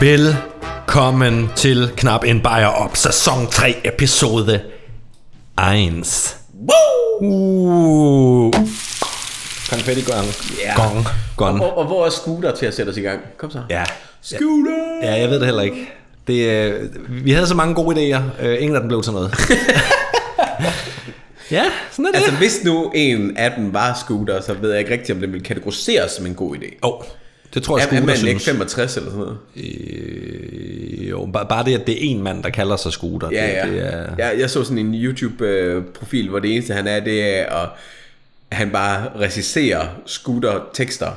Velkommen til Knap en Bajer op, sæson 3, episode 1. Uh. Konfetti gong. Ja. Gong. Gong. Og, og hvor er Scooter til at sætte os i gang? Kom så. Ja. Scooter! ja, jeg ved det heller ikke. Det, øh, vi havde så mange gode idéer. Øh, ingen af dem blev til noget. ja, sådan er det. Altså, hvis nu en af dem var Scooter, så ved jeg ikke rigtigt, om den ville kategoriseres som en god idé. oh, det tror jeg, Er, er man ikke synes. 65 eller sådan noget? Øh, jo, bare, bare det, at det er en mand, der kalder sig Scooter. Ja, ja. Det, det er, Jeg, jeg så sådan en YouTube-profil, hvor det eneste han er, det er at han bare regisserer Scooter-tekster.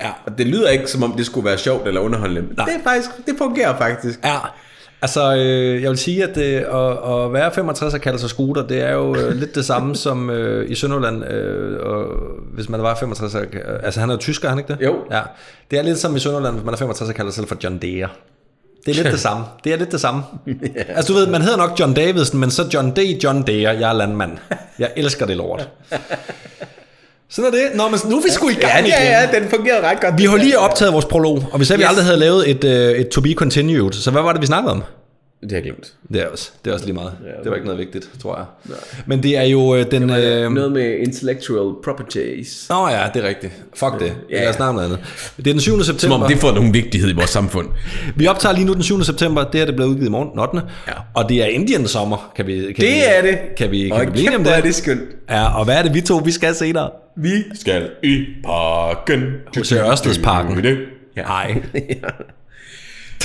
Ja. Og det lyder ikke, som om det skulle være sjovt eller underholdende. Nej. det, er faktisk, det fungerer faktisk. Ja, altså øh, jeg vil sige, at det, at, at være 65 og kalde sig scooter, det er jo øh, lidt det samme som øh, i Sønderland, øh, og hvis man var 65, og, altså han er jo tysker, er han ikke det? Jo. Ja, det er lidt som i Sønderland, hvis man er 65 og kalder sig selv for John Deere. Det er lidt det samme. Det er lidt det samme. Altså du ved, man hedder nok John Davidson, men så John D. John Deere, jeg er landmand. Jeg elsker det lort. Sådan er det. Nå, men nu er vi sgu i gang Ja, igen. ja, ja, den fungerede ret godt. Vi har lige optaget vores prolog, og hvis yes. vi Yes. aldrig havde lavet et, øh, et to be continued, så hvad var det, vi snakkede om? Det har jeg glemt. Det er også, det er også lige meget. Det var ikke noget vigtigt, tror jeg. Men det er jo øh, den... Øh, Noget med intellectual properties. Nå ja, det er rigtigt. Fuck det. Ja, ja. Lad os snakke om noget andet. Det er den 7. Som september. om det får nogen vigtighed i vores samfund. Vi optager lige nu den 7. september. Det her det bliver udgivet i morgen, den 8. Ja. Og det er Indian sommer, kan vi kan vi, Det er det. Kan vi, kan og vi blive om det? er det skønt. Ja, og hvad er det, vi to vi skal senere? Vi skal i parken. Til Ørstedsparken. Ja. Nej.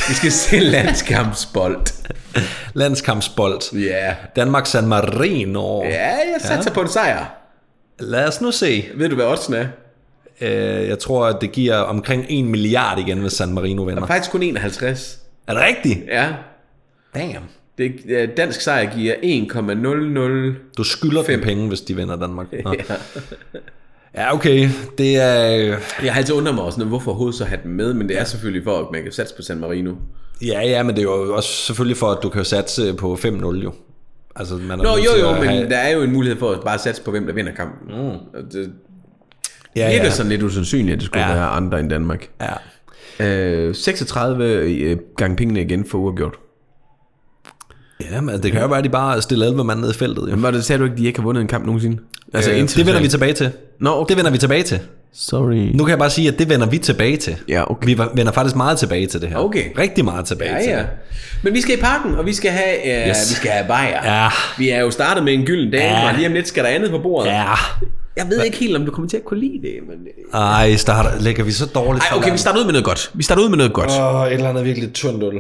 Vi skal se landskampsbold. Landskampsbold. Ja. Danmark San Marino. Ja, jeg satser ja. på en sejr. Lad os nu se. Ved du, hvad oddsen er? Øh, jeg tror, at det giver omkring 1 milliard igen, hvis San Marino vinder. Faktisk kun 51. Er det rigtigt? Ja. Damn. Det, dansk sejr giver 1,00. Du skylder dem penge, hvis de vinder Danmark. Nå. Ja, okay. Det er... Jeg har altid undret mig også, når- hvorfor overhovedet så have dem med, men det er selvfølgelig for, at man kan satse på San Marino. Ja, ja, men det er jo også selvfølgelig for, at du kan satse på 5-0 jo. Altså, man er Nå, jo jo, men have- der er jo en mulighed for at bare satse på, hvem der vinder kampen. Mm. Det ja, virker ja. sådan lidt usandsynligt, at det skulle Ja. ja. være andre end Danmark. Ja. Øh, 36 øh, gange pengene igen for uafgjort. ja, men det kan jo være, at de bare stiller 11 mand ned i feltet. Jo. Men var det, sagde du ikke, at de ikke har vundet en kamp nogensinde? Altså, Øh, det vender vi tilbage til. Nå, okay. Det vender vi tilbage til. Sorry. Nu kan jeg bare sige, at det vender vi tilbage til. Ja, okay. Vi vender faktisk meget tilbage til det her. Okay. Rigtig meget tilbage Ja, til ja. det. Men vi skal i parken, og vi skal have, øh, Yes. vi skal have bajer. Ja. Vi er jo startet med en gylden dag, Ja. og lige om lidt skal der andet på bordet. Ja. Jeg ved ikke helt, om du kommer til at kunne lide det, men... øh. Ej, starter, lægger vi så dårligt Ej, okay, vi starter ud med noget godt. Vi starter ud med noget godt. Åh, oh, et eller andet virkelig tyndt øl.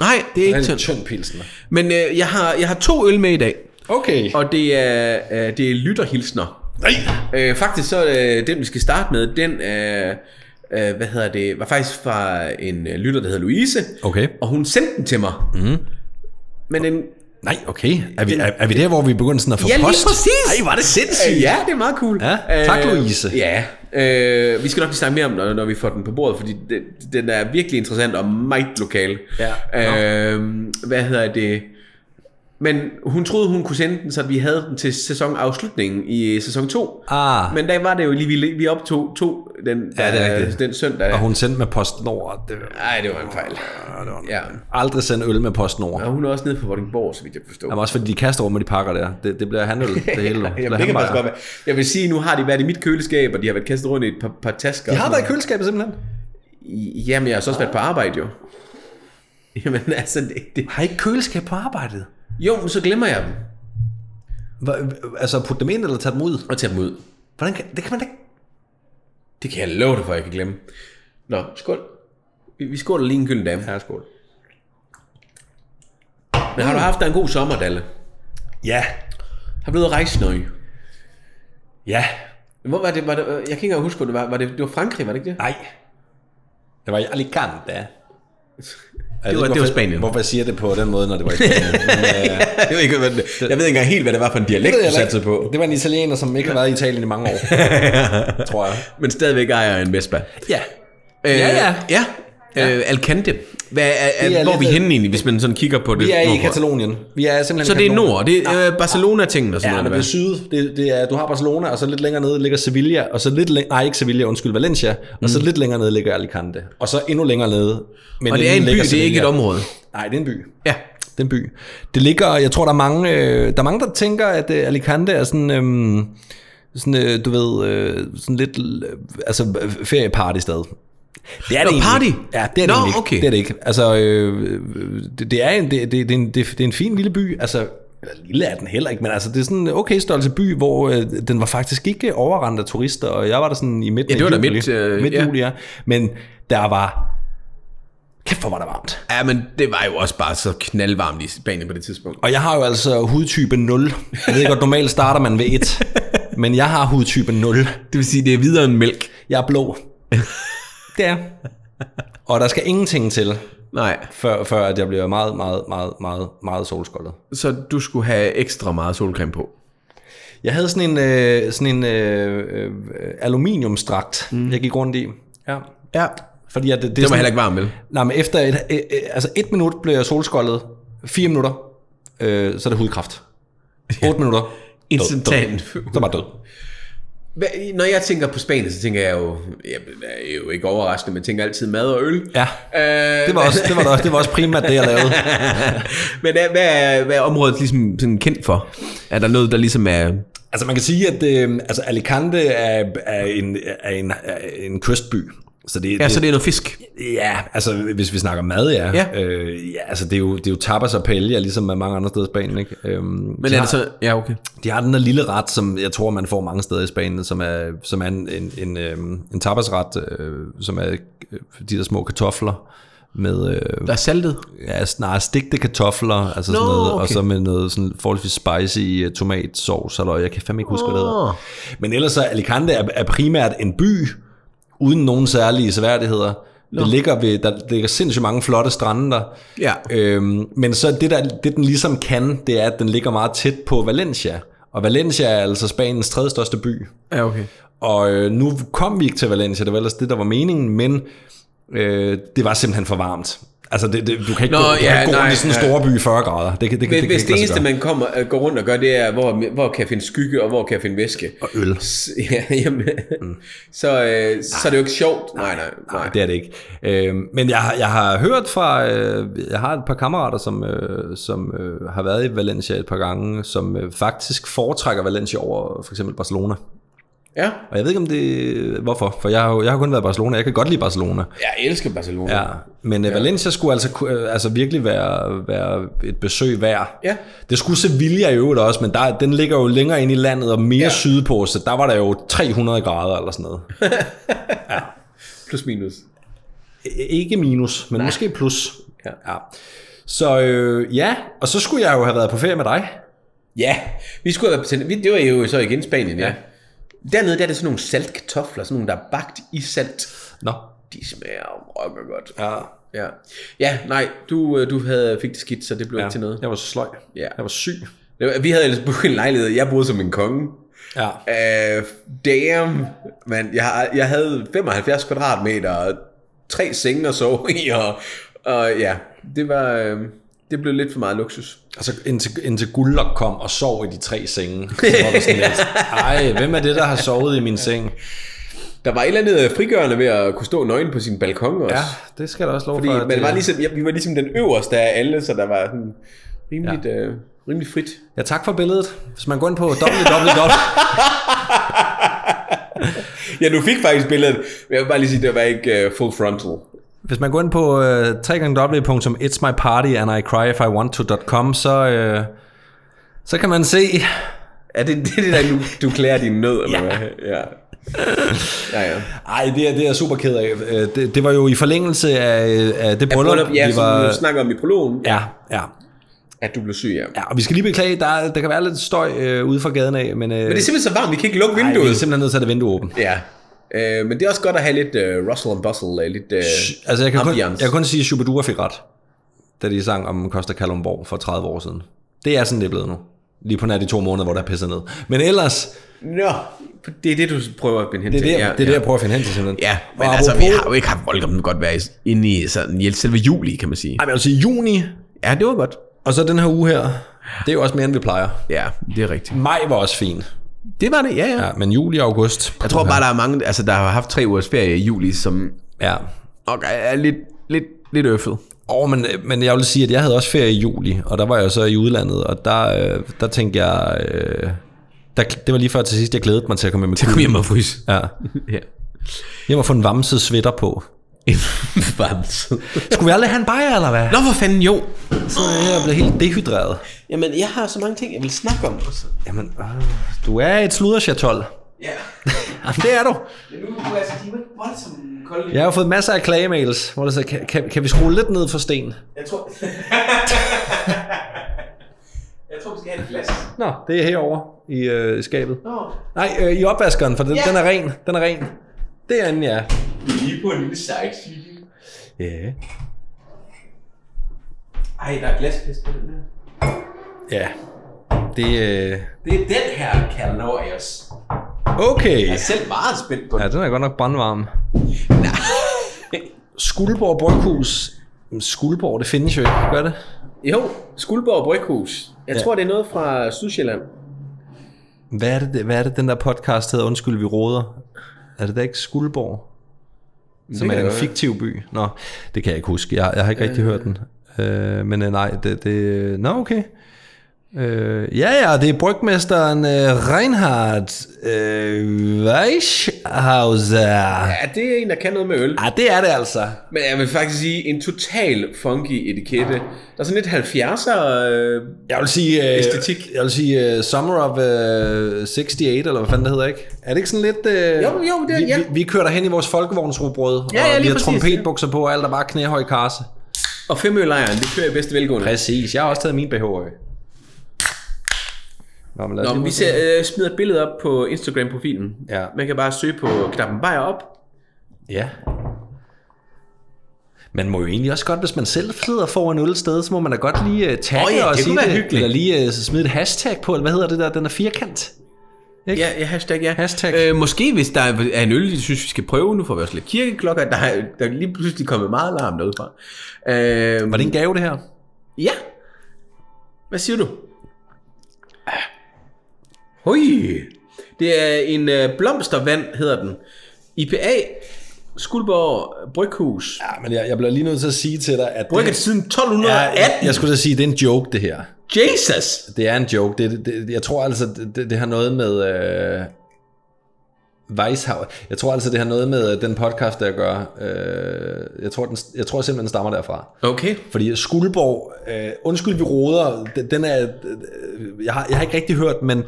Nej, det er ikke tyndt. tynd pilsen. Men øh, jeg, har, jeg har to øl med i dag, Okay. og det er, øh, det er lytterhilsner. Nej. Øh, faktisk så øh, den, vi skal starte med, den er, øh, hvad hedder det, var faktisk fra en øh, lytter, der hedder Louise. Okay. Og hun sendte den til mig. Mm. Men den, Nej, okay. Er vi, er, er vi der, hvor vi begynder sådan at få Ja, lige post? præcis. Ej, var det sindssygt. Øh, ja, det er meget cool. Ja, tak, Louise. Ja, øh, vi skal nok lige snakke mere om, når, når vi får den på bordet, fordi det, den er virkelig interessant og meget lokal. Ja. Øh, hvad hedder det? Men hun troede, hun kunne sende den, så vi havde den til sæsonafslutningen i sæson 2. Ah. Men der var det jo lige, vi, vi optog to den, Ja, det er der- rigtigt. den søndag. Og hun sendte med PostNord. Det, Nej, det var en fejl. Ja. aldrig sende øl med PostNord. Og hun er også nede på Vordingborg, så vidt jeg forstår. Jamen også fordi de kaster over med de pakker der. Det, det bliver handøl, det hele. Det bliver det kan godt være. Jeg vil sige, nu har de været i mit køleskab, og de har været kastet rundt i et par, par tasker. De har været i køleskabet simpelthen. Jamen, jeg har så også været på arbejde, jo. Jamen, altså, det, det. Har I ikke køleskab på arbejdet? Jo, men så glemmer jeg dem. Hva, altså putte dem ind eller tage dem ud? Og tage dem ud. Hvordan kan, det kan man da ikke. Det kan jeg love dig for, jeg kan glemme. Nå, skål. Vi, vi skåler lige en gylden dame. Ja, skål. Men har du haft en god sommer, Dalle? Ja. Har du at rejse noget? Ja. Hvor var det? Var det jeg kan ikke engang huske, hvor det var. Var det, det var Frankrig, var det ikke det? Nej. Det var i Alicante. Jeg var- ikke, det var Spanien. Hvorfor jeg siger det på den måde, når det var i Spanien. Men, øh, jeg, ved ikke, hvad det, jeg ved ikke engang helt, hvad det var for en dialekt, det, du satte ikke. på. det var en italiener, som ikke har været i Italien i mange år. tror jeg. Men stadigvæk ejer en Vespa. Ja. Øh, Ja, ja. ja. Ja. Øh, Alcante. Hvad er, er, er hvor er vi lidt- henne egentlig, hvis man sådan kigger på det? Vi er i nordpå? Katalonien. Vi er simpelthen Så i det er nord, det er øh, Barcelona-tingen og sådan Ja, noget. men det er syd. Det, det er, du har Barcelona, og så lidt længere nede ligger Sevilla, og så lidt læ- nej, ikke Sevilla, undskyld, Valencia, og så lidt længere nede ligger Alicante, og så endnu længere nede. Men? Og det er en by, det er ikke et område. Nej, det er en by. Ja. Det er en by. Det ligger, jeg tror, der er mange, øh, der, er mange, der tænker, at øh, Alicante er sådan, øh, sådan øh, du ved, øh, sådan lidt, øh, altså øh, ferieparty-sted. Det er Nå, det egentlig party? Ja, det er Nå, det egentlig ikke. okay. Det er det ikke. Altså, øh, det, det, er en, det, det, det, er en, det, det er en fin lille by. Altså, eller lille er den heller ikke, men altså, det er sådan en okay størrelse by, hvor øh, den var faktisk ikke overrendt af turister, og jeg var der sådan i midten Ja, det var af juli. midt, øh, midt ja. juli, ja. Men der var, kæft hvor var der varmt. Ja, men det var jo også bare så knaldvarmt i Spanien på det tidspunkt. Og jeg har jo altså hudtype 0. Jeg ved godt, normalt starter man ved 1. Men jeg har hudtype 0. Det vil sige, det er videre end mælk. Jeg er blå. Det er. Og der skal ingenting til, Nej, før, før at jeg bliver meget, meget, meget, meget, meget solskoldet. så du skulle have ekstra meget solcreme på. Jeg havde sådan en, øh, sådan en øh, øh, aluminiumstrakt, mm. jeg gik rundt i. Ja. Ja. Fordi at det, det, Det var heller ikke varmt, vel? Nej, men efter et, øh, øh, altså et minut blev jeg solskoldet. Fire minutter, øh, så er det hudkræft. 8 minutter. død, Instantan. død. Så bare død. Når jeg tænker på Spanien, så tænker jeg jo, jeg er jo ikke overraskende, men tænker altid mad og øl. Ja. Øh, Det var, også, det, var også, det var også primært det, jeg lavede. men hvad hvad er, hvad er området ligesom sådan kendt for? Er der noget, der ligesom er... Altså man kan sige, at øh, altså Alicante er, er, en, er, en, er en kystby. Så det, Ja, det, så det er noget fisk. Ja, altså hvis vi snakker mad, ja. Ja. Øh, ja altså det er, jo, det er jo tapas og paella, ligesom med mange andre steder i Spanien, ikke? Øhm, Men de, er har. Ja, okay. de har den der lille ret, som jeg tror, man får mange steder i Spanien, som er, som er en, en, en, øhm, en tapasret, øh, som er øh, de der små kartofler med... Øh, Der er saltet. Ja, snarere stigte kartofler, altså Nå, sådan noget, og okay. så med noget sådan forholdsvis spicy uh, tomatsauce, eller jeg kan fandme ikke huske, hvad det hedder. Men ellers så Alicante er, er primært en by, uden nogen særlige seværdigheder. Det ligger ved, der ligger sindssygt mange flotte strande der. Ja. Øhm, men så det, der, det den ligesom kan, det er, at den ligger meget tæt på Valencia. Og Valencia er altså Spaniens tredje største by. Ja, okay. Og øh, nu kom vi ikke til Valencia, det var ellers det, der var meningen, men øh, det var simpelthen for varmt. Altså, det, det, du kan ikke Nå, gå, du kan ja, ikke gå nej, rundt i sådan en ja. stor by i 40 grader. Det, det, det, Hvis, det, hvis det eneste, man kommer, øh, går rundt og gør, det er, hvor, hvor kan jeg finde skygge, og hvor kan jeg finde væske? Og øl. S- Ja, jamen, mm. så, øh, så er det jo ikke sjovt. Nej, nej, nej. Nej, det er det ikke. Øh, men jeg, jeg har hørt fra, øh, jeg har et par kammerater, som, øh, som øh, har været i Valencia et par gange, som øh, faktisk foretrækker Valencia over for eksempel Barcelona. Ja, Og jeg ved ikke om det, hvorfor, for jeg har, jo- jeg har kun været i Barcelona, jeg kan godt lide Barcelona. jeg elsker Barcelona. Ja, men ja. Valencia skulle altså, øh, altså virkelig være, være et besøg værd. Ja. Det skulle Sevilla i øvrigt også, men der, den ligger jo længere ind i landet og mere ja. Ja. sydpå, så der var der jo 300 grader eller sådan noget. Plus minus. Ikke minus, men Nej. måske plus. Ja. ja. Så øh, ja, og så skulle jeg jo have været på ferie med dig. Ja, vi skulle have været på Det var jo så igen Spanien, ja. Ja. Dernede der er det sådan nogle saltkartofler, sådan nogle, der er bagt i salt. Nå. De smager rocker godt. Ja, Ja, ja nej, du, øh, du havde, fik det skidt, så det blev ja. ikke til noget. jeg var så sløj. Ja. Jeg var syg. Vi havde ellers booket en lejlighed, jeg boede som en konge. Ja. Uh, damn, man, jeg, jeg havde 75 kvadratmeter, og tre senge at sove i, og, og ja, det var, øh, det blev lidt for meget luksus. Altså indtil, indtil Gullok kom og sov i de tre senge. Så var der sådan lidt, Ej, hvem er det, der har sovet i min seng? Der var et eller andet frigørende ved at kunne stå nøgen på sin balkon også. Ja, det skal der også lov Fordi for. det- var ligesom, ja, vi var ligesom den øverste af alle, så der var sådan rimeligt, ja. øh, rimelig frit. Ja, tak for billedet. Hvis man går ind på www. Ja, du fik faktisk billedet, jeg vil bare lige sige, det var ikke uh, full frontal. Hvis man går ind på uh, www.itsmypartyandicryifIwantto.com, så, uh, så kan man se... Er det det, det der, du, du klæder din nød, eller hvad? Ja. Ja, ja. Ej, det er, det er super ked af. Øh, Det, det var jo i forlængelse af, af det bryllup, Bryllup, ja, vi var... du snakker om i prologen, Ja, ja. at du blev syg, ja. Ja, og vi skal lige beklage, der, er- der kan være lidt støj øh, ude fra gaden af, men, øh, Men det er simpelthen så varmt, vi kan ikke lukke ej, vi vinduet. er simpelthen nødt til at have det vindue åbent. Ja. Øh, men det er også godt at have lidt uh, rustle and bustle, uh, lidt uh, Altså, jeg kan, kun, ambiance. jeg kan kun sige, at Shubidua fik ret, da de sang om Costa Kalundborg for 30 år siden. Det er sådan, det er blevet nu. Lige på nær de to måneder, hvor der er pisset ned. Men ellers, Nå, Det er det, du prøver at binde hen Det er til. det, ja, det, er det ja. jeg prøver at finde hen til simpelthen. Ja, men Og altså, vi har jo ikke haft voldkommen godt været inde i sådan, i selve juli, kan man sige. Ej, men altså juni, Ja, det var godt. og så den her uge her, det er jo også mere, end vi plejer. Ja, det er rigtigt. Maj var også fin. Det var det, ja, ja. Ja, men juli og august. Jeg tror bare, der er mange, altså, der har haft tre ugers ferie i juli, som Ja. nok er lidt, lidt, lidt øffet. Oh, men, men jeg vil sige, at jeg havde også ferie i juli, og der var jeg så i udlandet, og der, øh, der tænkte jeg... Øh, der, det var lige før til sidst, jeg glædede mig til at komme hjem med Kom hjem og fryse. Ja. Ja. Jeg må få en vamset sweater på. En varmt. Skulle vi aldrig have en bajer, eller hvad? Nå, for fanden, jo. Så jeg blev helt dehydreret. Jamen, jeg har så mange ting, jeg vil snakke om også. Jamen, øh, du er et sluderchatol. Ja. Jamen, det er du. Men nu er altså, de er ikke voldsomt. Jeg har fået masser af klagemails, hvor der så kan, kan, kan vi skrue lidt ned for sten? Jeg tror... jeg tror, vi skal have et glas. Nå, det er herovre i øh, skabet. Nå. Nej, øh, i opvaskeren, for den, Ja. den er ren. Den er ren. Derinde, ja. Vi er lige på en lille sightseeing. Ja. Ej, der er glaspest på den der. Ja. Det, øh... Det er den her Calorius. Okay. Jeg er selv meget spændt på den. Ja, den er godt nok brandvarm. Nej. Skuldborg Bryghus. Skuldborg, det findes jo ikke, gør det? Jo, Skuldborg Bryghus. Jeg Ja. tror, det er noget fra Sydsjælland. Hvad er det, hvad er det den der podcast hedder? Undskyld, vi råder. Er det da ikke Skuldborg? Som er en fiktiv by? Nå, det kan jeg ikke huske. Jeg, jeg har ikke rigtig hørt den. Øh, men øh, nej, det... det Nå, okay. Øh, ja, ja, det er brygmesteren øh, Reinhard øh, Weishauser. Ja. Det er en, der kan noget med øl. ja, det er det altså. Men jeg vil faktisk sige, en total funky etikette. Der er sådan lidt 70'er... Øh, Jeg vil sige... Øh, Æstetik. Jeg vil sige uh, Summer of uh, 68, eller hvad fanden det hedder, ikke? Er det ikke sådan lidt... Uh, Jo, jo, det er- vi, ja. vi, vi kører derhen i vores folkevognsrobrød, Ja, ja, og vi har trompetbukser på, og alt er bare knæhøj karse. og femølejren, det kører i bedste velgående. Præcis, jeg har også taget min BH. Nå, men Nå, men vi ser, øh, smider et billede op på Instagram-profilen. Ja. Man kan bare søge på knappen bajer op. Ja. Man må jo egentlig også godt, hvis man selv sidder foran øl sted, så må man da godt lige uh, tagge Åh ja, og sige det, hyggeligt. eller lige uh, smide et hashtag på, eller hvad hedder det der, den er firkant. Ikke? Ja, ja, hashtag, ja. Hashtag. Øh, måske hvis der er en øl, jeg synes, vi skal prøve. Nu får vi også lidt kirkeklokker. Der er, der er lige pludselig kommet meget larm derudfra. Øh, Var det en gave, det her? Ja. Hvad siger du? Hui. Det er en øh, blomstervand, hedder den. IPA, Skuldborg Bryghus. Ja, men jeg, jeg bliver lige nødt til at sige til dig, at... Brygget det, siden ja, 1218. jeg, jeg skulle da sige, det er en joke, det her. Jesus! Det er en joke. Det, det, jeg tror altså, det, det, det har noget med... Øh, Weishauer. Jeg tror altså, det har noget med øh, den podcast, der gør. Øh, jeg, tror, den, jeg tror simpelthen, den stammer derfra. Okay. Fordi Skuldborg, øh, undskyld vi råder, den, den er, øh, jeg, har, jeg har ikke rigtig hørt, men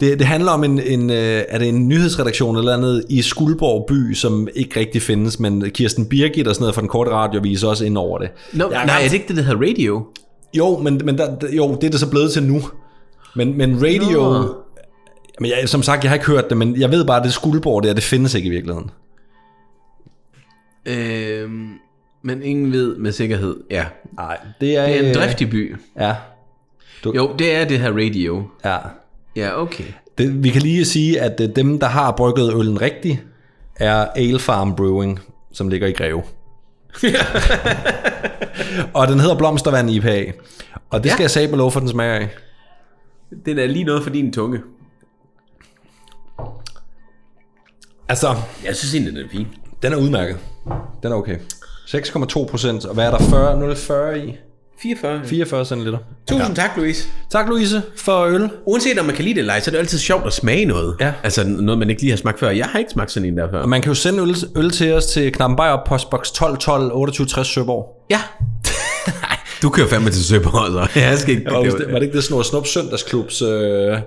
det, det handler om en, en øh, er det en nyhedsredaktion eller andet i Skuldborg by, som ikke rigtig findes, men Kirsten Birgit og sådan noget fra den korte radiovis er også ind over det. No, Jeg nej, er det ikke det, der hedder radio? Jo, men, men der, jo, det er det så blevet til nu. Men, men radio... Nå. Men jeg, som sagt, jeg har ikke hørt det, men jeg ved bare, at det Skuldborg der, det findes ikke i virkeligheden. Øhm, men ingen ved med sikkerhed. Ja. Nej, det er... Det er en øh, driftig by. Ja, Jo, det er det her radio. ja. Ja, okay. Det, vi kan lige sige, at øh, dem, der har brygget øllen rigtigt, er Ale Farm Brewing, som ligger i Greve. og den hedder Blomstervand IPA. Og det skal Ja. jeg sige på lov for, den smager af. Den er lige noget for din tunge. Altså, Jeg synes egentlig, den er fin. den er udmærket. Den er okay. 6,2 procent, og hvad er der 40, 0,40 i? 44. 44 centiliter. Tusind tak, Louise. Tak, Louise, for øl. Uanset om man kan lide det eller ej, så er det altid sjovt at smage noget. Ja. Altså noget, man ikke lige har smagt før. Jeg har ikke smagt sådan en der før. Og man kan jo sende øl, øl til os til Knappenbeier postbox 1212 2860 Søborg. Ja. du kører fandme til Søborg, så. Jeg skal ikke Var det, var det ikke det Snor Snup Søndagsklubs... Øh,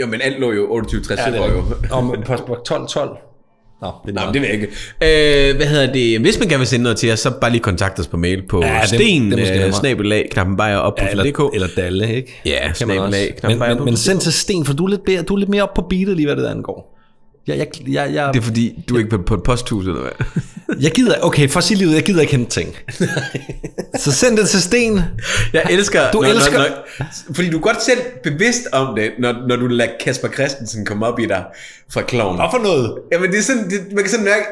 Jo, men alt lå jo 28 ja, Søborg jo. om postbox 1212. Nå, det Nå, men det ved jeg ikke. Øh, hvad hedder det? Hvis man gerne vil sende noget til os, så bare lige kontakt os på mail på Ja, det- sten, det måske øh, snabelag, knappenbejer op på Ja, eller, DK. eller Dalle, ikke? Ja, snabelag, men, knappenbeier men, men send til Sten, for du er lidt, mere, du er lidt mere op på beatet lige, hvad det der angår. Jeg, jeg, jeg, jeg, Det er fordi, du er ikke på, på et posthus, eller hvad? Jeg gider, okay, for at sige livet, jeg gider ikke hente ting. så send det til Sten. Jeg elsker... Du elsker- Når, fordi du er godt selv bevidst om det, når, når du lader Kasper Christensen komme op i dig fra kloven. for noget? Jamen, det er sådan, det, man kan sådan mærke,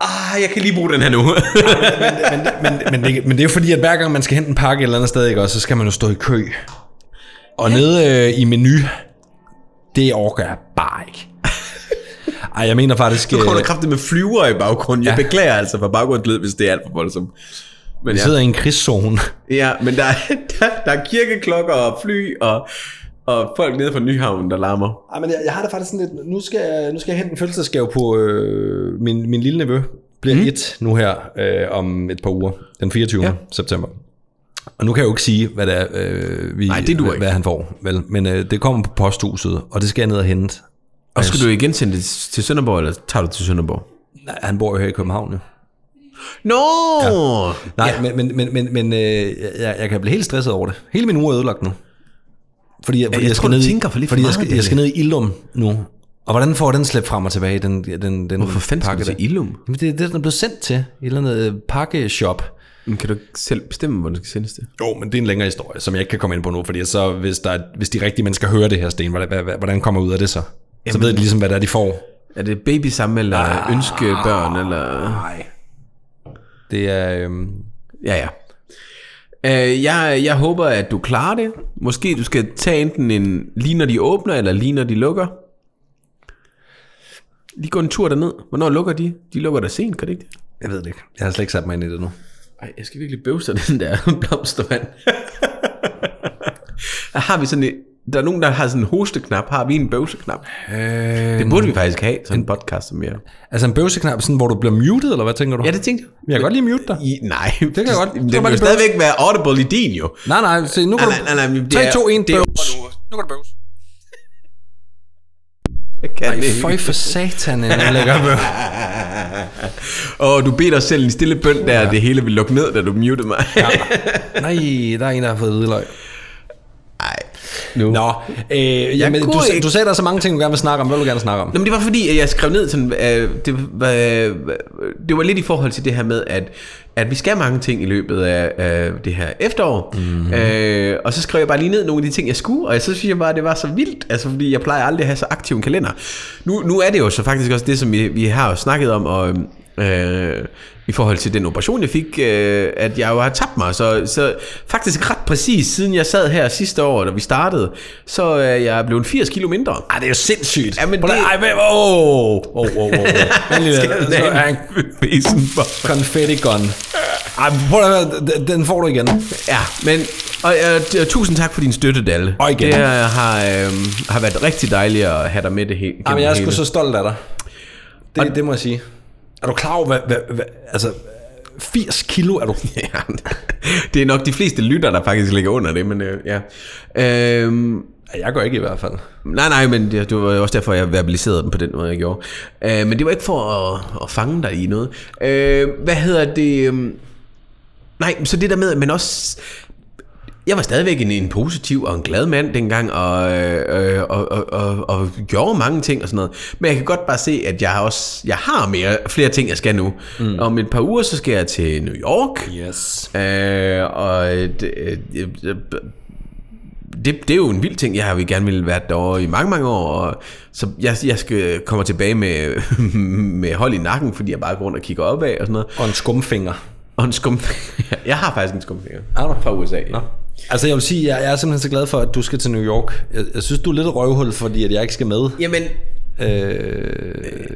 ah, jeg kan lige bruge den her nu. men, men, men, det, men det er jo fordi, at hver gang man skal hente en pakke et eller andet sted, ikke, også, så skal man jo stå i kø. Og ja. nede øh, i menu, det orker jeg bare ikke. Ej, jeg mener faktisk... Du kommer øh, der kraftigt med flyver i baggrunden. Jeg Ja. beklager altså for baggrundslyd, hvis det er alt for voldsomt. Men vi ja, sidder i en krigszone. ja, men der, er- der, der er kirkeklokker og fly og, og folk nede fra Nyhavn, der larmer. Ej, men jeg, jeg har det faktisk sådan lidt... Nu skal jeg, nu skal jeg hente en fødselsdagsgave på øh, min, min lille nevø. Bliver mm. et nu her øh, om et par uger. Den 24. Ja. September. Og nu kan jeg jo ikke sige, hvad det er, øh, vi, Nej, det hvad, ikke. hvad han får. Vel? Men øh, det kommer på posthuset, og det skal jeg ned og hente. Og skal du igen sende det til Sønderborg, eller tager du til Sønderborg? Nej, han bor jo her i København, jo. Nå! No! Nej, ja. men, men, men, men, øh, jeg, jeg kan blive helt stresset over det. Hele min uge er ødelagt nu. Fordi, jeg, fordi jeg jeg, tror, skal ned, i- tænker for lidt for fordi jeg, meget, skal, jeg skal ned i Ilum nu. Og hvordan får den slæbt frem og tilbage, den, den, den Hvorfor fanden skal du til Ilum? Jamen, det er det, den er blevet sendt til. Et eller andet øh, pakkeshop. Men kan du ikke selv bestemme, hvor det skal sendes det? Jo, men det er en længere historie, som jeg ikke kan komme ind på nu, fordi så, hvis, der, er- hvis de rigtige mennesker hører det her, Sten, hvordan, hvordan kommer ud af det så? Så Jamen- ved de ligesom, hvad det er, de får. Er det baby sammen, eller ah, ønskebørn, eller... Nej. Det er... Øhm, Ja, ja. Uh, jeg, jeg håber, at du klarer det. Måske du skal tage enten en lige når de åbner, eller lige når de lukker. Lige gå en tur derned. Hvornår lukker de? De lukker da sent, kan det ikke jeg ved det ikke. Jeg har slet ikke sat mig ind i det nu. Ej, jeg skal virkelig bøvse den der blomstervand. har vi sådan et, der er nogen, der har sådan en hosteknap. Har vi en bøvseknap? Øh, Det burde vi faktisk have, sådan en podcast som mere. altså en bøvseknap, sådan, hvor du bliver muted, eller hvad tænker du? Ja, det tænkte jeg. Jeg kan godt lige mute dig. I, nej, det kan jeg godt. Vil jo lige stadigvæk være audible i din jo. Nej, nej, se, nu kan Nej, du... nej, nej, nej, det 3, er- 2, 1, det er- bøvs. Nu kan du bøvs. Jeg kan Ej, føj for satan, en lækker bøv. Og du beder dig selv en stille bøn der, ja. det hele vil lukke ned, da du mutede mig. Ja. Nej, der er en, der har fået hvidløg. Ej, nu. Nå, øh, jamen, du, ikke- du sagde, der er så mange ting, du gerne vil snakke om. Hvad vil du gerne snakke om? Nå, men det var fordi, at jeg skrev ned sådan, øh, det, var, øh, det var lidt i forhold til det her med, at, at vi skal mange ting i løbet af, af det her efterår. Mm-hmm. Øh, og så skrev jeg bare lige ned nogle af de ting, jeg skulle, og så synes jeg bare, at det var så vildt, altså fordi jeg plejer aldrig at have så aktiv en kalender. Nu, nu er det jo så faktisk også det, som vi, vi har jo snakket om, og øh, i forhold til den operation, jeg fik, øh, at jeg jo har tabt mig. Så, så faktisk ret præcis, siden jeg sad her sidste år, da vi startede, så er jeg blevet 80 kilo mindre. Ej, det er jo sindssygt. Ja, men det- Ej, hvad? Åh, åh, åh, åh. Så er en en besen for? confetti gun. Ej, prøv at høre, den- får du igen. Ja, men og, øh, tusind tak for din støtte, Dalle. Og igen. Det øh, har, øh, har været rigtig dejligt at have dig med det hele. Jamen, jeg er sgu så stolt af dig. Det, det må jeg sige. Er du klar over, hvad, hvad, hvad altså, 80 kilo er du... Ja, det er nok de fleste lytter, der faktisk ligger under det, men øh, ja. Øhm, Jeg går ikke i hvert fald. nej, nej, men det, det var også derfor, jeg verbaliserede dem på den måde, jeg gjorde. Øh, men det var ikke for at, at fange dig i noget. Øh, hvad hedder det? øhm, Nej, så det der med, man også... Jeg var stadigvæk en, en positiv og en glad mand dengang, og, øh, og, og, og, og gjorde mange ting og sådan noget. Men jeg kan godt bare se, at jeg også jeg har mere, flere ting, jeg skal nu. Mm. Om et par uger, så skal jeg til New York. Yes. Øh, og det, øh, det, det er jo en vild ting. Jeg har jo gerne ville være derovre i mange, mange år. Og så jeg, jeg skal komme tilbage med, med hold i nakken, fordi jeg bare går rundt og kigger opad og sådan noget. Og en skumfinger. Og en skum... jeg har faktisk en skumfinger. Har du? Fra USA. Ja. Altså jeg vil sige, jeg, jeg er simpelthen så glad for, at du skal til New York. Jeg, jeg synes, du er lidt røvhul, fordi at jeg ikke skal med. Jamen, Øh,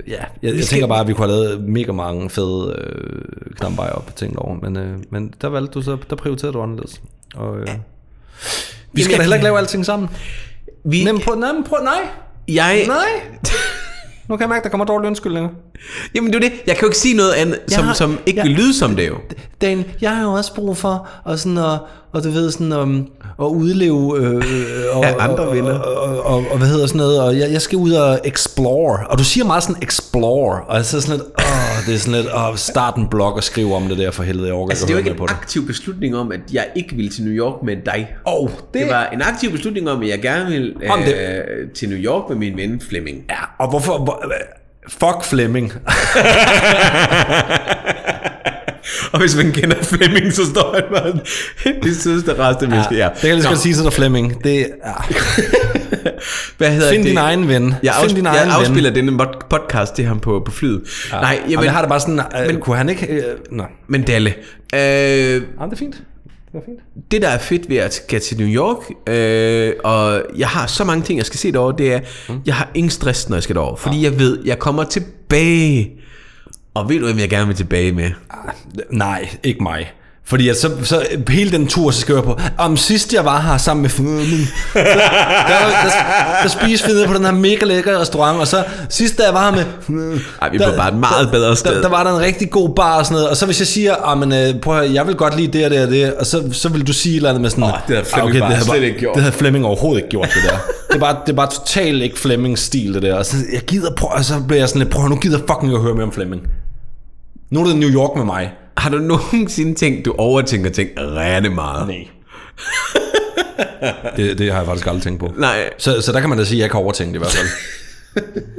ja, jeg, jeg skal- tænker bare, at vi kunne have lavet mega mange fede øh, knapper op tænkt over. Men, øh, men der valgte du så, der prioriterede du anderledes. Og, øh, vi skal da heller ikke lave alting sammen. vi... Prøv, nej, men prøv, nej. jeg... Nej. Nu kan jeg mærke, at der kommer dårlige undskyldninger. Jamen det er det. Jeg kan jo ikke sige noget andet, som, har- som ikke jeg- vil lyde som det jo. Dan, jeg har jo også brug for at, sådan at, og du ved, sådan, um, at udleve øh, og, Ja, andre og, venner. Og, og, og, og, hvad hedder sådan noget, og jeg, jeg skal ud og explore, og du siger meget sådan explore, og jeg så sådan lidt, åh, det er sådan lidt, åh, start en blog og skrive om det der for helvede, jeg orker Altså, det er at høre ikke en aktiv beslutning om, at jeg ikke vil til New York med dig. Oh, det, Det var en aktiv beslutning om, at jeg gerne vil Om det- øh, til New York med min ven Flemming. Ja, og hvorfor, hvor, fuck Flemming. Og hvis man kender Flemming, så står han bare det sødeste rareste menneske. Ja. Det kan jeg lige godt sige til dig, Flemming. Det er, Hvad hedder find det? din egen ven. Jeg, Find afsp- din jeg egen ven. afspiller denne mod- podcast til ham på, på flyet. Ja. Nej, Jamen, jamen, jeg har det bare sådan, øh, men, kunne han ikke... Øh, nå, men Dalle, øh, Jamen, det er fint. Det er fint. det der er fedt ved at skal til New York, øh, og jeg har så mange ting, jeg skal se derovre, det er, mm. jeg har ingen stress, når jeg skal derover, fordi jeg ved, jeg kommer tilbage. Og ved du, hvem jeg gerne vil tilbage med? Nej, ikke mig. Fordi at så, så hele den tur, så skal jeg på, om sidst jeg var her sammen med Flemming, der, der, der, der spiste vi nede på den her mega lækre restaurant, og så sidst da jeg var her med, Ej, vi på bare et meget bedre sted. Der, der var der en rigtig god bar og sådan noget, og så hvis jeg siger, ah, men, øh, prøv at høre, jeg vil godt lide det og det og det, og så, så vil du sige et eller andet med sådan, Åh, det havde Flemming "Ah, bare det havde slet ikke gjort." Det havde Flemming overhovedet ikke gjort, det der. det, er bare, det er bare totalt ikke Flemmings stil, det der. Og så, jeg gider, prøv, og så bliver jeg sådan lidt, prøv nu gider fucking at høre mere om Flemming. Nu er det New York med mig. Har du nogensinde tænkt, du overtænker ting rene meget? Nej. det, det har jeg faktisk aldrig tænkt på. Nej, Så, så der kan man da sige, at jeg kan overtænke det i hvert fald.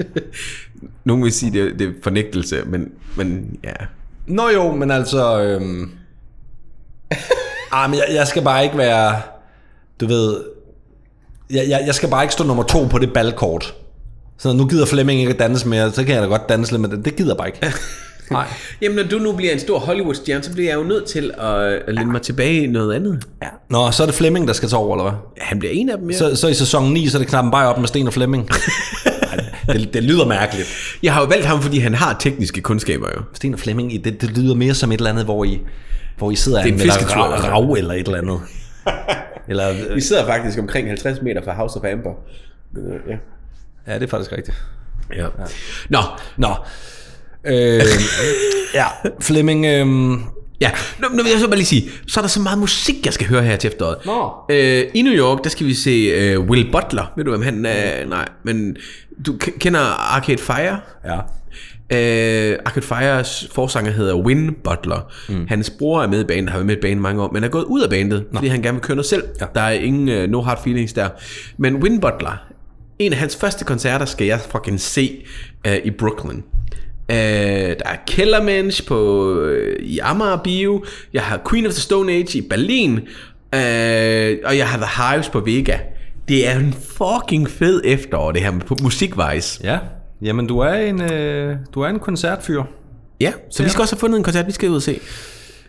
nogen vil sige, det, det er fornægtelse, men, men ja. Nå jo, men altså... Øhm... ah, men jeg, jeg skal bare ikke være... Du ved... Jeg, jeg, jeg skal bare ikke stå nummer to på det ballkort. Så nu gider Flemming ikke at danse mere, så kan jeg da godt danse lidt, men det, det gider jeg bare ikke. Nej. Jamen, når du nu bliver en stor Hollywood-stjerne, så bliver jeg jo nødt til at, at lade mig tilbage i noget andet. Ja. Nå, så er det Flemming, der skal tage over, eller hvad? Han bliver en af dem, ja. Så, så i sæson 9, så er det knappen bare op med Sten og Flemming. Det, det lyder mærkeligt. Jeg har jo valgt ham, fordi han har tekniske kundskaber jo. Sten og Flemming, det, det lyder mere som et eller andet, hvor I, hvor I sidder Det er en fisketur, rav, altså. rav eller et eller andet. Eller, øh, Vi sidder faktisk omkring 50 meter fra House of Amber. Ja. ja, det er faktisk rigtigt. ja. Nå, Nå. Øh, ja, Flemming... Øh, Ja, nu, nu vil jeg så bare lige sige, så er der så meget musik, jeg skal høre her til efteråret. Nå. Øh, I New York, der skal vi se uh, Will Butler. Ved du, hvem han er? Nej, men du k- kender Arcade Fire? ja. Uh, Arcade Fires forsanger hedder Win Butler. Mm. Hans bror er med i bandet, har været med i bandet mange år, men er gået ud af bandet, Nå. fordi han gerne vil køre noget selv. Ja. Der er ingen uh, no hard feelings der. Men Win Butler, en af hans første koncerter skal jeg fucking se uh, i Brooklyn. Uh, der er Kellermensch på, uh, i Amager Bio. Jeg har Queen of the Stone Age i Berlin. Uh, og jeg har The Hives på Vega. Det er en fucking fed efterår, det her med musikvejs. Ja, jamen du er en, øh, du er en koncertfyr. Ja, så vi skal også have fundet en koncert, vi skal ud og se.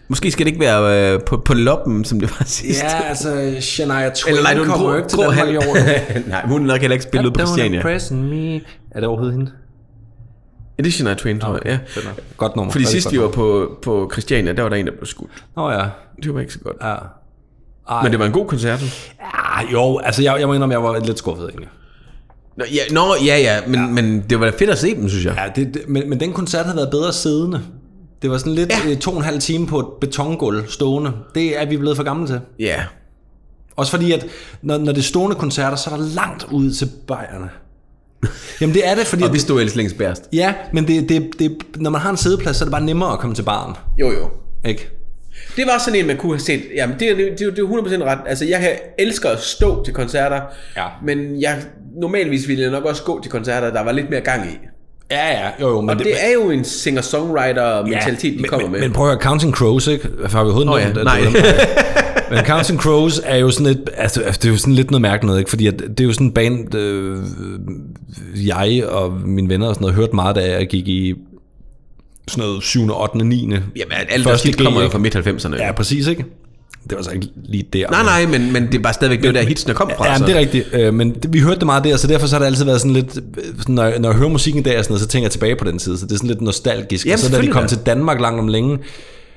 Måske skal det ikke være øh, på, på loppen, som det var sidst. Ja, altså Shania Twain Eller nej, er en kommer jo ikke til Danmark i år. Nej, hun er nok heller ikke spillet på Christiania. impressing me. Er det overhovedet hende? Er det Shania Twain, tror jeg? Ja. Godt nummer. Fordi sidst vi var på, på Christiania, der var der en, der blev skudt. Nå ja. Det var ikke så godt. ja. Ej. Men det var en god koncert. Ja, jo, altså jeg, jeg må indrømme, jeg var lidt skuffet egentlig. Nå, ja, nå, ja, ja, men, ja. men det var da fedt at se dem, synes jeg. Ja, det, det, men, men den koncert havde været bedre siddende. Det var sådan lidt Ja. ja. to og en halv time på et betongulv stående. Det er vi blevet for gamle til. Ja. Også fordi, at når, når det er stående koncerter, så er der langt ud til bajerne. Jamen det er det, fordi... Og vi stod ellers længst bærest. Ja, men det, det, det, når man har en sædeplads, så er det bare nemmere at komme til baren. Jo, jo. Ikke? Det var sådan en, man kunne have set. Jamen, det er, det, er- det er 100% ret. Altså, jeg elsker at stå til koncerter. Ja. Men jeg, normalvis ville jeg nok også gå til koncerter, der var lidt mere gang i. Ja, ja, jo, jo. Men Og det, det er jo en singer-songwriter-mentalitet, de men, kommer men, med. Men prøv at høre, Counting Crows, ikke? Har vi overhovedet Nå ja, nævnt? nej. Dem. Men Counting Crows er jo sådan et, altså, det er jo sådan lidt noget mærkeligt noget, ikke? Fordi at det er jo sådan en band, øh, jeg og mine venner og sådan noget, hørte meget, da jeg gik i sådan noget 7., 8., 9. Jamen, alt der kommer jo fra midt-90'erne. Ja, præcis, ikke? Det var så ikke lige der. Nej, nej, men, men det er bare stadigvæk det, der hitsene kom fra. Ja, så. det er rigtigt. Øh, Men det, vi hørte det meget der, så derfor så har det altid været sådan lidt... øh, Sådan, når, jeg, når jeg hører musikken og sådan noget, så tænker jeg tilbage på den tid. Så det er sådan lidt nostalgisk. Jamen, og så da de kom da. til Danmark langt om længe,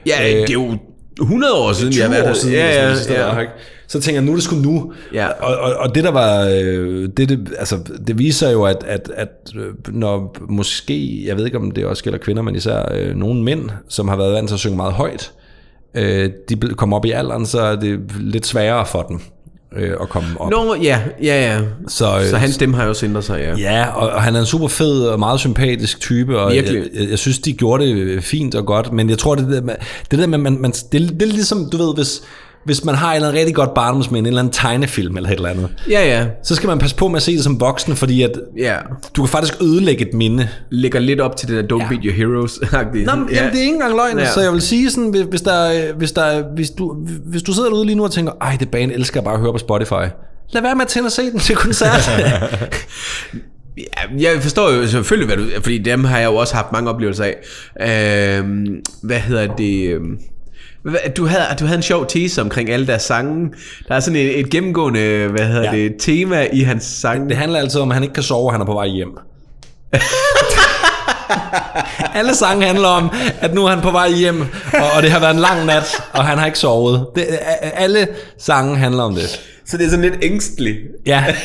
Ja, det er jo 100 år siden, 20 jeg har været år siden, Ja, ja, sådan ja. Ikke? Så tænker jeg, nu er det sgu nu. Ja. Og, og, og det der var, øh, det, det, altså, det viser jo, at, at, at øh, når måske, jeg ved ikke om det også gælder kvinder, men især øh, nogle mænd, som har været vant til at synge meget højt, øh, de kommer op i alderen, så er det lidt sværere for dem øh, at komme op. Nå, ja, ja, ja. Så, øh, Så hans stemme har jo også ændret sig, ja. Ja, og, og han er en super fed og meget sympatisk type, og jeg, jeg, jeg synes, de gjorde det fint og godt, men jeg tror, det der med, det der med man, man, det, det er ligesom, du ved, hvis, hvis man har et eller andet rigtig godt barndomsminde, en eller anden tegnefilm eller et eller andet, Ja, ja. så skal man passe på med at se det som voksen, fordi at Ja. du kan faktisk ødelægge et minde. Lægger lidt op til det der Don't Ja. Beat Your Heroes. Nå, men, ja. jamen, det er ikke engang løgn, Ja. ja. så jeg vil sige sådan, hvis, hvis, der, hvis, der, hvis, du, hvis du sidder derude lige nu og tænker, ej, det band elsker jeg bare at høre på Spotify. Lad være med at tænde og se den til koncert. Ja, jeg forstår jo selvfølgelig, hvad du... Fordi dem har jeg jo også haft mange oplevelser af. Øhm, hvad hedder det... øhm, Du havde, du havde en sjov tese omkring alle deres sange. Der er sådan et, et gennemgående, hvad hedder ja. Det, tema i hans sange. det handler altid om, at han ikke kan sove, og han er på vej hjem. Alle sange handler om, at nu er han på vej hjem, og, og det har været en lang nat, og han har ikke sovet. Det, alle sange handler om det. Så det er sådan lidt ængstligt. Ja.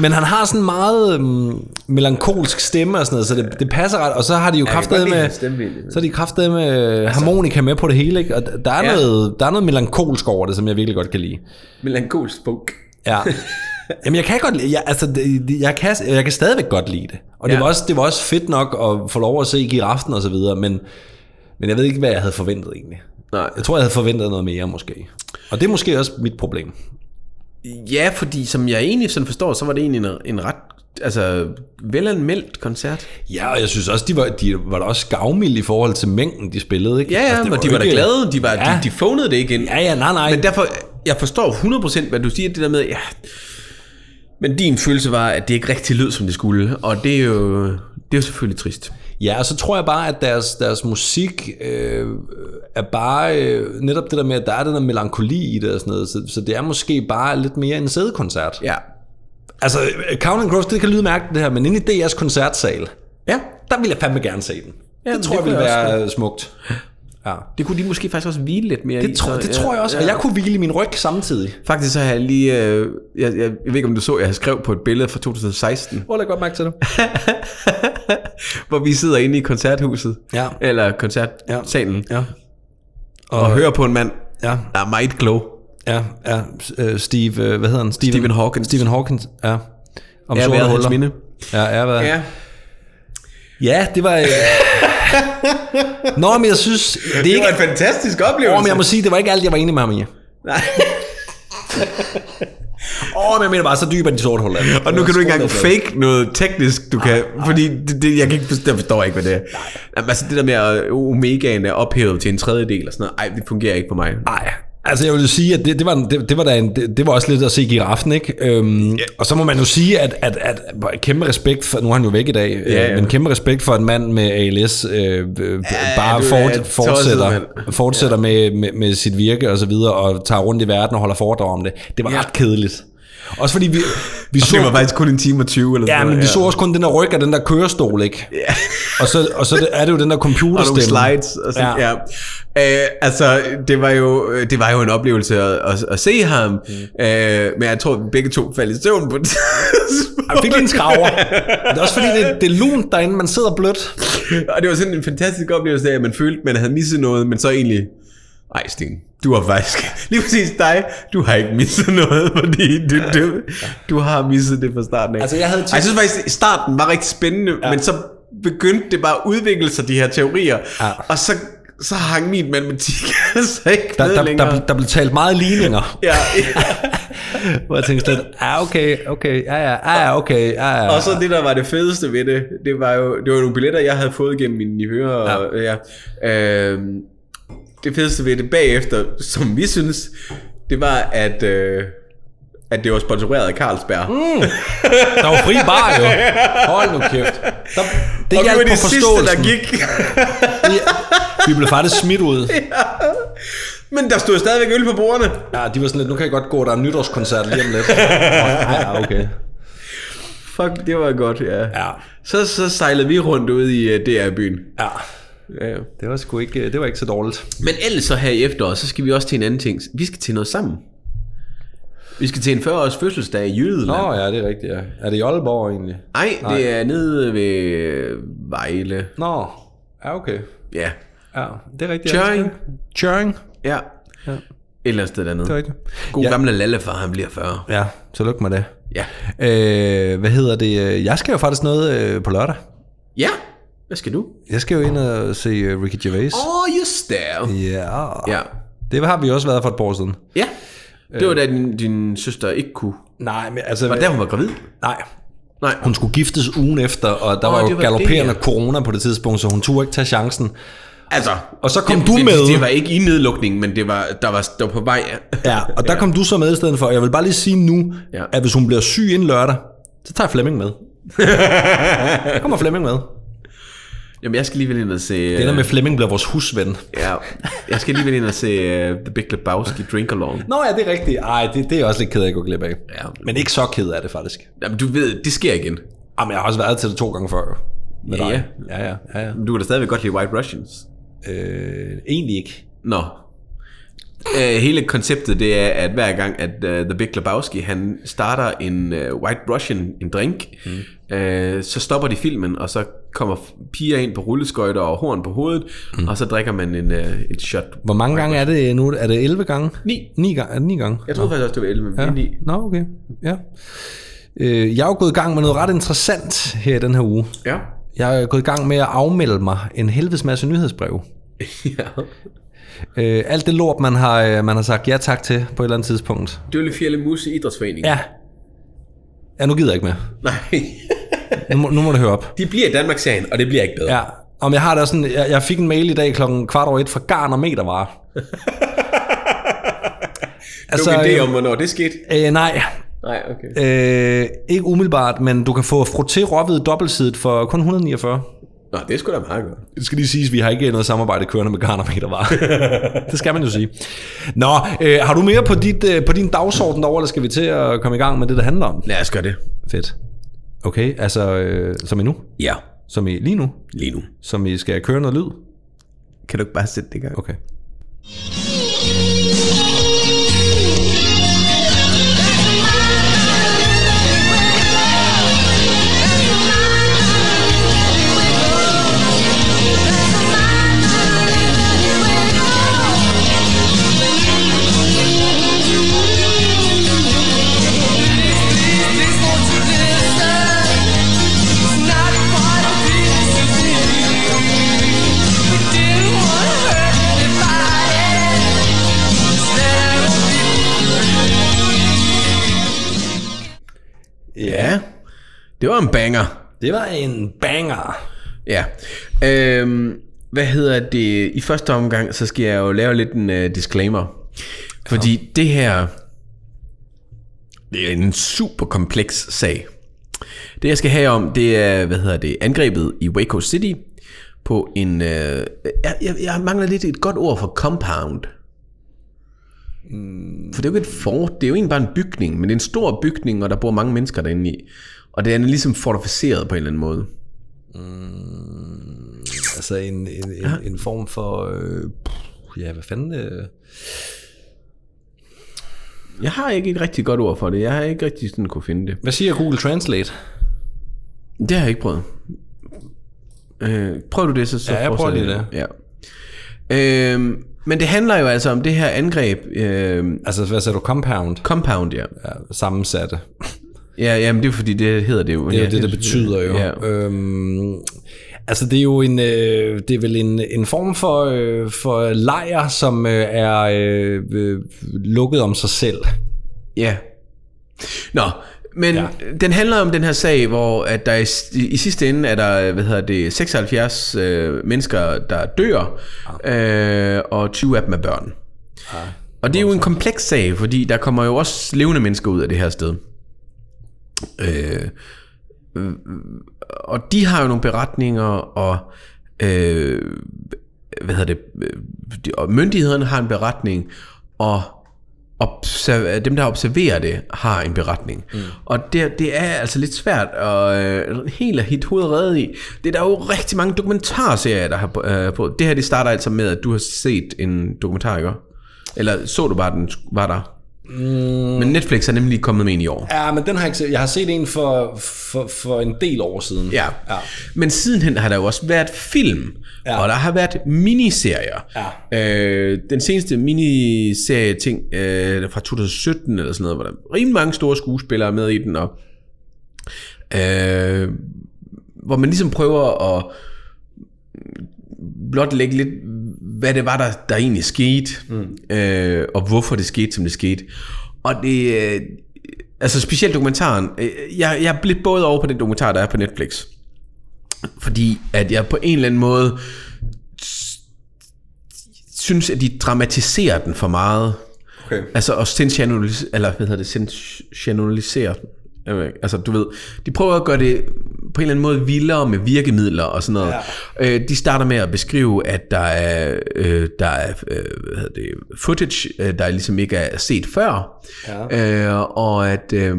Men han har sådan meget øhm, melankolsk stemme og sådan noget, så det, det passer ret. Og så har de jo kan kraftet med, så har de kraftet med harmonika med på det hele, ikke? Og der er, Ja. ja. noget, der er noget melankolsk over det, som jeg virkelig godt kan lide. Melankolsk bog. Ja. Jamen jeg kan godt lide, jeg, altså, det- det- jeg, kan, jeg kan stadigvæk godt lide det. Og det, Ja. var også, det var også fedt nok at få lov at se giraffen og så videre, men, men jeg ved ikke, hvad jeg havde forventet egentlig. Nej. Jeg tror, jeg havde forventet noget mere måske. Og det er måske også mit problem. Ja, fordi som jeg egentlig sådan forstår, så var det egentlig en, en ret altså, velanmeldt koncert. Ja, og jeg synes også, de var, de var da også gavmilde i forhold til mængden, de spillede. Ikke? Ja, ja, altså, det og de var da glade. De, var, ja. Ja. de, de phonede det ikke ind. Ja, ja, nej, nej. Men derfor, jeg forstår 100% hvad du siger, det der med, ja, men din følelse var, at det ikke rigtig lød, som det skulle, og det er jo, det er jo selvfølgelig trist. Ja, og så tror jeg bare, at deres, deres musik øh, er bare øh, netop det der med, at der er den der melankoli i det og sådan noget, så, så det er måske bare lidt mere en sædekoncert. Ja. Altså, Counting Crows, det kan lyde mærkeligt det her, men inde i DR's koncertsal, Ja, der vil jeg fandme gerne se den. Ja, det tror det jeg ville være smukt. Ja. det kunne de måske faktisk også hvile lidt mere i. Det, tror, så, det tror jeg også, og jeg kunne hvile i min ryg samtidig. Faktisk så har jeg lige, øh, jeg, jeg, jeg ved ikke om du så, jeg har skrevet på et billede fra 2016, Hvor jeg godt mærke til det. hvor vi sidder inde i koncerthuset, Ja. eller koncertsalen, Ja. og, og hører på en mand, Ja, der er meget klog. ja, ja. øh, Steve, øh, hvad hedder han? Steven, Stephen Hawkins. Stephen Hawkins, ja. Om Ja, sorte huller. Ja, ja, hvad? Ja. Ja, det var... Nå, men jeg synes... Det er Det ikke... var en fantastisk oplevelse. Åh, men jeg må sige, det var ikke alt, jeg var enig med ham i. Nej. Åh, men jeg mener bare, så dyb er de sorte huller. Og nu kan du ikke engang fake noget teknisk, du kan, fordi det, det, jeg kan ikke jeg forstår ikke, hvad det er. Jamen, altså det der med, at omegaen er ophævet til en tredjedel og sådan noget, ej, det fungerer ikke på mig. Nej, altså jeg vil sige, at det, det, var, det, det, var, da en, det, det var også lidt at se giraffen, ikke? Øhm, yeah. Og så må man jo sige, at, at, at, at kæmpe respekt for, nu er han jo væk i dag, Ja, ja, ja. men kæmpe respekt for en mand med ALS, øh, øh, bare du er fort, tosset, fortsætter, mand. fortsætter med, med, med sit virke og så videre, og tager rundt i verden og holder foredrag om det. Det var Ja. ja. ret kedeligt. Også fordi vi, vi Så det var faktisk kun en time og 20 eller Ja, men vi så også kun den der ryg af den der kørestol, ikke? Ja. Og så, og så er det jo den der og nogle computerstemme. slides og sådan, ja. ja. Øh, altså, det var, jo, det var jo en oplevelse at, at, at se ham, mm. øh, men jeg tror, vi begge to faldt i søvn på det. Jeg fik lige en skraver. Det er også fordi, det, det er lunt derinde, man sidder blødt. og det var sådan en fantastisk oplevelse af, at man følte, at man havde misset noget, men så egentlig, ej Sten, du har faktisk, lige præcis dig, du har ikke misset noget, fordi du, du, du har misset det fra starten af. Altså, jeg havde Ej, jeg synes faktisk, starten var rigtig spændende, ja. men så begyndte det bare at udvikle sig, de her teorier, Ja. og så, så hang min matematik altså ikke Der, med der, længere. der, der blev talt meget ligninger. ja, ja. Hvor jeg tænkte slet, ja okay, okay, ja ja, ja ja, okay, ja ja. Og så det, der var det fedeste ved det, det var jo det var nogle billetter, jeg havde fået gennem mine nivøer. Og, ja. Øhm, det fedeste ved det bagefter, som vi synes, det var, at, øh, at det var sponsoreret af Carlsberg. Mm. Der var fri bar jo. Hold nu kæft. Der, det og det hjalp var på de sidste, der gik. Vi blev faktisk smidt ud. Men der stod stadigvæk øl på bordene. Ja, de var sådan lidt, nu kan jeg godt gå, der er en nytårskoncert lige om lidt. Ja, ja, okay. Fuck, det var godt, ja. Ja, Så, så sejlede vi rundt ud i uh, DR-byen. ja. Ja. Det var sgu ikke, det var ikke så dårligt. Men ellers så her i efteråret, så skal vi også til en anden ting. Vi skal til noget sammen. Vi skal til en 40-års fødselsdag i Jydeland. Nå ja, det er rigtigt, ja. Er det i Aalborg egentlig? Nej, det er nede ved Vejle. Nå, ja okay. Ja. Ja, det er rigtigt. Tjøring. Tjøring. Ja. Ja. Et eller andet sted dernede. Det er rigtigt. God Ja. gamle lallefar, han bliver 40. Ja, tillykke med det. Ja. Øh, hvad hedder det? Jeg skal jo faktisk noget øh, på lørdag. Ja. Hvad skal du? Jeg skal jo ind og se øh, Ricky Gervais. Åh, oh, just det. Ja. Ja. Det har vi også været for et par år siden. Ja. Det var da din, din søster ikke kunne. Nej, men altså... Var det der, hun var gravid? Nej, Nej. hun skulle giftes ugen efter, og der Åh, var jo var galopperende det, corona på det tidspunkt, så hun turde ikke tage chancen. Altså, Og så kom det, du det, med. Det var ikke i nedlukningen, men det var, der var, der var på vej. Ja, og der kom du så med i stedet for. Jeg vil bare lige sige nu, Ja. ja. at hvis hun bliver syg inden lørdag, så tager jeg Flemming med. Der kommer Flemming med. Jamen, jeg skal lige vel ind og se... Det der med Flemming bliver vores husven. Ja, jeg skal lige vel ind og se uh, The Big Lebowski Drink Along. Nå ja, det er rigtigt. Ej, det, det er jeg også lidt ked af at gå glip af. Ja. Men ikke så ked af det, faktisk. Jamen, du ved, det sker igen. Jamen, jeg har også været til det to gange før. Med Ja, dig. Ja, ja, ja, ja. Men Du kan da stadigvæk godt lide White Russians. Øh, egentlig ikke. Nå. Uh, hele konceptet det er, at hver gang, at uh, The Big Lebowski, han starter en uh, White Russian, en drink, mm. uh, så stopper de filmen, og så kommer piger ind på rulleskøjter og horn på hovedet, mm. og så drikker man en, uh, et shot. Hvor mange gange er det nu? Er det 11 gange? Ni. 9 gange? Er det 9 gange? Jeg troede faktisk også, det var 11, men ja. 9. Nå, okay. Ja. Øh, jeg er jo gået i gang med noget ret interessant her i den her uge. Ja. Jeg er gået i gang med at afmelde mig en helvedes masse nyhedsbrev. ja. Øh, alt det lort, man har, øh, man har sagt ja tak til på et eller andet tidspunkt. Dølle Fjelle Musse Idrætsforening. Ja. Ja, nu gider jeg ikke mere. Nej. Nu må, nu må det høre op. De bliver i Danmark-serien, og det bliver ikke bedre. Ja. Om jeg har da sådan, jeg, jeg fik en mail i dag klokken kvart over et fra Garn og Metervare. Altså, du har en idé om, hvornår det skete? øh, nej, Nej, okay. øh, ikke umiddelbart, men du kan få frotté råhvid dobbeltsidet for kun 149. Nå, det er sgu da meget godt. Det skal lige siges, at vi har ikke noget samarbejde kørende med Garn og Metervare. det skal man jo sige. Nå, øh, har du mere på, dit, øh, på din dagsorden derovre, eller skal vi til at komme i gang med det, der handler om? Lad os gøre det. Fedt. Okay, altså øh, som i nu? Ja, Som i lige nu? lige nu. Som I skal køre noget lyd? Kan du ikke bare sætte det i gang? Okay. Var en banger. Det var en banger. Ja. Øhm, hvad hedder det? I første omgang, så skal jeg jo lave lidt en uh, disclaimer. Fordi det her, det er en super kompleks sag. Det jeg skal have om, det er, hvad hedder det, angrebet i Waco City på en, øh, jeg, jeg, jeg mangler lidt et godt ord for compound. For det er jo ikke et fort, det er jo egentlig bare en bygning, men det er en stor bygning, og der bor mange mennesker derinde i. Og det er ligesom fortificeret på en eller anden måde. Altså en, en, en, en form for... Øh, ja, hvad fanden... Øh, Jeg har ikke et rigtig godt ord for det. Jeg har ikke rigtig sådan kunne finde det. hvad siger Google Translate? Det har jeg ikke prøvet. Øh, prøv du det, så, så Ja, jeg prøver lige Ja. Øh, men det handler jo altså om det her angreb. Øh, Altså, hvad siger du? Compound? compound, ja. Ja, sammensatte. Ja, jamen det er fordi, det hedder det jo. Det er ja, det, det betyder jo. Ja. Øhm, altså det er jo en, øh, det er vel en, en form for, øh, for lejr, som øh, er øh, øh, lukket om sig selv. Ja. Nå, men ja. Ja. den handler om den her sag, hvor at der i, i sidste ende er der, hvad hedder det, 76 øh, mennesker, der dør, øh, og 20 af dem er børn. Ja. Og det er jo en kompleks sag, fordi der kommer jo også levende mennesker ud af det her sted. Øh, øh, og de har jo nogle beretninger, og øh, hvad hedder det, øh, de- og myndighederne har en beretning, og observ- dem, der observerer det, har en beretning. Mm. Og det, det er altså lidt svært at øh, helt at hit hovedet redde i. Det er der jo rigtig mange dokumentarserier, der har øh, på. Det her, det starter altså med, at du har set en dokumentar, ikke? Eller så du bare, den var der? Mm. Men Netflix er nemlig kommet med en i år. Ja, men den har jeg ikke set. Jeg har set en for, for, for en del år siden. Ja. ja. Men sidenhen har der jo også været film, ja. Og der har været miniserier. Ja. Øh, den seneste miniserie ting øh, fra 2017 eller sådan noget, hvor der er rimelig mange store skuespillere med i den, og øh, hvor man ligesom prøver at blot lægge lidt, hvad det var, der, der egentlig skete, mm. øh, og hvorfor det skete, som det skete. Og det, øh, altså specielt dokumentaren, øh, jeg, jeg er blevet både over på den dokumentar, der er på Netflix, fordi at jeg på en eller anden måde synes, at de dramatiserer den for meget. Okay. Altså at sensationalisere, eller hvad hedder det, sensationalisere den. Øh, Altså du ved, de prøver at gøre det på en eller anden måde vildere med virkemidler og sådan noget. Ja. Øh, de starter med at beskrive, at der er, øh, der er øh, hvad hedder det, footage, øh, der ligesom ikke er set før. Ja. Øh, og at... Øh,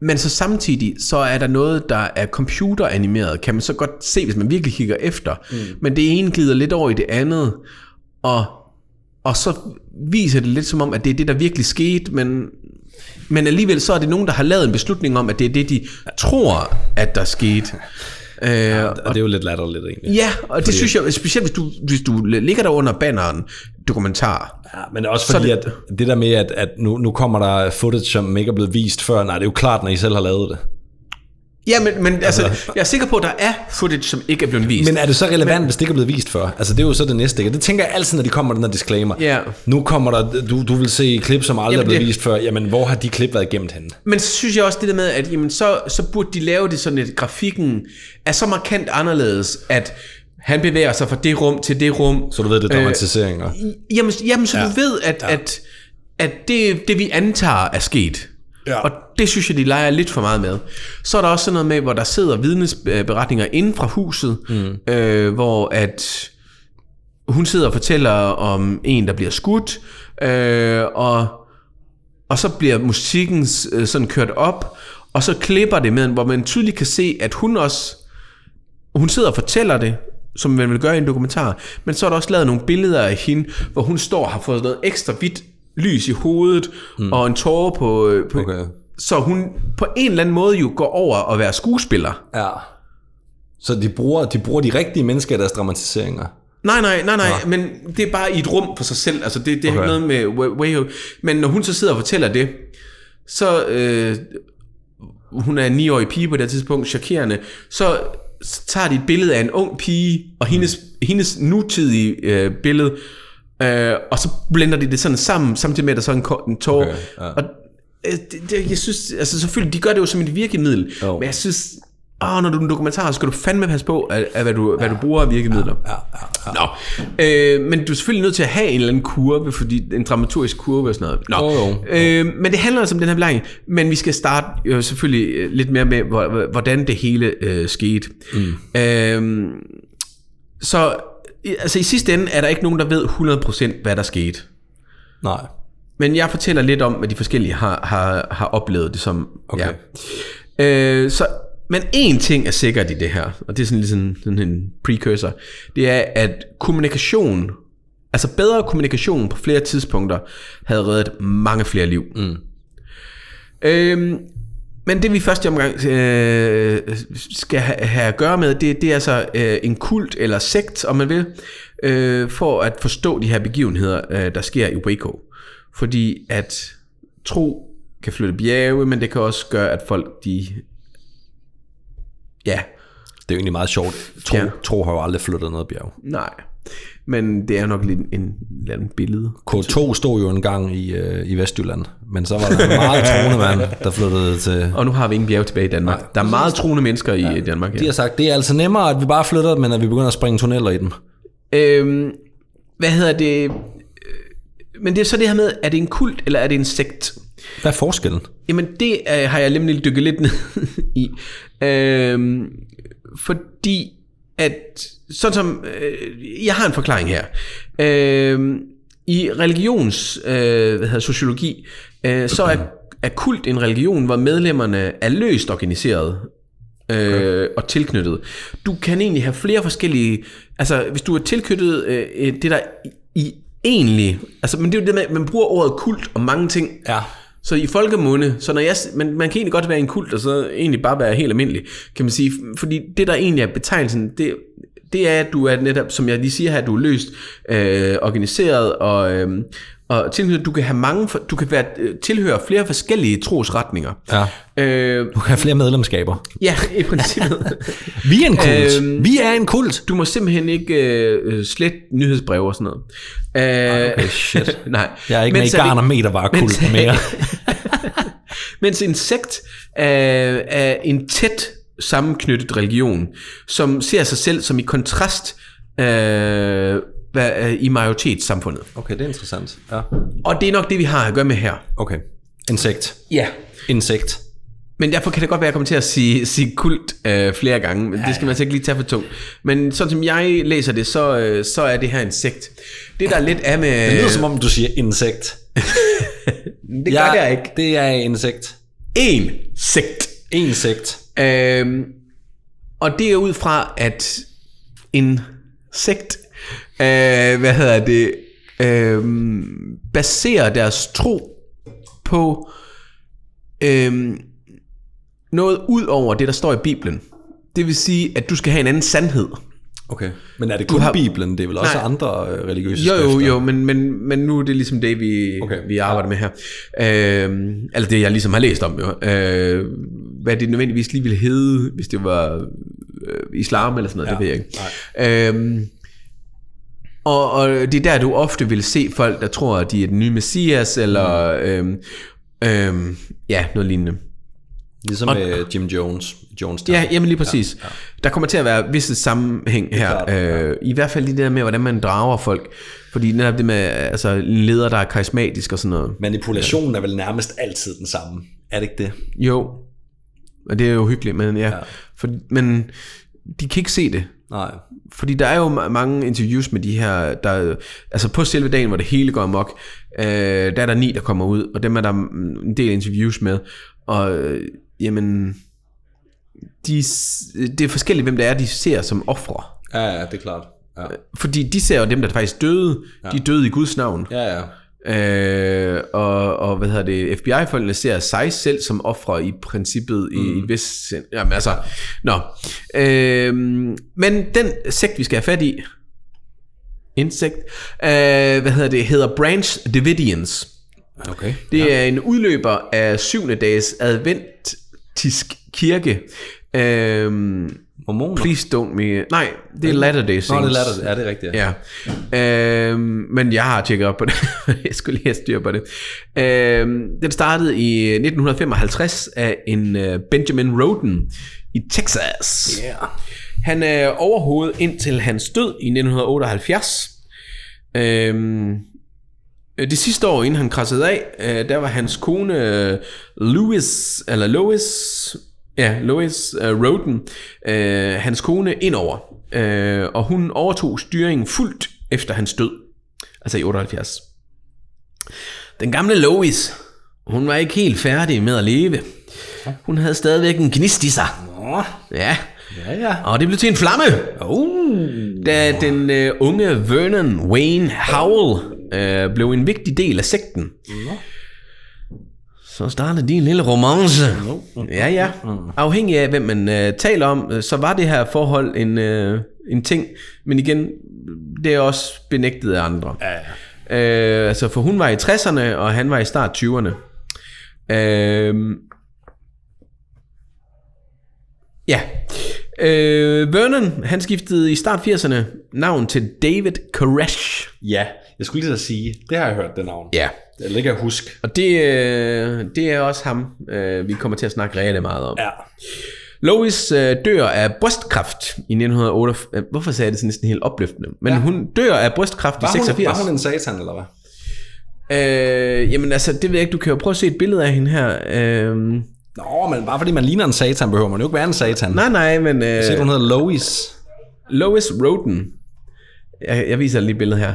men så samtidig, så er der noget, der er computeranimeret, kan man så godt se, hvis man virkelig kigger efter. Mm. Men det ene glider lidt over i det andet, og, og så viser det lidt som om, at det er det, der virkelig skete, men, men alligevel så er det nogen, der har lavet en beslutning om, at det er det, de tror, at der skete. Øh, Og det er jo lidt latterligt egentlig. ja, og det synes jeg, specielt hvis du, hvis du ligger der under banneren dokumentar. Ja, men også Så fordi, det, at det der med, at, at nu, nu kommer der footage, som ikke er blevet vist før. Nej, det er jo klart, når I selv har lavet det. Ja, men, men altså, jeg er sikker på, at der er footage, som ikke er blevet vist. Men er det så relevant, men, hvis det ikke er blevet vist før? Altså, det er jo så det næste. Ikke? Det tænker jeg altid, når de kommer med den her disclaimer. Ja. Nu kommer der, du, du vil se klip, som aldrig Jamen, er blevet det- vist før. Jamen, hvor har de klip været gemt henne? Men så synes jeg også det der med, at jamen, så, så burde de lave det sådan, at grafikken er så markant anderledes, at han bevæger sig fra det rum til det rum. Så du ved, det er dramatiseringer. Øh, jamen, jamen så ja. du ved, at, ja. at, at det, det vi antager er sket. Ja. Og det synes jeg, de leger lidt for meget med. Så er der også sådan noget med, hvor der sidder vidnesberetninger inden fra huset, mm. øh, hvor at hun sidder og fortæller om en, der bliver skudt, øh, og, og så bliver musikken øh, sådan kørt op, og så klipper det med, hvor man tydeligt kan se, at hun også, hun sidder og fortæller det, som man vil gøre i en dokumentar, men så er der også lavet nogle billeder af hende, hvor hun står og har fået noget ekstra hvidt lys i hovedet, mm. og en tårer på, øh, på Okay. så hun på en eller anden måde jo går over at være skuespiller. Ja. Så de bruger, de bruger de rigtige mennesker i deres dramatiseringer. Nej, nej, nej, nej, ja. men det er bare i et rum for sig selv. Altså det, det er Okay. okay. noget med way, way Men når hun så sidder og fortæller det, så øh, hun er en 9-årig pige på det tidspunkt, chokerende, så tager de et billede af en ung pige, og hendes, hendes nutidige øh, billede, øh, og så blender de det sådan sammen, samtidig med, at der så er en, en tår. Okay, ja. ja. Og øh, det, det, jeg synes, altså selvfølgelig, de gør det jo som et virkemiddel, Jo. men jeg synes, åh, når du er en dokumentar, skal du fandme passe på, at, at hvad, du, hvad du bruger af virkemidler. Ja, ja, ja. Nå, øh, men du er selvfølgelig nødt til at have en eller anden kurve, fordi en dramaturgisk kurve og sådan noget. Nå, Jo, jo. Øh, men det handler altså om den her belejring, men vi skal starte jo selvfølgelig øh, lidt mere med, hvor- hvordan det hele øh, skete. Mm. Øh, så altså i sidste ende er der ikke nogen, der ved 100% hvad der skete. Nej. Men jeg fortæller lidt om, hvad de forskellige har, har, har oplevet det som. Okay. Ja. Øh, så, men en ting er sikkert i det her, og det er sådan ligesom sådan en precursor, det er, at kommunikation, altså bedre kommunikation på flere tidspunkter, havde reddet mange flere liv. Mm. Øhm, men det vi første omgang øh, skal ha- have at gøre med, det, det er altså øh, en kult eller sekt, om man vil, øh, for at forstå de her begivenheder, øh, der sker i Waco. Fordi at tro kan flytte bjerge, men det kan også gøre, at folk de... Ja, Det er jo egentlig meget sjovt. Tro, Ja. ja. tro har jo aldrig flyttet noget bjerg. nej. Men det er nok lidt en, en eller anden billede. K2 stod jo engang i, øh, i Vestjylland, men så var der en meget troende mand, der flyttede til... Og nu har vi ingen bjerge tilbage i Danmark. Nej. Der er meget troende mennesker i ja. Danmark. De Ja. har sagt, det er altså nemmere, at vi bare flytter, men at vi begynder at springe tunneller i dem. Øhm, hvad hedder det? Øh, Men det er så det her med, er det en kult, eller er det en sekt? Hvad er forskellen? Jamen det øh, har jeg nemlig dykket lidt ned i. Øhm, fordi at, sådan som, øh, jeg har en forklaring her. Øhm, I religions, øh, hvad hedder sociologi, øh, så er, er kult en religion, hvor medlemmerne er løst organiseret øh, og tilknyttet. Du kan egentlig have flere forskellige, altså hvis du er tilknyttet øh, øh, det der i, egentlig, altså men det er jo det med, man bruger ordet kult om mange ting. Ja. Så i folkemunde, så når jeg, man, man kan egentlig godt være en kult, og så egentlig bare være helt almindelig, kan man sige. Fordi det, der egentlig er betegnelsen, det, det er, at du er netop, som jeg lige siger her, du er løst øh, organiseret, og, øh, og tilknyttet, du kan have mange, du kan være, øh, tilhøre flere forskellige trosretninger. Ja. Øh, Du kan have flere medlemskaber. ja, i princippet. Vi er en kult. Øhm, Vi er en kult. Du må simpelthen ikke øh, slet nyhedsbreve og sådan noget. Øh, Okay, shit. nej. Jeg er ikke med i Mens er det- Garner Metervar kult mens- mere. Mens en sekt er, er en tæt sammenknyttet religion, som ser sig selv som i kontrast øh, hvad, øh, i majoritetssamfundet. Okay, det er interessant. Ja. Og det er nok det, vi har at gøre med her. Okay. Insekt. Ja. Insekt. Men derfor kan det godt være, at jeg kommer til at sige, sige kult øh, flere gange, men ja, det skal man altså ikke lige tage for tungt. Men sådan som jeg læser det, så, øh, så er det her en sekt. Det der lidt er med... Det lyder som om, du siger insekt. det gør jeg ikke. Det er insekt. En sekt. Insekt. Øhm, og det er ud fra, at en sekt, øh, hvad hedder det, øh, baserer deres tro på øh, noget ud over det, der står i Bibelen. Det vil sige, at du skal have en anden sandhed. Okay. Men er det kun har- har... Bibelen? Det er vel også Nej. andre øh, religiøse Jo, jo, skrifter? jo, men, men, men nu er det ligesom det, vi, okay. Vi arbejder med her. Øh, eller det, jeg ligesom har læst om, jo. Øh, hvad det nødvendigvis lige ville hedde, hvis det var øh, islam eller sådan noget, ja. det ved jeg ikke. Øh, og, og det er der, du ofte vil se folk, der tror, at de er den nye messias, eller øh, øh, ja, noget lignende. Ligesom med Jim Jones. Jones Ja, jamen lige præcis. Ja, ja. Der kommer til at være visse sammenhæng her. klart, ja. øh, I hvert fald lige det der med, hvordan man drager folk. Fordi netop det med altså, en leder, der er karismatisk og sådan noget. Manipulationen er vel nærmest altid den samme. Er det ikke det? Jo, og det er jo hyggeligt, men ja. ja. For, men de kan ikke se det. Nej. Fordi der er jo ma- mange interviews med de her, der, altså på selve dagen, hvor det hele går amok, øh, der er der ni, der kommer ud, og dem er der mm, en del interviews med, og øh, jamen, de, det er forskelligt, hvem det er, de ser som ofre. Ja, ja, det er klart. Ja, Fordi de ser jo dem, der faktisk døde, ja. de døde i Guds navn. ja. ja. Øh, og, og hvad hedder det, FBI-folkene ser sig selv som ofre i princippet i, mm. i vis sind. Jamen altså, nå. Øh, men den sekt, vi skal have fat i, insekt, øh, hvad hedder det, hedder Branch Davidians. Okay. Det ja. er en udløber af syvende dages adventisk kirke. Øh, Mormoner. please don't me... Nej, det er Latter Day Saints. Nå, det lader det. Ja, det er rigtigt. Ja. Ja. Øhm, men jeg har tjekket op på det. jeg skulle lige have styr på det. Øhm, den startede i 1955 af en uh, Benjamin Roden i Texas. Yeah. Han er øh, overhovedet indtil hans død i 1978. Øhm, øh, det sidste år, inden han krassede af, øh, der var hans kone øh, Louis, eller Lois, ja, Lois øh, Roden, øh, hans kone indover. Øh, og hun overtog styringen fuldt efter hans død, altså i 78. Den gamle Lois, hun var ikke helt færdig med at leve. Hun havde stadigvæk en gnist i sig. Ja, Ja, ja. og det blev til en flamme. Uh. Da den øh, unge Vernon Wayne Howell øh, blev en vigtig del af sekten, så startede de en lille romance. Ja, ja. Afhængig af, hvem man øh, taler om, øh, så var det her forhold en, øh, en ting. Men igen, det er også benægtet af andre. Ja, ja. Øh, altså, for hun var i 60'erne, og han var i start 20'erne. Øh, ja. Øh, Vernon, han skiftede i start 80'erne navn til David Koresh. Ja, jeg skulle lige så sige, det har jeg hørt, det navn. Ja. Eller det kan jeg huske. Og det, øh, det er også ham, øh, vi kommer til at snakke rigtig meget om. Ja. Lois øh, dør af brystkræft i 1908. Øh, Hvorfor sagde jeg det sådan næsten helt opløftende? Men ja. hun dør af brystkræft Var i hun, 86. var hun en satan, eller hvad? Øh, jamen altså, det ved jeg ikke. Du kan jo prøve at se et billede af hende her. Øh, Nå, men bare fordi man ligner en satan, behøver man jo ikke være en satan. nej, nej, men... Øh, Se, hun hedder Lois. Lois Roden. Jeg, jeg viser lige billedet her.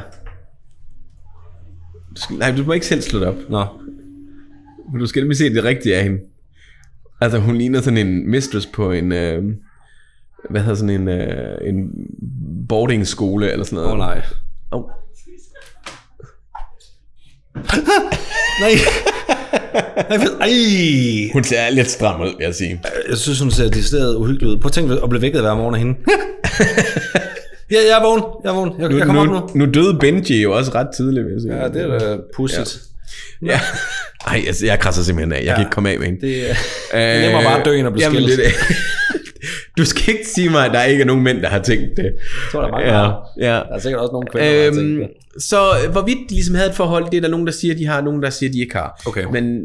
Du skal, nej, du må ikke selv slå det op. Nå. Men du skal nemlig se det rigtige af hende. Altså, hun ligner sådan en mistress på en... Øh, hvad hedder sådan en, øh, en boarding skole eller sådan noget. Åh oh, nej. Oh. Nej. Ej. Hun ser lidt stram ud, vil jeg sige. Jeg synes, hun ser decideret uhyggelig ud. Prøv at tænke at blive vækket hver morgen af hende. Ja, jeg er vågen. Jeg er vågen. Jeg, jeg kommer op nu. nu døde Benji jo også ret tidligt, vil jeg sige. Ja, det er da pudsigt. Ja. Ej, altså, jeg krasser simpelthen af. Jeg ja. kan ikke komme af med hende. Det, er- det er nemmere bare at dø, end at blive jamen, skilt. det det. Du skal ikke sige mig, at der ikke er nogen mænd, der har tænkt det. Jeg tror, der er mange, der Ja, har. ja. Der er sikkert også nogle kvinder, der har tænkt Øhm, det. så hvorvidt de ligesom havde et forhold, det er der nogen, der siger, de har, nogen, der siger, de ikke har. Okay. Men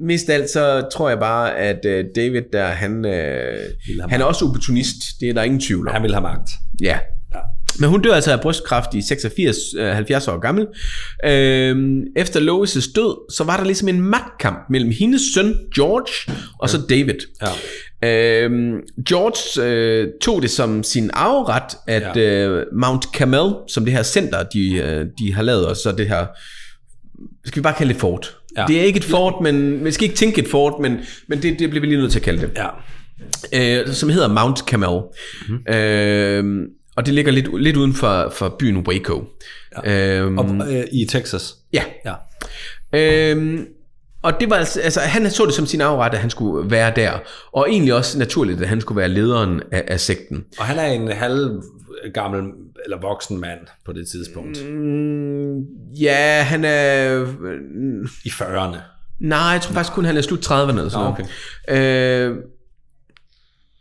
mest alt, så tror jeg bare, at uh, David der, han, have han er også opportunist. Det er der ingen tvivl om. Han vil have magt. Ja. Men hun dør altså af brystkræft i 86, øh, 70 år gammel. Øhm, efter Lois' død, så var der ligesom en magtkamp mellem hendes søn George og så David. Ja. Øhm, George øh, tog det som sin arveret, at Ja. øh, Mount Carmel, som det her center, de, øh, de har lavet, og så det her, skal vi bare kalde det fort. Ja. Det er ikke et fort, men vi skal ikke tænke et fort, men, men det, det bliver vi lige nødt til at kalde det Ja. øh, som hedder Mount Carmel. Mm-hmm. Øh, og det ligger lidt, lidt uden for, for byen Waco. Ja. Øh, Og, øh, I Texas. ja. Ja. Øh, og det var altså, altså, han så det som sin afret, at han skulle være der. Og egentlig også naturligt, at han skulle være lederen af, af sekten. Og han er en halv gammel eller voksen mand på det tidspunkt. Mm, ja, han er... øh, I 40'erne. Nej, jeg tror faktisk kun, han er slut 30'erne eller sådan Nå, noget. Øh,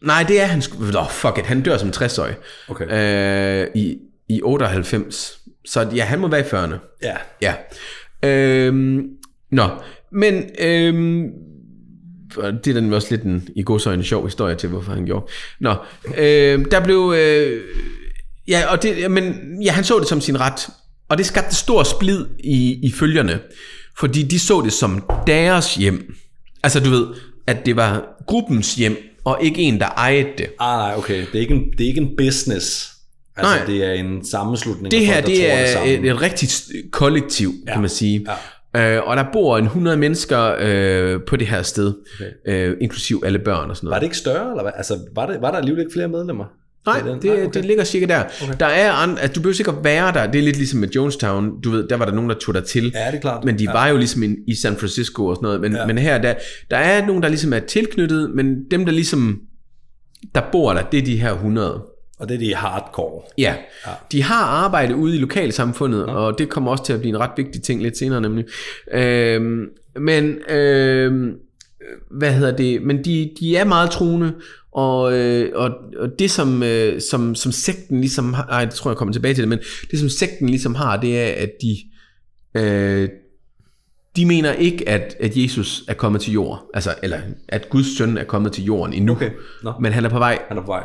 nej, det er han sgu... Oh, fuck it, han dør som 60-årig. Okay. Øh, i, I 98. Så ja, han må være i 40'erne. Ja. Ja. Øhm, nå, men øhm, det er den også lidt en i godsøjne sjov historie til, hvorfor han gjorde. Nå, øhm, der blev... Øh, ja, og det, men, ja, han så det som sin ret. Og det skabte stor splid i, i følgerne. Fordi de så det som deres hjem. Altså du ved, at det var gruppens hjem, og ikke en, der ejede det. Ah, nej, okay. Det er ikke en, det er ikke en business. Altså, Nej. det er en sammenslutning Det her, folk, det er sammen. et, et rigtigt kollektiv, ja. Kan man sige. Ja. Øh, og der bor en 100 mennesker øh, på det her sted, Okay. øh, inklusiv alle børn og sådan Var noget. det ikke større, eller hvad? Altså, var, det, var der alligevel ikke flere medlemmer? Nej, det, okay. det ligger cirka der. Okay. Der er andre, altså, du behøver sikkert være der. Det er lidt ligesom med Jonestown. Du ved, der var der nogen, der tog dig til. Ja, det er klart. Men de ja. var jo ligesom i, i San Francisco og sådan noget. Men, ja. Ja. men her, der, der er nogen, der ligesom er tilknyttet, men dem, der ligesom, der bor der, det er de her 100. Og det er de hardcore. Ja, de har arbejde ude i lokalsamfundet, ja. og det kommer også til at blive en ret vigtig ting lidt senere nemlig. Øhm, men øhm, hvad hedder det? Men de, de er meget truende, og, øh, og, og det som, øh, som, som sekten ligesom har, ej, det tror jeg kommer tilbage til det, men det som sekten ligesom har, det er, at de, øh, de mener ikke, at, at Jesus er kommet til jord, altså, eller at Guds søn er kommet til jorden endnu, Okay. Nå. men han er på vej. Han er på vej.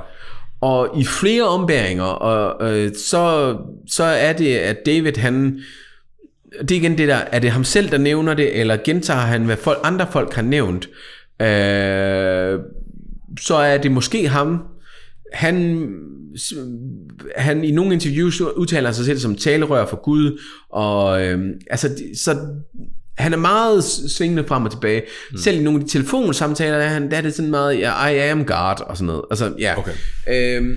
Og i flere ombæringer, og øh, så, så er det, at David han, det er igen det der, er det ham selv, der nævner det, eller gentager han, hvad folk, andre folk har nævnt, øh, så er det måske ham, han, han i nogle interviews udtaler sig selv som talerør for Gud, og øh, altså, så han er meget svingende frem og tilbage. Mm. Selv i nogle af de telefonsamtaler, der er, han, der er det sådan meget, ja, I am God, og sådan noget. Altså, ja. Okay. Øhm,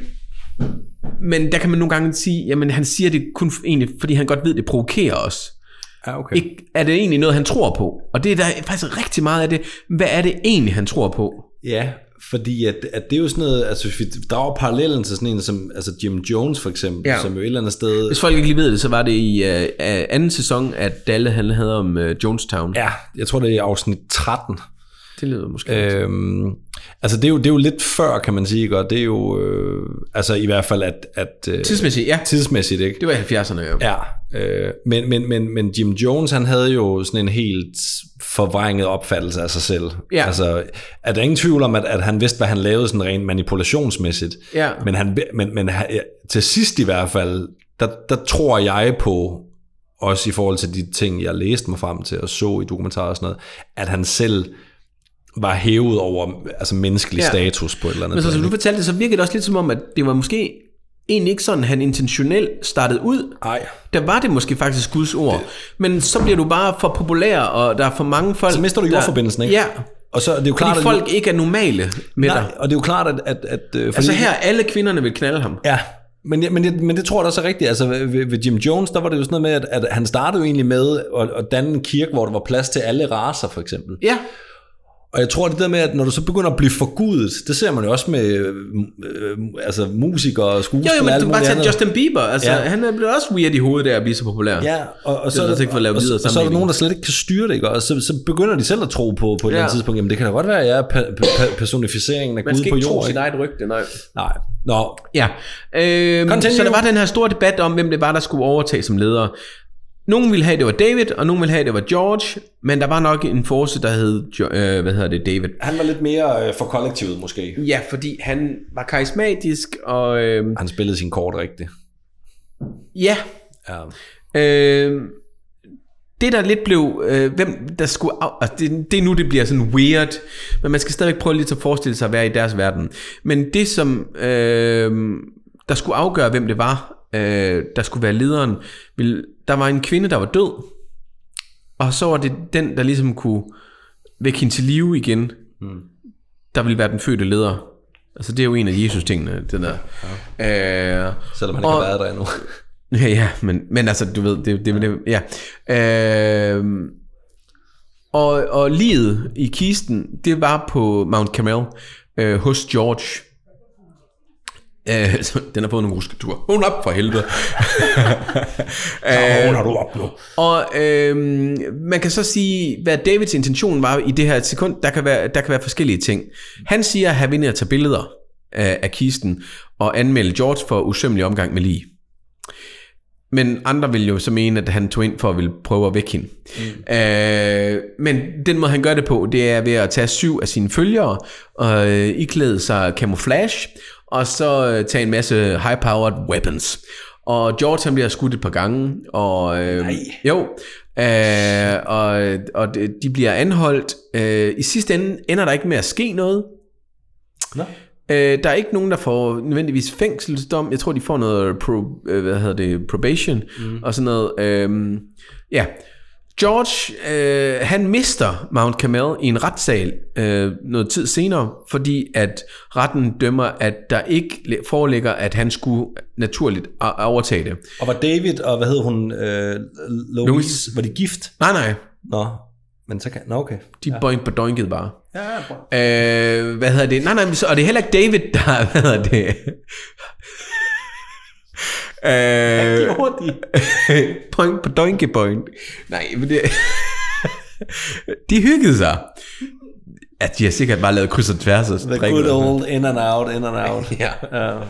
men der kan man nogle gange sige, jamen han siger det kun egentlig, fordi han godt ved, det provokerer os. Ja, okay. Ikke, er det egentlig noget, han tror på? Og det er der faktisk rigtig meget af det. Hvad er det egentlig, han tror på? Ja, fordi at, at det er jo sådan noget, altså hvis vi drager parallellen til sådan en som altså Jim Jones for eksempel, ja. som jo et eller andet sted... Hvis folk ikke lige ved det, så var det i uh, anden sæson, at Dalle han havde om uh, Jonestown. Ja, jeg tror det er i afsnit 13. Det lyder måske. Øh, Øhm, altså det er, jo, det er jo lidt før, kan man sige, ikke? og det er jo, øh, altså i hvert fald at... at øh, Tidsmæssigt, ja. tidsmæssigt, ikke? Det var i 70'erne, jo. Ja, øh, men, men, men, men Jim Jones, han havde jo sådan en helt forvrænget opfattelse af sig selv. Ja. Altså, er der ingen tvivl om, at, at han vidste, hvad han lavede sådan rent manipulationsmæssigt. Ja. Men, han, men, men til sidst i hvert fald, der, der tror jeg på, også i forhold til de ting, jeg læste mig frem til og så i dokumentarer og sådan noget, at han selv var hævet over altså menneskelig Ja. status på et eller andet Men så, som du fortalte det, så virkede det også lidt som om, at det var måske egentlig ikke sådan, han intentionelt startede ud. Ej. Der var det måske faktisk Guds ord. Men så bliver du bare for populær, og der er for mange folk... Så mister du jordforbindelsen, ikke? Ja, Og så er det jo fordi klart, at folk ikke er normale med Nej, dig. og det er jo klart, at... at, at øh, fordi, Altså her, alle kvinderne vil knalde ham. Ja, men, men, det, men det tror jeg da også er rigtigt. Altså ved, ved Jim Jones, der var det jo sådan noget med, at, at han startede jo egentlig med at, at danne en kirke, hvor der var plads til alle raser, for eksempel. Ja, Og jeg tror, det der med, at når du så begynder at blive forgudet, det ser man jo også med øh, altså, musikere og Jo, skuespillere jo, og men du bare tage. Justin Bieber. Altså, Ja. han er blevet også weird i hovedet af at blive så populær. Ja, og, og, Det så, er altså ikke for at lave og, og, så er der nogen, der slet ikke kan styre det, ikke? og så, så begynder de selv at tro på, på et Ja. eller andet tidspunkt, jamen det kan da godt være, at jeg er pe- pe- pe- personificeringen af Man Gud skal på ikke tro jorden. sit eget rygte, nej. Nej, nå, Ja. Øhm, Continue. så der var den her store debat om, hvem det var, der skulle overtage som leder. Nogen ville have, det var David, og nogen ville have, det var George, men der var nok en force, der hed, øh, hvad hedder det, David. han var lidt mere øh, for kollektivet måske. Ja, fordi han var karismatisk, og øh, Han spillede sin kort rigtigt. ja, Ja. øh, det der lidt blev, øh, hvem der skulle, altså det, det er nu, det bliver sådan weird, men man skal stadigvæk prøve lidt at forestille sig at være i deres verden. Men det som, øh, der skulle afgøre, hvem det var, øh, der skulle være lederen, ville, der var en kvinde, der var død, og så var det den, der ligesom kunne vække hende til live igen, mm. der ville være den fødte leder. Altså det er jo en af Jesus tingene, den der. Ja. Øh, Selvom han ikke Og- har været der endnu. Ja, ja, men, men altså, du ved, det, det, det ja. Øh, og, og livet i kisten, det var på Mount Carmel øh, hos George. Øh, så den har fået nogle rusketur. Hun op for helvede. øh, har du op nu. og øh, man kan så sige, hvad Davids intention var i det her sekund. Der kan være, der kan være forskellige ting. Han siger, at han og tage billeder af, af kisten og anmelde George for usømmelig omgang med lige. Men andre vil jo så mene, at han tog ind for at ville prøve at vække hende. Mm. Øh, men den måde, han gør det på, det er ved at tage syv af sine følgere og øh, iklæde sig camouflage, og så øh, tage en masse high-powered weapons. Og George han bliver skudt et par gange, og øh, Nej. jo, øh, og, og de- bliver anholdt. Øh, I sidste ende ender der ikke med at ske noget. Nå. Øh, der er ikke nogen, der får nødvendigvis fængselsdom. Jeg tror, de får noget pro, øh, hvad hedder det, probation mm. og sådan noget. Øh, ja. George, øh, han mister Mount Carmel i en retssal øh, noget tid senere, fordi at retten dømmer, at der ikke foreligger, at han skulle naturligt overtage det. Og var David og hvad hed hun? Øh, Louise, Louise. Var de gift? Nej, nej, Nå, men så kan... Nå, okay. de ja. boink på doinkede bare. Ja, ja, Øh, hvad hedder det? Nej, nej, og det er heller ikke David, der, hvad hedder det? Øh, Hurtigt. point på doinke point. Nej, men det... de hyggede sig. At de har sikkert bare lavet kryds og tværs og The good old in and out, in and out. Ja. Uh,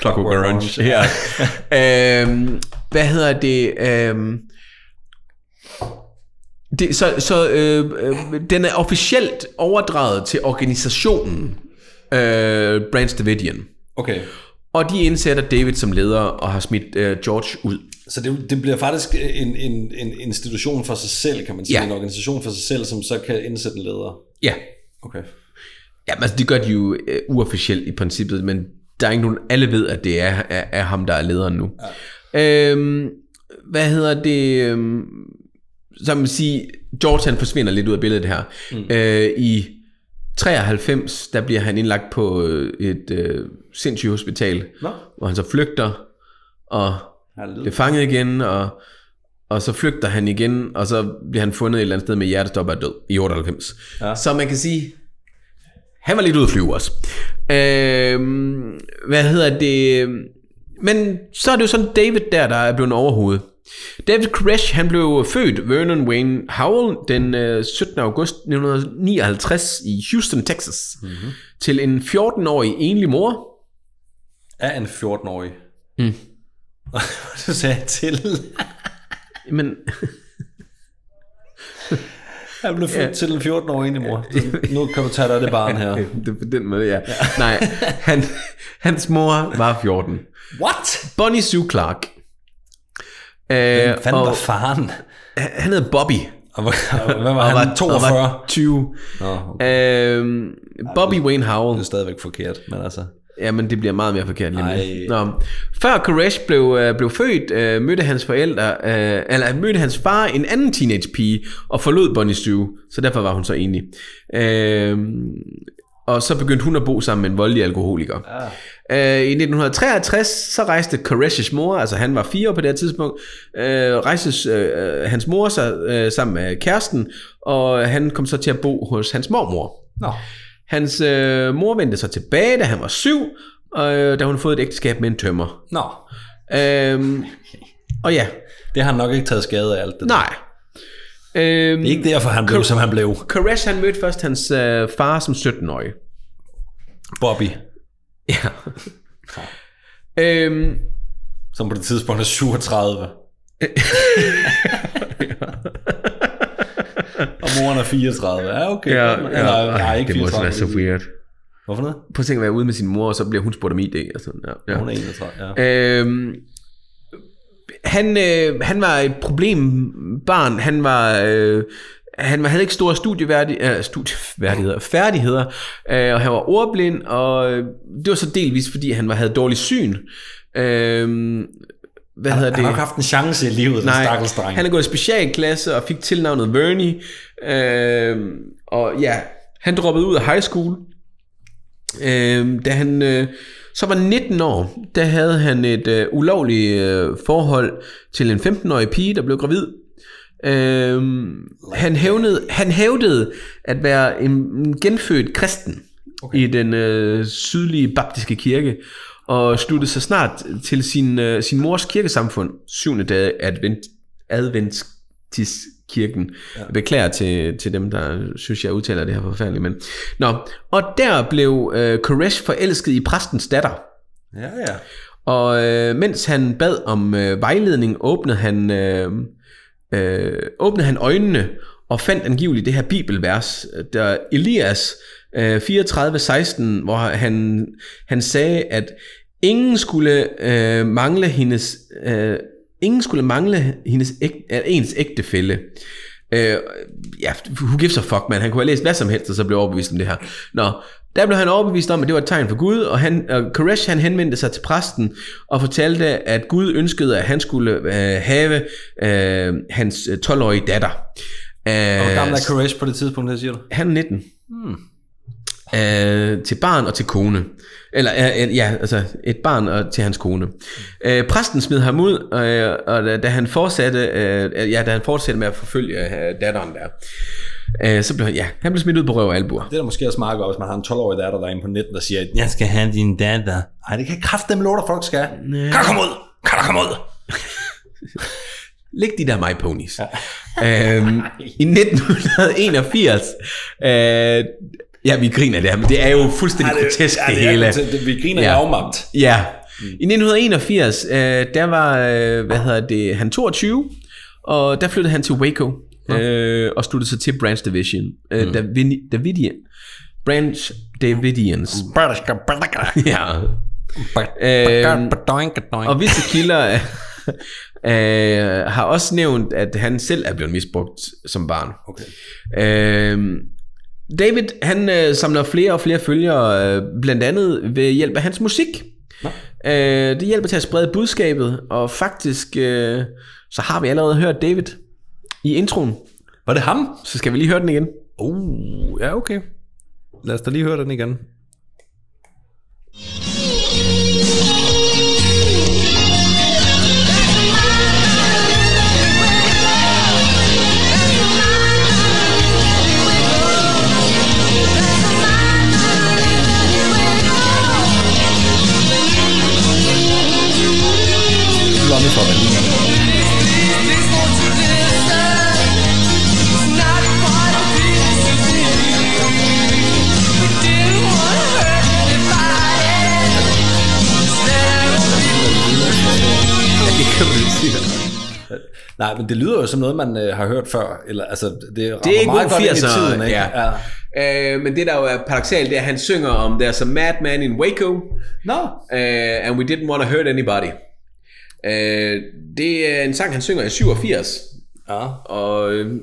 Clockwork Orange. Orange. Ja. øhm, hvad hedder det? Øhm, det så så øh, øh, den er officielt overdraget til organisationen øh, Branch Davidian. Okay. Og de indsætter David som leder og har smidt øh, George ud. Så det, det bliver faktisk en, en, en institution for sig selv, kan man sige. Ja. En organisation for sig selv, som så kan indsætte en leder. Ja. Okay. Ja, altså, det gør de jo øh, uofficielt i princippet, men der er ikke nogen, alle ved, at det er, er, er ham, der er lederen nu. Ja. Øhm, hvad hedder det? Øhm, så man sige, George han forsvinder lidt ud af billedet her. Mm. Øh, I 93, der bliver han indlagt på øh, et øh, sindssygt hospital, Nå. hvor han så flygter, og Halleluja. bliver fanget igen, og, og så flygter han igen, og så bliver han fundet et eller andet sted med hjertestop og død i 98. Ja. Så man kan sige, han var lidt ude at flyve også. Øhm, hvad hedder det? Men så er det jo sådan David der, der er blevet overhovedet. David Koresh, han blev født Vernon Wayne Howell den øh, 17. august 1959 i Houston, Texas. Mm-hmm. Til en 14-årig enlig mor. Er en 14-årig. Mm. du sagde til. Men Han blev født ja. til en 14-årig egentlig mor. Nu kan du tage dig af det barn her. det er på den måde, ja. Nej, han, hans mor var 14. What? Bonnie Sue Clark. Øh, Hvem fanden og var faren? han hed Bobby. Og hvor- og hvad var Og han? var, 42? og var 20. Nå, okay. Øh, Bobby Wayne Howell. det er stadigvæk forkert, men altså... Jamen, det bliver meget mere forkert lige. Ej. Nå. Før Koresh blev, øh, blev født, øh, mødte hans forældre, øh, eller mødte hans far en anden teenage pige, og forlod Bonnie Sue, så derfor var hun så enig. Øh, og så begyndte hun at bo sammen med en voldelig alkoholiker. Øh, I 1963, så rejste Koresh's mor, altså han var fire år på det her tidspunkt, øh, rejste øh, hans mor sig øh, sammen med kæresten, og han kom så til at bo hos hans mormor. Nå. Hans øh, mor vendte så tilbage, da han var syv, og øh, da hun fået et ægteskab med en tømmer. Nå. Øhm, og ja, Det har han nok ikke taget skade af alt det. nej. Øhm, Det er ikke derfor, han blev, som han blev. Koresh, han mødte først hans øh, far som 17-årig. Bobby, Ja. øhm, som på det tidspunkt er 37. Og moren er 34. Ja, okay. Eller, nej, ikke det må 34. også være så weird. Hvorfor noget? Prøv at tænke at være ude med sin mor, og så bliver hun spurgt om ID. Og sådan, ja. ja. Hun er 31, ja. Øhm, han, øh, han var et problembarn. Han var... Øh, han havde ikke store studieværdi, øh, studieværdigheder, færdigheder, øh, og han var ordblind, og øh, det var så delvis, fordi han var, havde dårlig syn. Øh, hvad hedder det? Han har ikke haft en chance i livet, den stakkels dreng. han er gået i specialklasse og fik tilnavnet Vernie. Øh, og ja, han droppede ud af high school. Øh, da han øh, så var 19 år, der havde han et øh, ulovligt øh, forhold til en 15-årig pige, der blev gravid. Øh, han, hævnede, han hævdede at være en, en genfødt kristen okay. i den øh, sydlige baptiske kirke, og sluttede sig snart til sin, øh, sin mors kirkesamfund, syvende dag advent, adventistkirken. Ja. Jeg beklager til, til dem, der synes, jeg udtaler det her forfærdeligt. Men. Nå, og der blev øh, Koresh forelsket i præstens datter. Ja, ja. Og øh, mens han bad om øh, vejledning, åbnede han, øh, øh, åbnede han øjnene og fandt angiveligt det her bibelvers, der Elias øh, 34:16, hvor han, han sagde, at ingen skulle øh, mangle hendes øh, ingen skulle mangle hendes æg, øh, ens ægtefælle. Øh, ja, who gives a fuck, man. Han kunne have læst hvad som helst, og så blev overbevist om det her. Nå, der blev han overbevist om, at det var et tegn for Gud, og, han, og Koresh han henvendte sig til præsten og fortalte, at Gud ønskede, at han skulle øh, have øh, hans øh, 12-årige datter. Øh, Hvor gammel er Koresh på det tidspunkt, der siger du? han er 19. Hmm. Øh, til barn og til kone. Eller øh, ja, altså et barn og til hans kone. Øh, præsten smed ham ud, øh, og da, da han fortsatte, øh, ja, da han fortsatte med at forfølge øh, datteren der, øh, så blev han, ja, han blev smidt ud på røv og albuer. Det er da måske også meget godt, hvis man har en 12-årig datter derinde på 19, der siger, jeg skal have din datter. Nej, det kan kraft dem låter, folk skal. Kan du komme ud? Kan du komme ud? Læg de der my ponies. Ja. øhm, I 1981, øh, ja, vi griner det her, men det er jo fuldstændig grotesk det, det, hele. er, det, vi griner Ja. ja. afmagt. Ja. I 1981, øh, der var, øh, hvad hedder det, han 22, og der flyttede han til Waco, øh, og sluttede sig til Branch Division. Øh, David, Davidian. Branch Davidians. ja. Øhm, Og visse kilder øh, har også nævnt, at han selv er blevet misbrugt som barn. Okay. Øh, David, han øh, samler flere og flere følgere, øh, blandt andet ved hjælp af hans musik. Nå. Øh, det hjælper til at sprede budskabet, og faktisk, øh, så har vi allerede hørt David i introen. Var det ham? Så skal vi lige høre den igen. Uh, ja, okay. Lad os da lige høre den igen. Nej, men det lyder jo som noget, man øh, har hørt før. Eller, altså, det, Det er meget god godt i 80'er, tiden, ikke? ja. Øh, men det der jo er paradoxalt, det er, at han synger om, there's a madman in Waco, Nå, uh, and we didn't want to hurt anybody. Uh, det er en sang, han synger i 87, ja. og øh,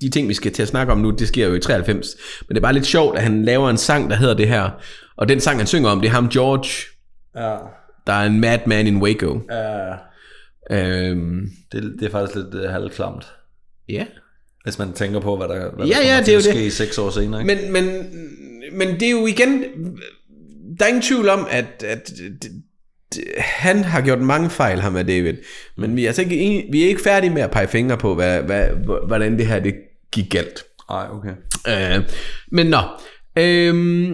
de ting, vi skal til at snakke om nu, det sker jo i 93. Men det er bare lidt sjovt, at han laver en sang, der hedder det her. Og den sang, han synger om, det er ham George, ja. der er en madman in Waco. ja. Øhm, Det, det er faktisk lidt uh, halvklamt. ja. Hvis man tænker på, hvad der, hvad Ja, der ja, kommer det er jo ske seks år senere. Ikke? Men, men, men det er jo igen, der er ingen tvivl om, at, at d- d- han har gjort mange fejl, ham med David. Men vi er, altså ikke, vi er ikke færdige med at pege fingre på, hvad, hvad, hvordan det her det gik galt. Nej, okay. Øh, men nå, øh,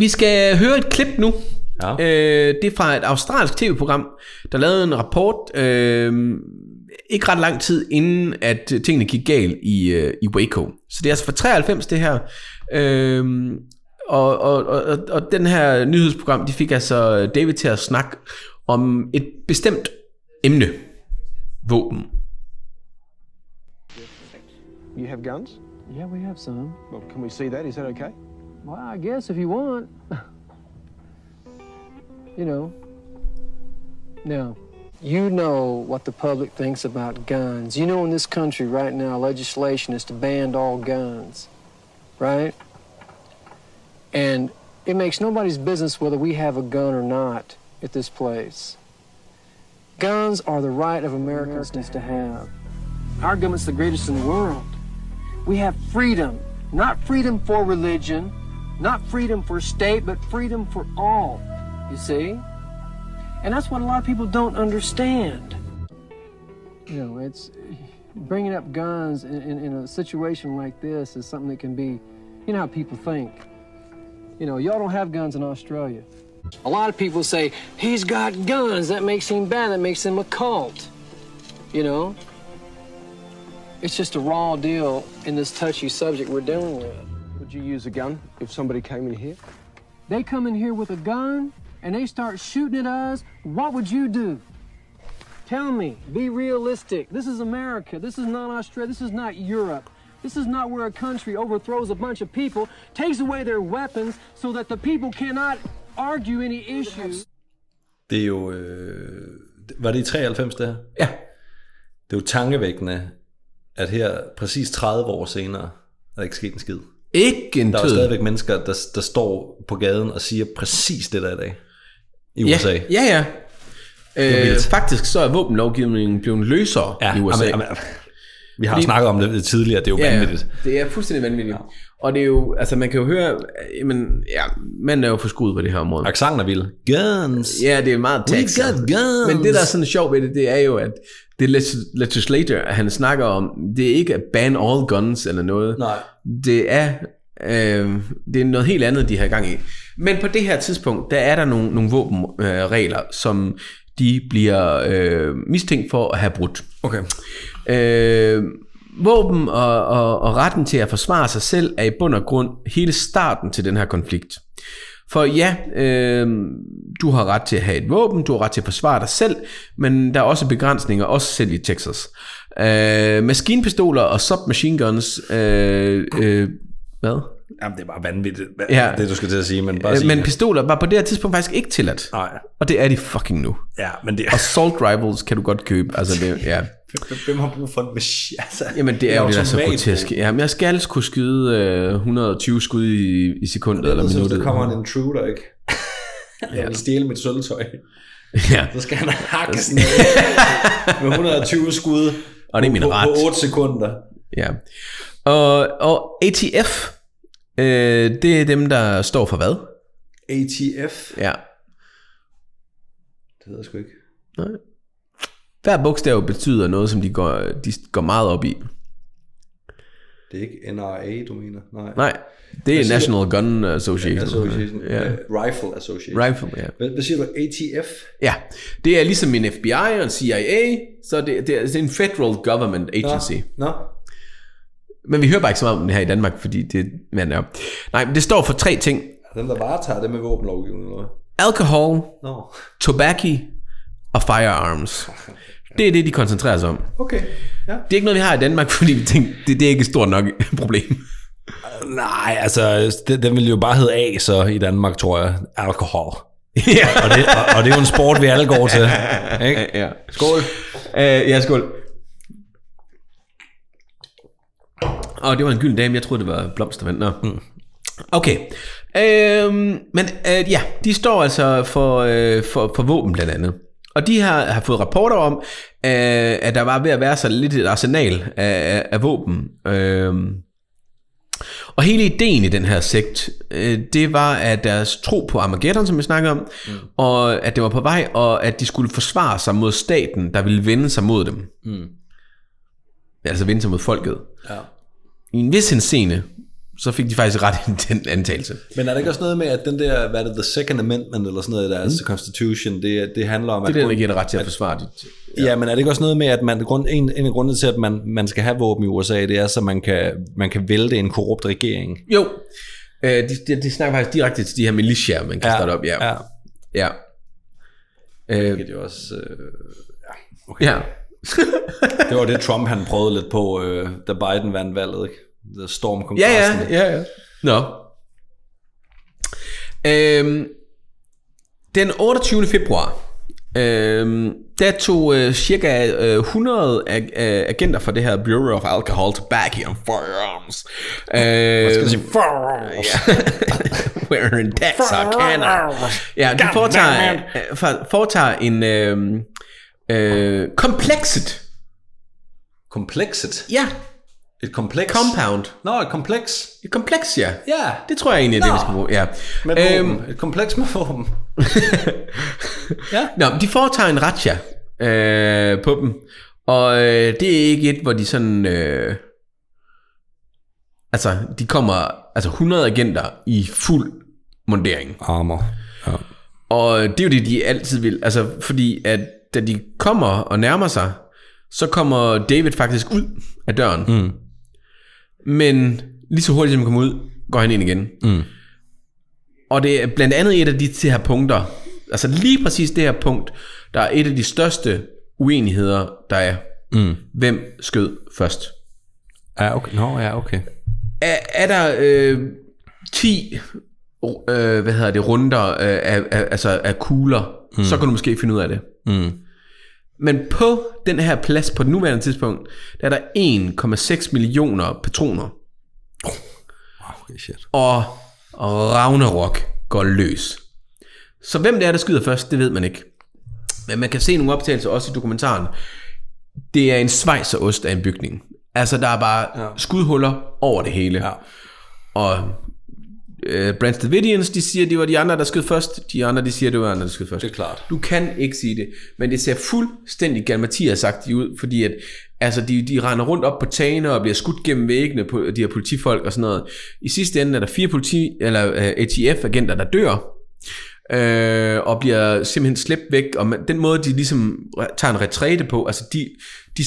vi skal høre et klip nu. Ja. Øh, det er fra et australsk tv-program, der lavede en rapport, øh, ikke ret lang tid inden, at tingene gik galt i, øh, i Waco. Så det er altså fra 93 det her. Øh, og, og, og, og den her nyhedsprogram, de fik altså David til at snakke om et bestemt emne. Våben. You have guns? Yeah, we have some. Well, can we see that? Is that okay? Well, I guess if you want. you know. Now, you know what the public thinks about guns. You know, in this country right now, legislation is to ban all guns, right? And it makes nobody's business whether we have a gun or not at this place. Guns are the right of Americans to have. Our government's the greatest in the world. We have freedom, not freedom for religion, not freedom for state, but freedom for all. You see? And that's what a lot of people don't understand. You know, it's bringing up guns in, in, in a situation like this is something that can be, you know how people think. You know, y'all don't have guns in Australia. A lot of people say, he's got guns, that makes him bad, that makes him a cult. You know? It's just a raw deal in this touchy subject we're dealing with. Would you use a gun if somebody came in here? They come in here with a gun and they start shooting at us, what would you do? Tell me, be realistic. This is America. This is not Australia. This is not Europe. This is not where a country overthrows a bunch of people, takes away their weapons so that the people cannot argue any issues. Det er jo... Øh, var det i 93, det her? Ja. Det er jo tankevækkende, at her præcis 30 år senere, er der ikke sket en skid. Ikke en Der er stadigvæk mennesker, der, der står på gaden og siger præcis det der i dag. I Ja, USA. ja, ja. Øh, faktisk så er våbenlovgivningen blevet løsere i USA. Amen, amen, vi har Fordi- snakket om det tidligere, det er jo Ja, ja. vanvittigt. Det er fuldstændig vanvittigt. Og det er jo, altså man kan jo høre, jamen, ja, manden er jo for skud på det her område. Accenten er vild. Guns. Ja, det er meget We Texas. got guns. Men det, der er sådan sjovt ved det, det er jo, at det legis- legislator, han snakker om, det er ikke at ban all guns eller noget. Nej. Det er, øh, det er noget helt andet, de har gang i. Men på det her tidspunkt, der er der nogle, nogle våbenregler, øh, som de bliver øh, mistænkt for at have brudt. Okay. Øh, våben og, og, og retten til at forsvare sig selv er i bund og grund hele starten til den her konflikt. For ja, øh, du har ret til at have et våben, du har ret til at forsvare dig selv, men der er også begrænsninger, også selv i Texas. Øh, maskinpistoler og submachine guns, øh, øh, hvad? Jamen, det er bare vanvittigt, hvad, Ja. det du skal til at sige, men bare Øh, sige men pistoler var på det her tidspunkt faktisk ikke tilladt. Nej. Og det er de fucking nu. Ja, men det Assault rifles kan du godt købe. Altså det, ja. Hvem har brug for en machine? Altså, Jamen det er jo det, der er så grotesk. Jamen jeg skal altså kunne skyde øh, 120 skud i, i sekundet eller minuttet. der kommer en intruder, ikke? Jeg vil stjæle mit sølvtøj. Ja. Så skal han hakke sådan med 120 skud Og det er min på, ret. på 8 sekunder. ja. Og, og ATF, øh, det er dem, der står for hvad? ATF? Ja. Det ved jeg sgu ikke. Nej. Hver bogstav betyder noget, som de går, de går meget op i. Det er ikke NRA, du mener? Nej. Nej, det er National Gun Association. Association. Ja. Rifle Association. Rifle, ja. Hvad, hvad siger du? ATF? Ja, det er ligesom en FBI og en CIA, så det, det, er, det er en federal government agency. Nå. Men vi hører bare ikke så meget om det her i Danmark, fordi det... Men ja. Nej, men det står for tre ting. Dem, der varetager det med våbenlovgivning, eller hvad? Alcohol, Nå. tobacco og firearms. Det er det, de koncentrerer sig om. Okay. Ja. Det er ikke noget, vi har i Danmark, fordi vi tænker, det, det er ikke et stort nok problem. Nej, altså, det, den vil jo bare hedde A, så i Danmark, tror jeg. Alkohol. ja. Og det, og, og det er jo en sport, vi alle går til. Ikke? ja. Skål. Uh, ja, skål. Og det var en gylden dame, jeg troede, det var blomstervand. Nå. Mm. Okay. Øhm, men øh, ja, de står altså for, øh, for, for våben blandt andet. Og de har, har fået rapporter om, øh, at der var ved at være så lidt et arsenal af, af, af våben. Øhm, Og hele ideen i den her sekt, øh, det var, at deres tro på Armageddon, som vi snakkede om, mm. og at det var på vej, og at de skulle forsvare sig mod staten, der ville vende sig mod dem. Mm. Altså vende sig mod folket. Ja. I en vis henseende, så fik de faktisk ret i den antagelse. Men er der ikke også noget med, at den der, hvad er det, the second amendment, eller sådan noget, der er altså constitution, det, det handler om, Mm. Det er at... den, der giver dig ret til at forsvare dit... Ja, men er det ikke også noget med, at man, grund, en, en af grundene til, at man, man skal have våben i USA, det er, så man kan, man kan vælte en korrupt regering? Jo, øh, de, de, de snakker faktisk direkte til de her militiaer, man kan ja, starte op. Ja. ja. ja. Øh, Det er jo også... Øh, ja, okay. ja. Det var det, Trump han prøvede lidt på, øh, da Biden vandt valget, ikke? The storm Ja, kongressen. ja, ja, ja. Nå. Øhm, den 28. februar, øhm, der tog øh, cirka øh, 100 ag- øh, agenter fra det her Bureau of Alcohol, Tobacco and Firearms. Øh, Skal jeg sige, "Fuck!" We're in Texarkana. Ja, de foretager, øh, for- foretager en øh, øh, komplekset. Komplekset. Ja, Et kompleks. compound. Nå, et kompleks. Et kompleks, ja. Ja. Det tror jeg egentlig er det, vi skal bruge. Ja. Med Øhm, våben. Et kompleks med våben. Nå, de foretager en ratcha øh, på dem, og øh, det er ikke et, hvor de sådan... Øh, altså, de kommer... Altså, 100 agenter i fuld mundering. Armor. Ja. Og det er jo det, de altid vil. Altså, fordi at da de kommer og nærmer sig, så kommer David faktisk ud af døren. Mm. Men lige så hurtigt som han kommer ud, går han ind igen. Mm. Og det er blandt andet et af de her punkter, altså lige præcis det her punkt, der er et af de største uenigheder, der er. Mm. Hvem skød først? Ja, okay. Nå, ja, okay. Er, er der øh, 10 øh, hvad hedder det, runder øh, af, af, altså af kugler, mm. så kan du måske finde ud af det. Mm. Men på den her plads på det nuværende tidspunkt, der er der 1,6 millioner patroner. Okay, shit. og, og Ragnarok går løs. Så hvem det er, der skyder først, det ved man ikke. Men man kan se nogle optagelser også i dokumentaren. Det er en svejserost af en bygning. Altså, der er bare ja. skudhuller over det hele. Ja. Og øh, Brands Davidians, de siger, det var de andre, der skød først. De andre, de siger, det var andre, der skød først. Det er klart. Du kan ikke sige det, men det ser fuldstændig Galmathias sagt ud, fordi at, altså, de, de render rundt op på tagene og bliver skudt gennem væggene på de her politifolk og sådan noget. I sidste ende er der fire politi, eller uh, ATF-agenter, der dør, øh, og bliver simpelthen slæbt væk, og man, den måde, de ligesom tager en retræte på, altså de, de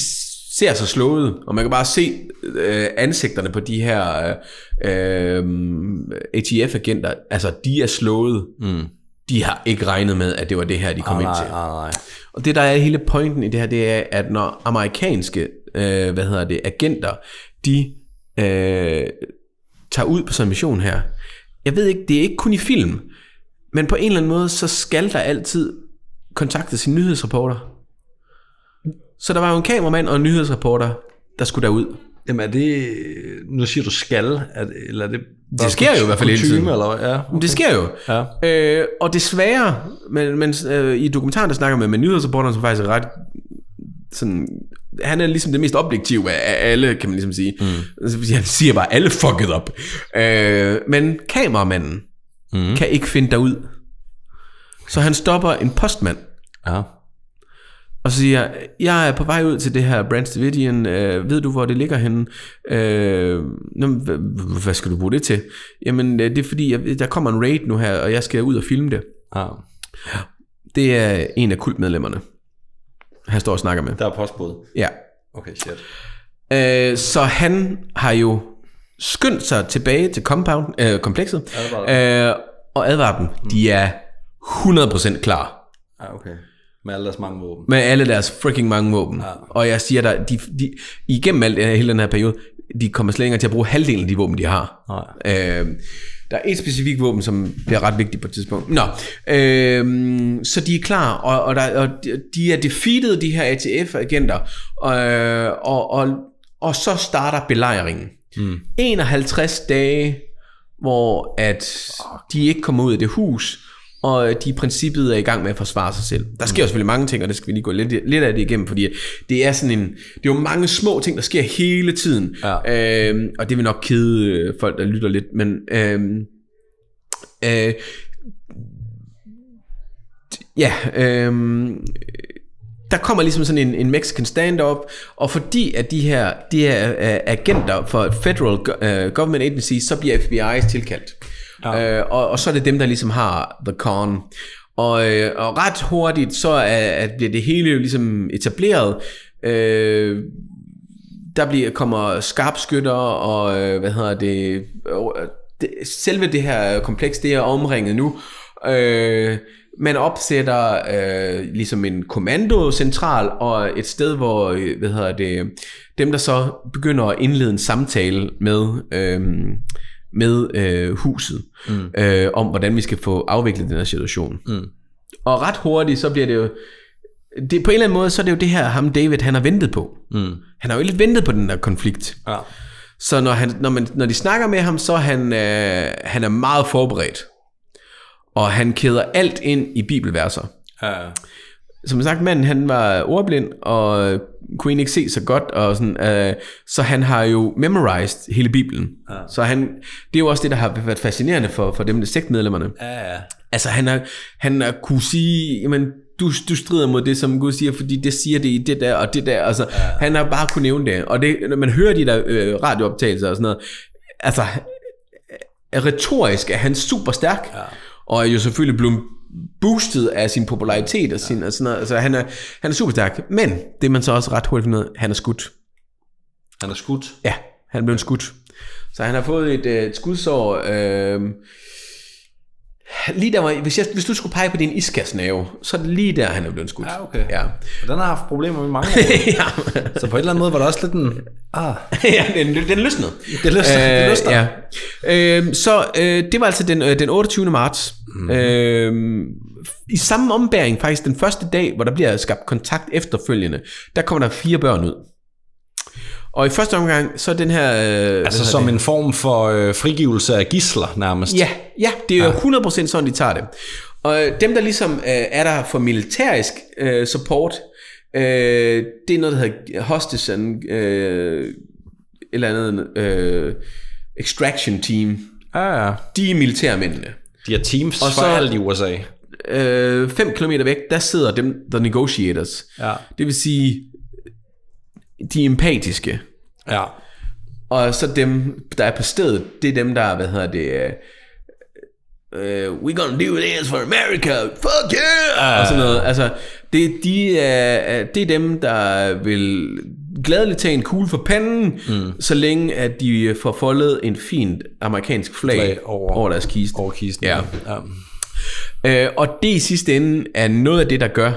ser sig slået, og man kan bare se øh, ansigterne på de her øh, øh, ATF-agenter, altså de er slået. Mm. De har ikke regnet med, at det var det her, de kom Ah, ind til. nej, nej. Og det der er hele pointen i det her, det er, at når amerikanske, øh, hvad hedder det, agenter, de øh, tager ud på sådan en mission her, jeg ved ikke, det er ikke kun i film, men på en eller anden måde, så skal der altid kontaktes en nyhedsreporter. Så der var jo en kameramand og en nyhedsreporter, der skulle derud. Jamen er det... Nu siger du skal, er det, eller er det... bare sker jo i hvert fald hele tiden. Eller, ja, Men det sker jo. Ja. Øh, og desværre, men, men øh, i dokumentaren, der snakker man med nyhedsreporteren, som faktisk er ret sådan, han er ligesom det mest objektive af af alle, kan man ligesom sige. Mm. Han siger bare, alle fucked up. Øh, men kameramanden mm. kan ikke finde derud. Så han stopper en postmand, ja. Og så siger, jeg er på vej ud til det her Brands Davidian, øh, ved du, hvor det ligger henne? Øh, nå, hvad skal du bruge det til? Jamen, øh, det er fordi, jeg, der kommer en raid nu her, og jeg skal ud og filme det. ja. Det er en af kultmedlemmerne, han står og snakker med. Der er postbud. Ja. Okay, shit. Øh, så han har jo skyndt sig tilbage til compound, øh, komplekset, øh, og advarer dem. De er 100% klar Ja, okay. Med alle deres mange våben. med alle deres freaking mange våben. Ja. Og jeg siger dig, de, de, igennem alt her, hele den her periode, de kommer slet ikke til at bruge halvdelen af de våben, de har. Nej. Øh, der er et specifikt våben, som bliver ret vigtigt på et tidspunkt. Nå, øh, så de er klar, og, og, der, og de- er defeated, de her ATF-agenter, og, og, og, og så starter belejringen. Mm. 51 dage, hvor at de ikke kommer ud af det hus, og de i princippet er i gang med at forsvare sig selv. Der sker jo selvfølgelig mange ting, og det skal vi lige gå lidt, lidt af det igennem, fordi det er sådan en, det er jo mange små ting, der sker hele tiden, Ja. øhm, og det vil nok kede øh, folk, der lytter lidt, men øhm, øh, ja, øhm, der kommer ligesom sådan en, en Mexican stand-up, og fordi at de her, de her uh, agenter for Federal uh, Government Agency, så bliver FBI tilkaldt. Ja. Øh, og, og så er det dem, der ligesom har the con. Og, øh, og ret hurtigt, så er, at bliver det hele jo ligesom etableret. Øh, der bliver, kommer skarpskytter og, øh, hvad hedder det, øh, det, selve det her kompleks, det er omringet nu. Øh, man opsætter øh, ligesom en kommandocentral og et sted, hvor øh, hvad hedder det, dem der så begynder at indlede en samtale med, øh, med øh, huset mm. øh, om, hvordan vi skal få afviklet den her situation. Mm. Og ret hurtigt, så bliver det jo, det, på en eller anden måde, så er det jo det her, ham David, han har ventet på. Mm. Han har jo lidt ventet på den der konflikt. Ja. Så når, han, når, man, når de snakker med ham, så er han, øh, han er meget forberedt. Og han kæder alt ind i bibelverser. Ja. Som sagt, manden han var ordblind, og kunne egentlig ikke se så godt, og sådan, øh, så han har jo memorized hele Bibelen. Ja. Så han, det er jo også det, der har været fascinerende for, for dem, sektmedlemmerne. Ja, ja. Altså han har, han har kunne sige, jamen du, du strider mod det, som Gud siger, fordi det siger det i det der og det der. Altså, ja. Han har bare kunne nævne det. Og det, når man hører de der øh, radiooptagelser og sådan noget, altså retorisk er han super stærk, ja. og er jo selvfølgelig blevet boostet af sin popularitet og, sin, og sådan noget. Altså han er, han er super stærk. Men det man så også ret hurtigt af, han er skudt. Han er skudt. Ja, han blev skudt. Så han har fået et, øh, et skudsår. Øh, lige der, hvis, jeg, hvis du skulle pege på din iskasnave, så er det lige der, han er blevet skudt. Ja, okay. Ja. Og den har haft problemer med mange år. ja. Så på et eller andet måde var der også lidt en... Ah, ja, den, den løsnede. Det løsner, det løsner. ja. øh, så øh, det var altså den, øh, den 28. marts. Mm. Øh, I samme ombæring, faktisk den første dag, hvor der bliver skabt kontakt efterfølgende, der kommer der fire børn ud. Og i første omgang, så er den her... Øh, altså som det? en form for øh, frigivelse af gisler nærmest. Ja, ja det er jo 100% sådan, de tager det. Og øh, dem, der ligesom øh, er der for militærisk øh, support, øh, det er noget, der hedder hostage and, øh, eller andet øh, extraction team. Ja, ja. De er militærmændene. De er teams Og for alt i USA. Øh, 5 km væk, der sidder dem, the negotiators. Ja. Det vil sige, de er empatiske. Ja. Og så dem, der er på stedet, det er dem, der, hvad hedder det, øh, we gonna do this for America, fuck yeah, og sådan noget. Altså, det, de er, det er dem, der vil gladeligt tage en kugle for panden, mm. så længe at de får foldet en fint amerikansk flag, Flag over- over deres kiste. Over kisten. Ja. ja. Øh, og det i sidste ende er noget af det, der gør,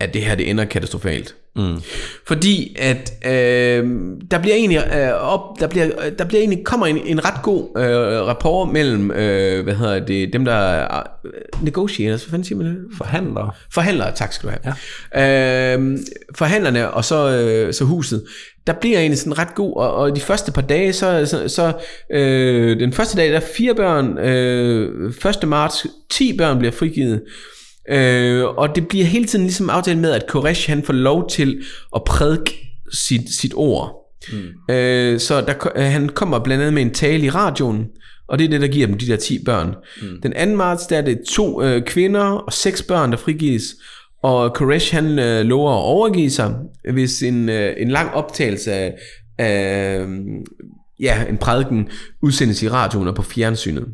at det her det ender katastrofalt. Mm. Fordi at øh, der bliver egentlig øh, op, der bliver, øh, der bliver egentlig kommer en, en ret god øh, rapport mellem øh, hvad hedder det dem der er, øh, negotiators, hvad fanden siger man det? Forhandlere. Forhandlere, tak skal du have. Ja. Øh, forhandlerne og så, øh, så huset, der bliver egentlig sådan ret god, og, og de første par dage, så, så, så øh, den første dag, der er fire børn, øh, 1. marts, 10 børn bliver frigivet, øh, og det bliver hele tiden ligesom aftalt med, at Koresh han får lov til at prædike sit, sit ord. Mm. Øh, så der, øh, han kommer blandt andet med en tale i radioen, og det er det, der giver dem de der 10 børn. Mm. Den 2. marts, der er det to øh, kvinder og seks børn, der frigives, og Koresh han øh, lover at overgive sig, hvis en, øh, en lang optagelse af, af ja, en prædiken udsendes i radioen og på fjernsynet.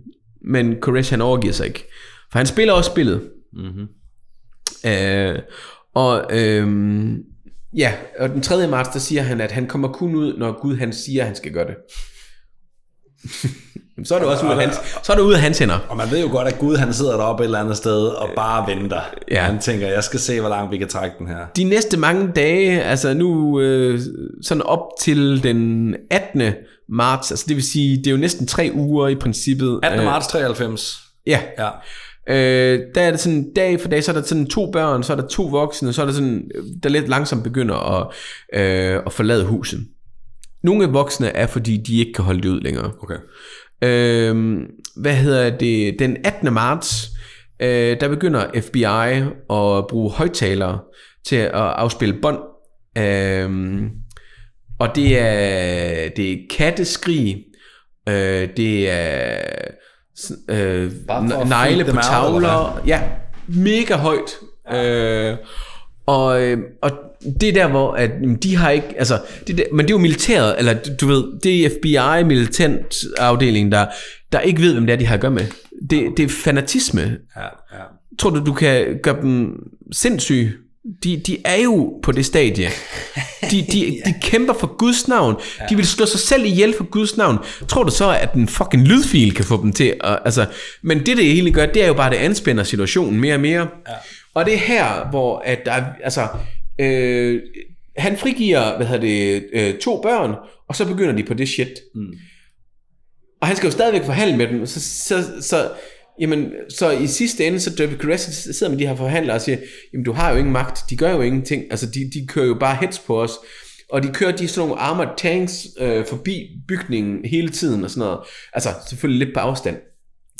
Men Koresh han overgiver sig ikke. For han spiller også spillet. Mm-hmm. Øh, og øhm, ja, og den 3. marts, der siger han, at han kommer kun ud, når Gud han siger, at han skal gøre det. så er det også ud af hans, så er det ud af hans hænder. Og man ved jo godt, at Gud han sidder deroppe et eller andet sted og bare venter. Ja. Han tænker, jeg skal se, hvor langt vi kan trække den her. De næste mange dage, altså nu øh, sådan op til den 18. marts, altså det vil sige, det er jo næsten tre uger i princippet. 18. Øh, marts 93. Ja, Ja. Øh, der er det sådan dag for dag, så er der sådan to børn, så er der to voksne, så er der sådan, der lidt langsomt begynder at, øh, at forlade huset. Nogle af voksne er, fordi de ikke kan holde det ud længere. Okay. Øh, hvad hedder det? Den 18. marts øh, der begynder FBI at bruge højtalere til at afspille bånd. Øh, og det er, det er katteskrig, øh, det er øh, negle på out, tavler. Ja, mega højt. Øh, og, øh, og det er der, hvor at, de har ikke, altså, det er der, men det er jo militæret, eller du ved, det er FBI militant afdelingen, der, der ikke ved, hvem det er, de har at gøre med. Det, det er fanatisme. Ja, ja. Tror du, du kan gøre dem sindssyge? De, de er jo på det stadie. De, de, de kæmper for Guds navn. De vil slå sig selv ihjel for Guds navn. Tror du så, at en fucking lydfil kan få dem til at... Altså, men det, det egentlig gør, det er jo bare, at det anspænder situationen mere og mere. Ja. Og det er her, hvor at der er, altså, øh, han frigiver, hvad hedder det, øh, to børn, og så begynder de på det shit. Mm. Og han skal jo stadigvæk forhandle med dem, så, så, så, jamen, så i sidste ende, så Derby Caress sidder med de her forhandlere og siger, jamen du har jo ingen magt, de gør jo ingenting, altså de, de kører jo bare hets på os, og de kører de sådan nogle armored tanks øh, forbi bygningen hele tiden og sådan noget, altså selvfølgelig lidt på afstand.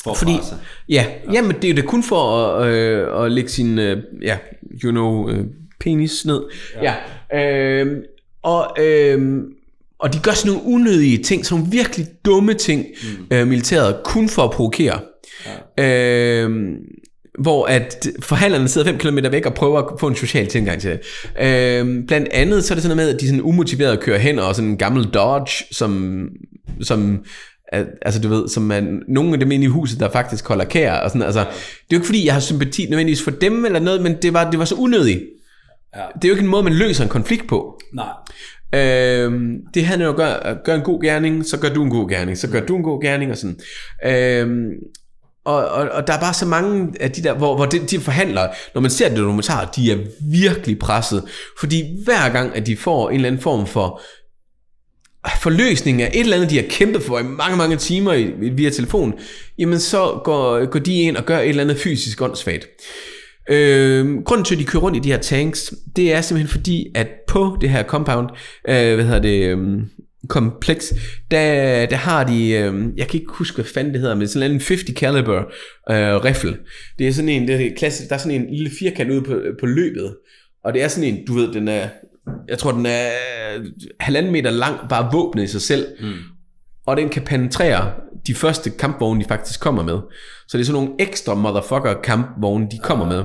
For Fordi, frase. ja, jamen det er jo det kun for at, øh, at lægge sin, øh, ja, you know, øh, penis ned. Ja. ja øh, og, øh, og de gør sådan nogle unødige ting, sådan nogle virkelig dumme ting, mm. øh, militæret, kun for at provokere. Ja. Øh, hvor at forhandlerne sidder 5 km væk og prøver at få en social tilgang til det. Øh, blandt andet så er det sådan noget med, at de sådan umotiveret kører hen og sådan en gammel Dodge, som, som al- altså du ved, som man, nogle af dem inde i huset, der faktisk holder kær, og sådan, altså, det er jo ikke fordi, jeg har sympati nødvendigvis for dem eller noget, men det var, det var så unødigt. Ja. Det er jo ikke en måde, man løser en konflikt på. Nej. Øhm, det handler jo om at gøre, gøre en god gerning, så gør du en god gerning, så gør du en god gerning, og sådan. Øhm, og, og, og der er bare så mange af de der, hvor, hvor de, de forhandler, når man ser det dokumentar, de er virkelig presset. Fordi hver gang, at de får en eller anden form for forløsning af et eller andet, de har kæmpet for i mange, mange timer i, via telefon, jamen så går, går de ind og gør et eller andet fysisk åndssvagt. Øh, grunden til, at de kører rundt i de her tanks, det er simpelthen fordi, at på det her compound, øh, hvad hedder det, øhm, kompleks, der, der har de, øh, jeg kan ikke huske, hvad fanden det hedder, men sådan en 50 caliber øh, rifle. Det er sådan en, det er klassisk, der er sådan en lille firkant ude på, på løbet, og det er sådan en, du ved, den er, jeg tror, den er halvanden meter lang, bare våbnet i sig selv, mm. og den kan penetrere de første kampvogne, de faktisk kommer med. Så det er sådan nogle ekstra motherfucker kampvogne, de kommer med,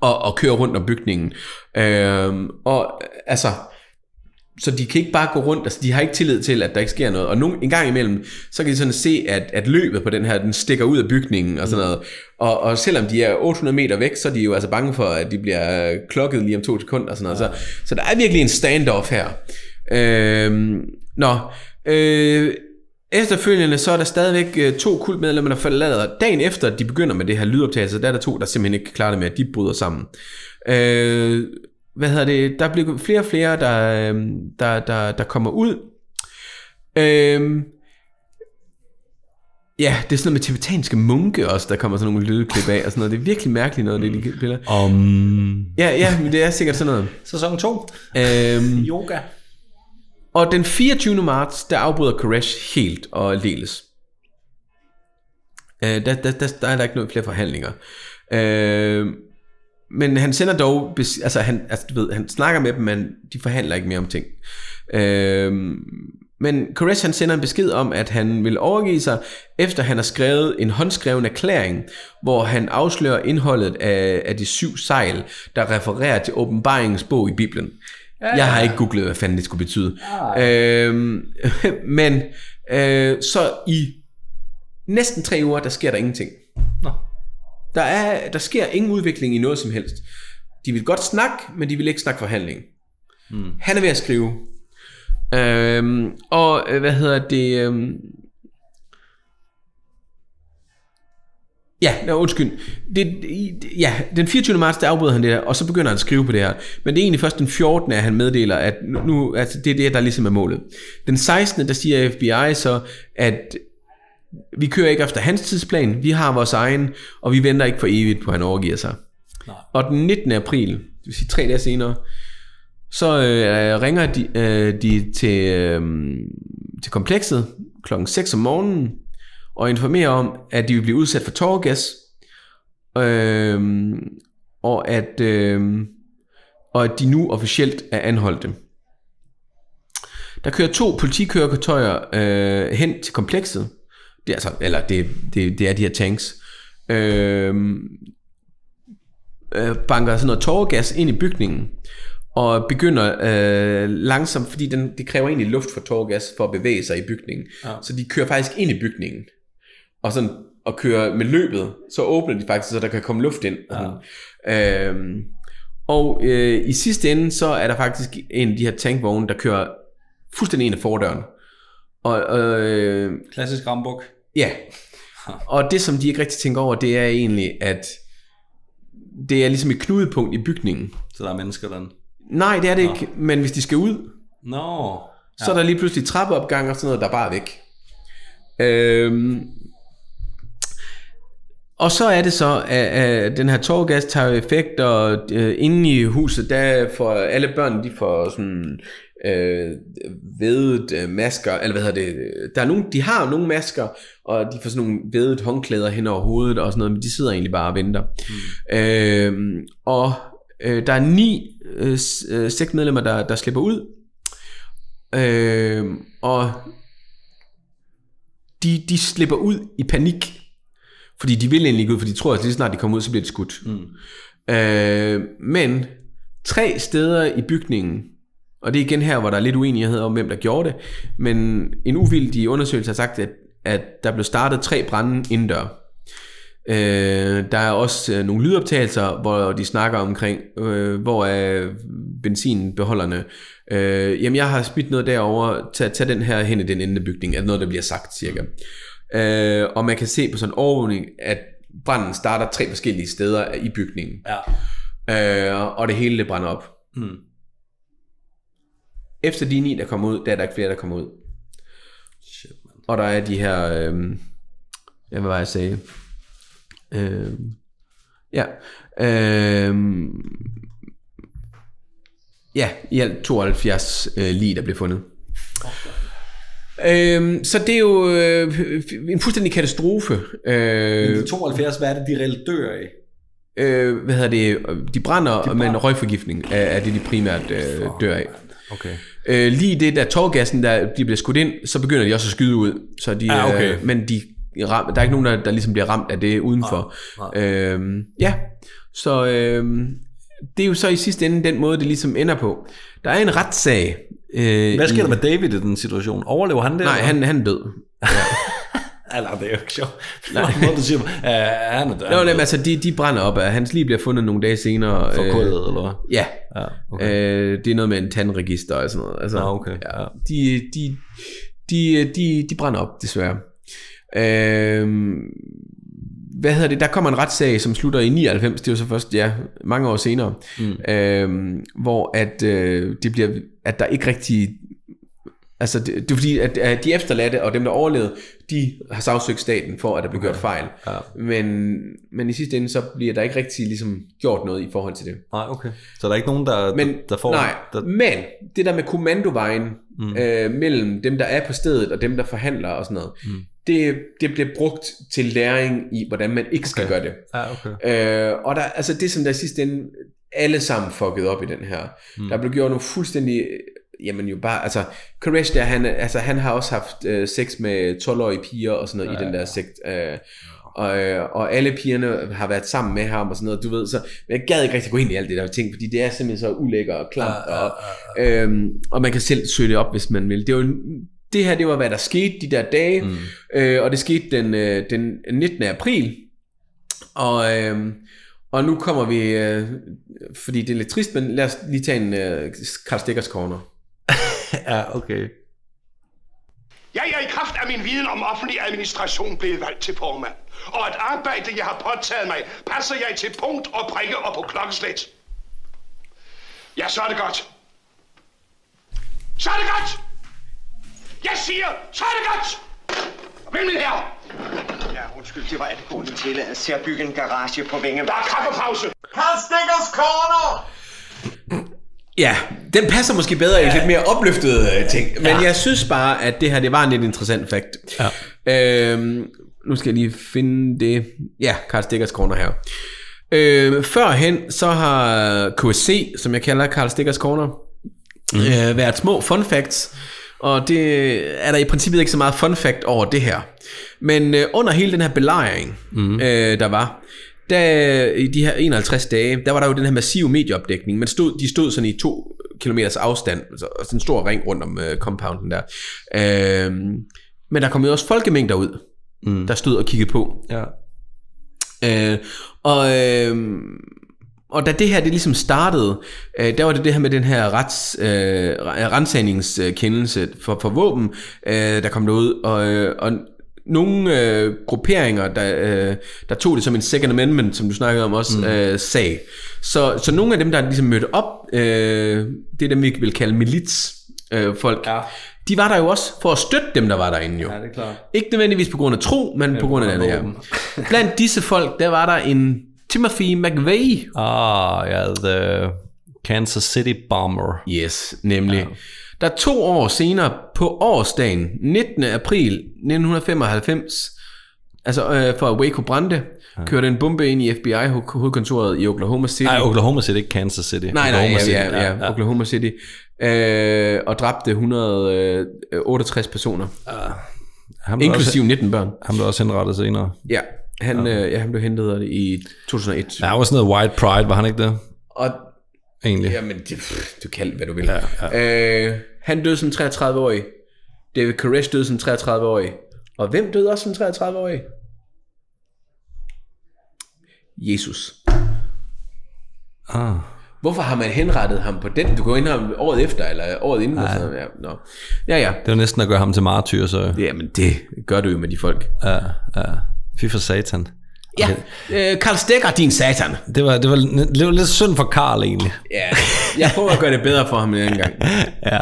og, og kører rundt om bygningen. Øhm, og altså, så de kan ikke bare gå rundt, altså de har ikke tillid til, at der ikke sker noget. Og nogle, en gang imellem, så kan de sådan se, at, at løbet på den her, den stikker ud af bygningen og sådan noget. Og, og selvom de er 800 meter væk, så er de jo altså bange for, at de bliver klokket lige om to sekunder og sådan noget. Så, så der er virkelig en standoff her. Øhm, nå, øh, Efterfølgende så er der stadigvæk øh, to kultmedlemmer, der forlader. Dagen efter, de begynder med det her lydoptagelse, der er der to, der simpelthen ikke kan klare det med, at de bryder sammen. Øh, hvad hedder det? Der bliver flere og flere, der, øh, der, der, der kommer ud. Øh, ja, det er sådan noget med tibetanske munke også, der kommer sådan nogle lydklip af og sådan noget. Det er virkelig mærkeligt noget, det de spiller. Om Ja, ja, men det er sikkert sådan noget. sæson 2. Øh, Yoga. Og den 24. marts, der afbryder Koresh helt og aldeles. Øh, der, der, der, der er der ikke noget flere forhandlinger. Øh, men han sender dog, altså han, altså du ved, han snakker med dem, men de forhandler ikke mere om ting. Øh, men Koresh han sender en besked om, at han vil overgive sig, efter han har skrevet en håndskreven erklæring, hvor han afslører indholdet af, af de syv sejl, der refererer til åbenbaringens bog i Bibelen. Jeg har ikke googlet, hvad fanden det skulle betyde. Øhm, men øh, så i næsten tre uger, der sker der ingenting. Der, er, der sker ingen udvikling i noget som helst. De vil godt snakke, men de vil ikke snakke forhandling. Hmm. Han er ved at skrive. Øhm, og øh, hvad hedder det... Øhm, Ja, no, undskyld. Det, det- ja, den 24. marts, der afbryder han det her, og så begynder han at skrive på det her. Men det er egentlig først den 14. at han meddeler, at nu, nu altså det er det, der ligesom er målet. Den 16. der siger FBI så, at vi kører ikke efter hans tidsplan, vi har vores egen, og vi venter ikke for evigt på, at han overgiver sig. Nej. Og den 19. april, det vil sige tre dage senere, så øh, ringer de, øh, de til, øh, til komplekset klokken 6 om morgenen, og informerer om, at de vil blive udsat for tårgas, øh, og, at, øh, og at de nu officielt er anholdte. Der kører to politikøretøjer øh, hen til komplekset. Det er altså, eller det, det, det er de her tanks. Øh, øh, banker sådan noget tåregas ind i bygningen, og begynder øh, langsomt, fordi den, det kræver egentlig luft for tåregas for at bevæge sig i bygningen. Ja. Så de kører faktisk ind i bygningen, og sådan og kører med løbet, så åbner de faktisk, så der kan komme luft ind. Ja. Øhm, og øh, i sidste ende, så er der faktisk en af de her tankvogne, der kører fuldstændig ind af fordøren. Og, øh, Klassisk rambuk. Ja. Og det, som de ikke rigtig tænker over, det er egentlig, at det er ligesom et knudepunkt i bygningen. Så der er mennesker der. Nej, det er det ikke, men hvis de skal ud, Nå. så er der lige pludselig trappeopgang og sådan noget, der bare er væk. Øhm, og så er det så, at, at den her tårgas tager effekt, og øh, inde i huset, der får alle børn, de får sådan øh, vedet øh, masker, eller hvad hedder det, der er nogen, de har nogle masker, og de får sådan nogle vedet håndklæder hen over hovedet og sådan noget, men de sidder egentlig bare og venter. Mm. Øh, og øh, der er ni øh, s- øh, sektmedlemmer, der, der slipper ud, øh, og de, de slipper ud i panik, fordi de vil egentlig ikke ud, for de tror, at lige snart de kommer ud, så bliver de skudt. Mm. Øh, men tre steder i bygningen, og det er igen her, hvor der er lidt uenighed om, hvem der gjorde det, men en uvildig undersøgelse har sagt, at, at der blev startet tre brænde indendør. Øh, der er også øh, nogle lydoptagelser, hvor de snakker omkring, øh, hvor er benzinbeholderne. Øh, jamen, jeg har smidt noget derover. Tag, tag den her hen i den ende af bygningen. Er noget, der bliver sagt, cirka. Øh, og man kan se på sådan en overvågning, at branden starter tre forskellige steder i bygningen. Ja. Øh, og det hele det brænder op. Mm. Efter de ni, der kommer ud, der er der ikke flere, der kommer ud. Shit, man. Og der er de her, øh, hvad var jeg sagde? Øh, ja, øh, ja, i alt 72 øh, lige, der blev fundet. Øh, så det er jo øh, en fuldstændig katastrofe. Øh, De 72, hvad er det, de reelt dør af? øh, hvad hedder det? De brænder, de men røgforgiftning er, er det, de primært øh, dør af. Okay. Øh, lige det der tårgassen, der de bliver skudt ind, så begynder de også at skyde ud. Så de, Ah, okay. øh, men de der er ikke nogen, der, der ligesom bliver ramt af det udenfor. Nej, Øhm, ja, så øhm, det er jo så i sidste ende den måde, det ligesom ender på. Der er en retssag. Øh, Hvad sker i- der med David i den situation? Overlever han det? Nej, eller? han, han er død. Eller, det er jo ikke sjovt. Nej. måde, du siger, uh, han er død. Nå, nej, altså, de, de brænder op. Hans lige bliver fundet nogle dage senere. For øh, eller hvad? Ja, Ja, okay. øh, det er noget med en tandregister og sådan noget. Altså, Nå, okay, Ja, ja. de, de, de, de, de brænder op, desværre. Øh, hvad hedder det? Der kommer en retssag, som slutter i 99, det er jo så først, ja, mange år senere, mm. øh, hvor at, øh, det bliver, at der ikke rigtig Altså, det, det er fordi, at, at de efterladte og dem, der overlevede, de har sagsøgt staten for, at der blev gjort fejl. Ja. Men, men i sidste ende, så bliver der ikke rigtig ligesom gjort noget i forhold til det. Nej, okay. Så der er ikke nogen, der, Men, der, der får... nej, Der, men det der med kommandovejen mm. øh, mellem dem, der er på stedet, og dem, der forhandler og sådan noget, mm. det, det bliver brugt til læring i, hvordan man ikke skal Okay. gøre det. ja, okay. Øh, og der, altså det, som der i sidste ende, alle sammen fucket op i den her. Mm. Der blev gjort nogle fuldstændig, jamen jo bare, altså, Koresh der, han, altså, han har også haft øh, sex med 12-årige piger og sådan noget ja, i den der sekt. Øh, og, øh, og alle pigerne har været sammen med ham og sådan noget, du ved, så men jeg gad ikke rigtig gå ind i alt det der ting, fordi det er simpelthen så ulækker og klamt, og, øhm, og man kan selv søge det op, hvis man vil. Det var det her, det var hvad der skete de der dage, mm. øh, og det skete den, øh, den 19. april, og, øh, og nu kommer vi, øh, fordi det er lidt trist, men lad os lige tage en øh, Karl Stikkers corner. Ja, okay. Jeg er i kraft af min viden om offentlig administration blevet valgt til formand. Og et arbejde, jeg har påtaget mig, passer jeg til punkt og prikke og på klokkeslæt. Ja, så er det godt. Så er det godt! Jeg siger, så er det godt! Vel, min herre, Ja, undskyld, det var angående tilladelse at bygge en garage på Vinge. der er kaffepause. Karl Stikkers Corner! Ja, den passer måske bedre i lidt mere opløftede øh, ting, men ja. jeg synes bare, at det her, det var en lidt interessant fakt. Ja. Øhm, nu skal jeg lige finde det. Ja, Karl Stikkers Corner her. Øh, førhen, så har KSC, som jeg kalder Karl Stikkers Corner, mm. øh, været små fun facts. Og det er der i princippet ikke så meget fun fact over det her. Men øh, under hele den her belejring, mm. øh, der var, der, i de her 51 dage, der var der jo den her massive medieopdækning. Men stod, de stod sådan i to kilometers afstand, altså sådan en stor ring rundt om øh, compounden der. Øh, men der kom jo også folkemængder ud, mm. der stod og kiggede på. Ja. Øh, og, øh, og da det her det ligesom startede, øh, der var det det her med den her rets, øh, rensagningskendelse for, for våben, øh, der kom derud, og, øh, og nogle øh, grupperinger, der, øh, der tog det som en second amendment, som du snakkede om også, mm. øh, sag. Så, så nogle af dem, der ligesom mødte op, øh, det er dem, vi vil kalde milits, øh, folk, Ja. de var der jo også for at støtte dem, der var derinde jo. Ja, det er klart. Ikke nødvendigvis på grund af tro, men på grund af det ja. våben. Blandt disse folk, der var der en Timothy McVeigh. Ah, ja, the Kansas City Bomber. Yes, nemlig. Ja. Der to år senere, på årsdagen, 19. april 1995, altså øh, for Waco brændte, ja. kørte en bombe ind i FBI-hovedkontoret i Oklahoma City. Nej, Oklahoma City, ikke Kansas City. Nej, nej, Oklahoma ja, City. ja, ja, ja, Oklahoma City. Øh, og dræbte 168 personer, Han blev inklusive Også, 19 børn. han blev også henrettet senere. Ja, han, øh, ja, han blev hentet i 2001. Ja, han var sådan noget white pride, var han ikke det? Og Egentlig. Jamen, det, pff, du kan hvad du vil. Ja, ja. Øh, han døde som 33-årig. David Koresh døde som 33-årig. Og hvem døde også som 33-årig? Jesus. Ah. Hvorfor har man henrettet ham på den? Du går ind ham året efter, eller året inden. Eller sådan noget. Ja, nå. ja, ja. Det var næsten at gøre ham til martyr, så... Jamen, det gør du jo med de folk. Ja, ja. Fy for satan. Ja, øh, Karl Stegger, din satan. Det var, det, var, det var lidt synd for Karl egentlig. Ja, jeg prøver at gøre det bedre for ham en anden gang. Ja,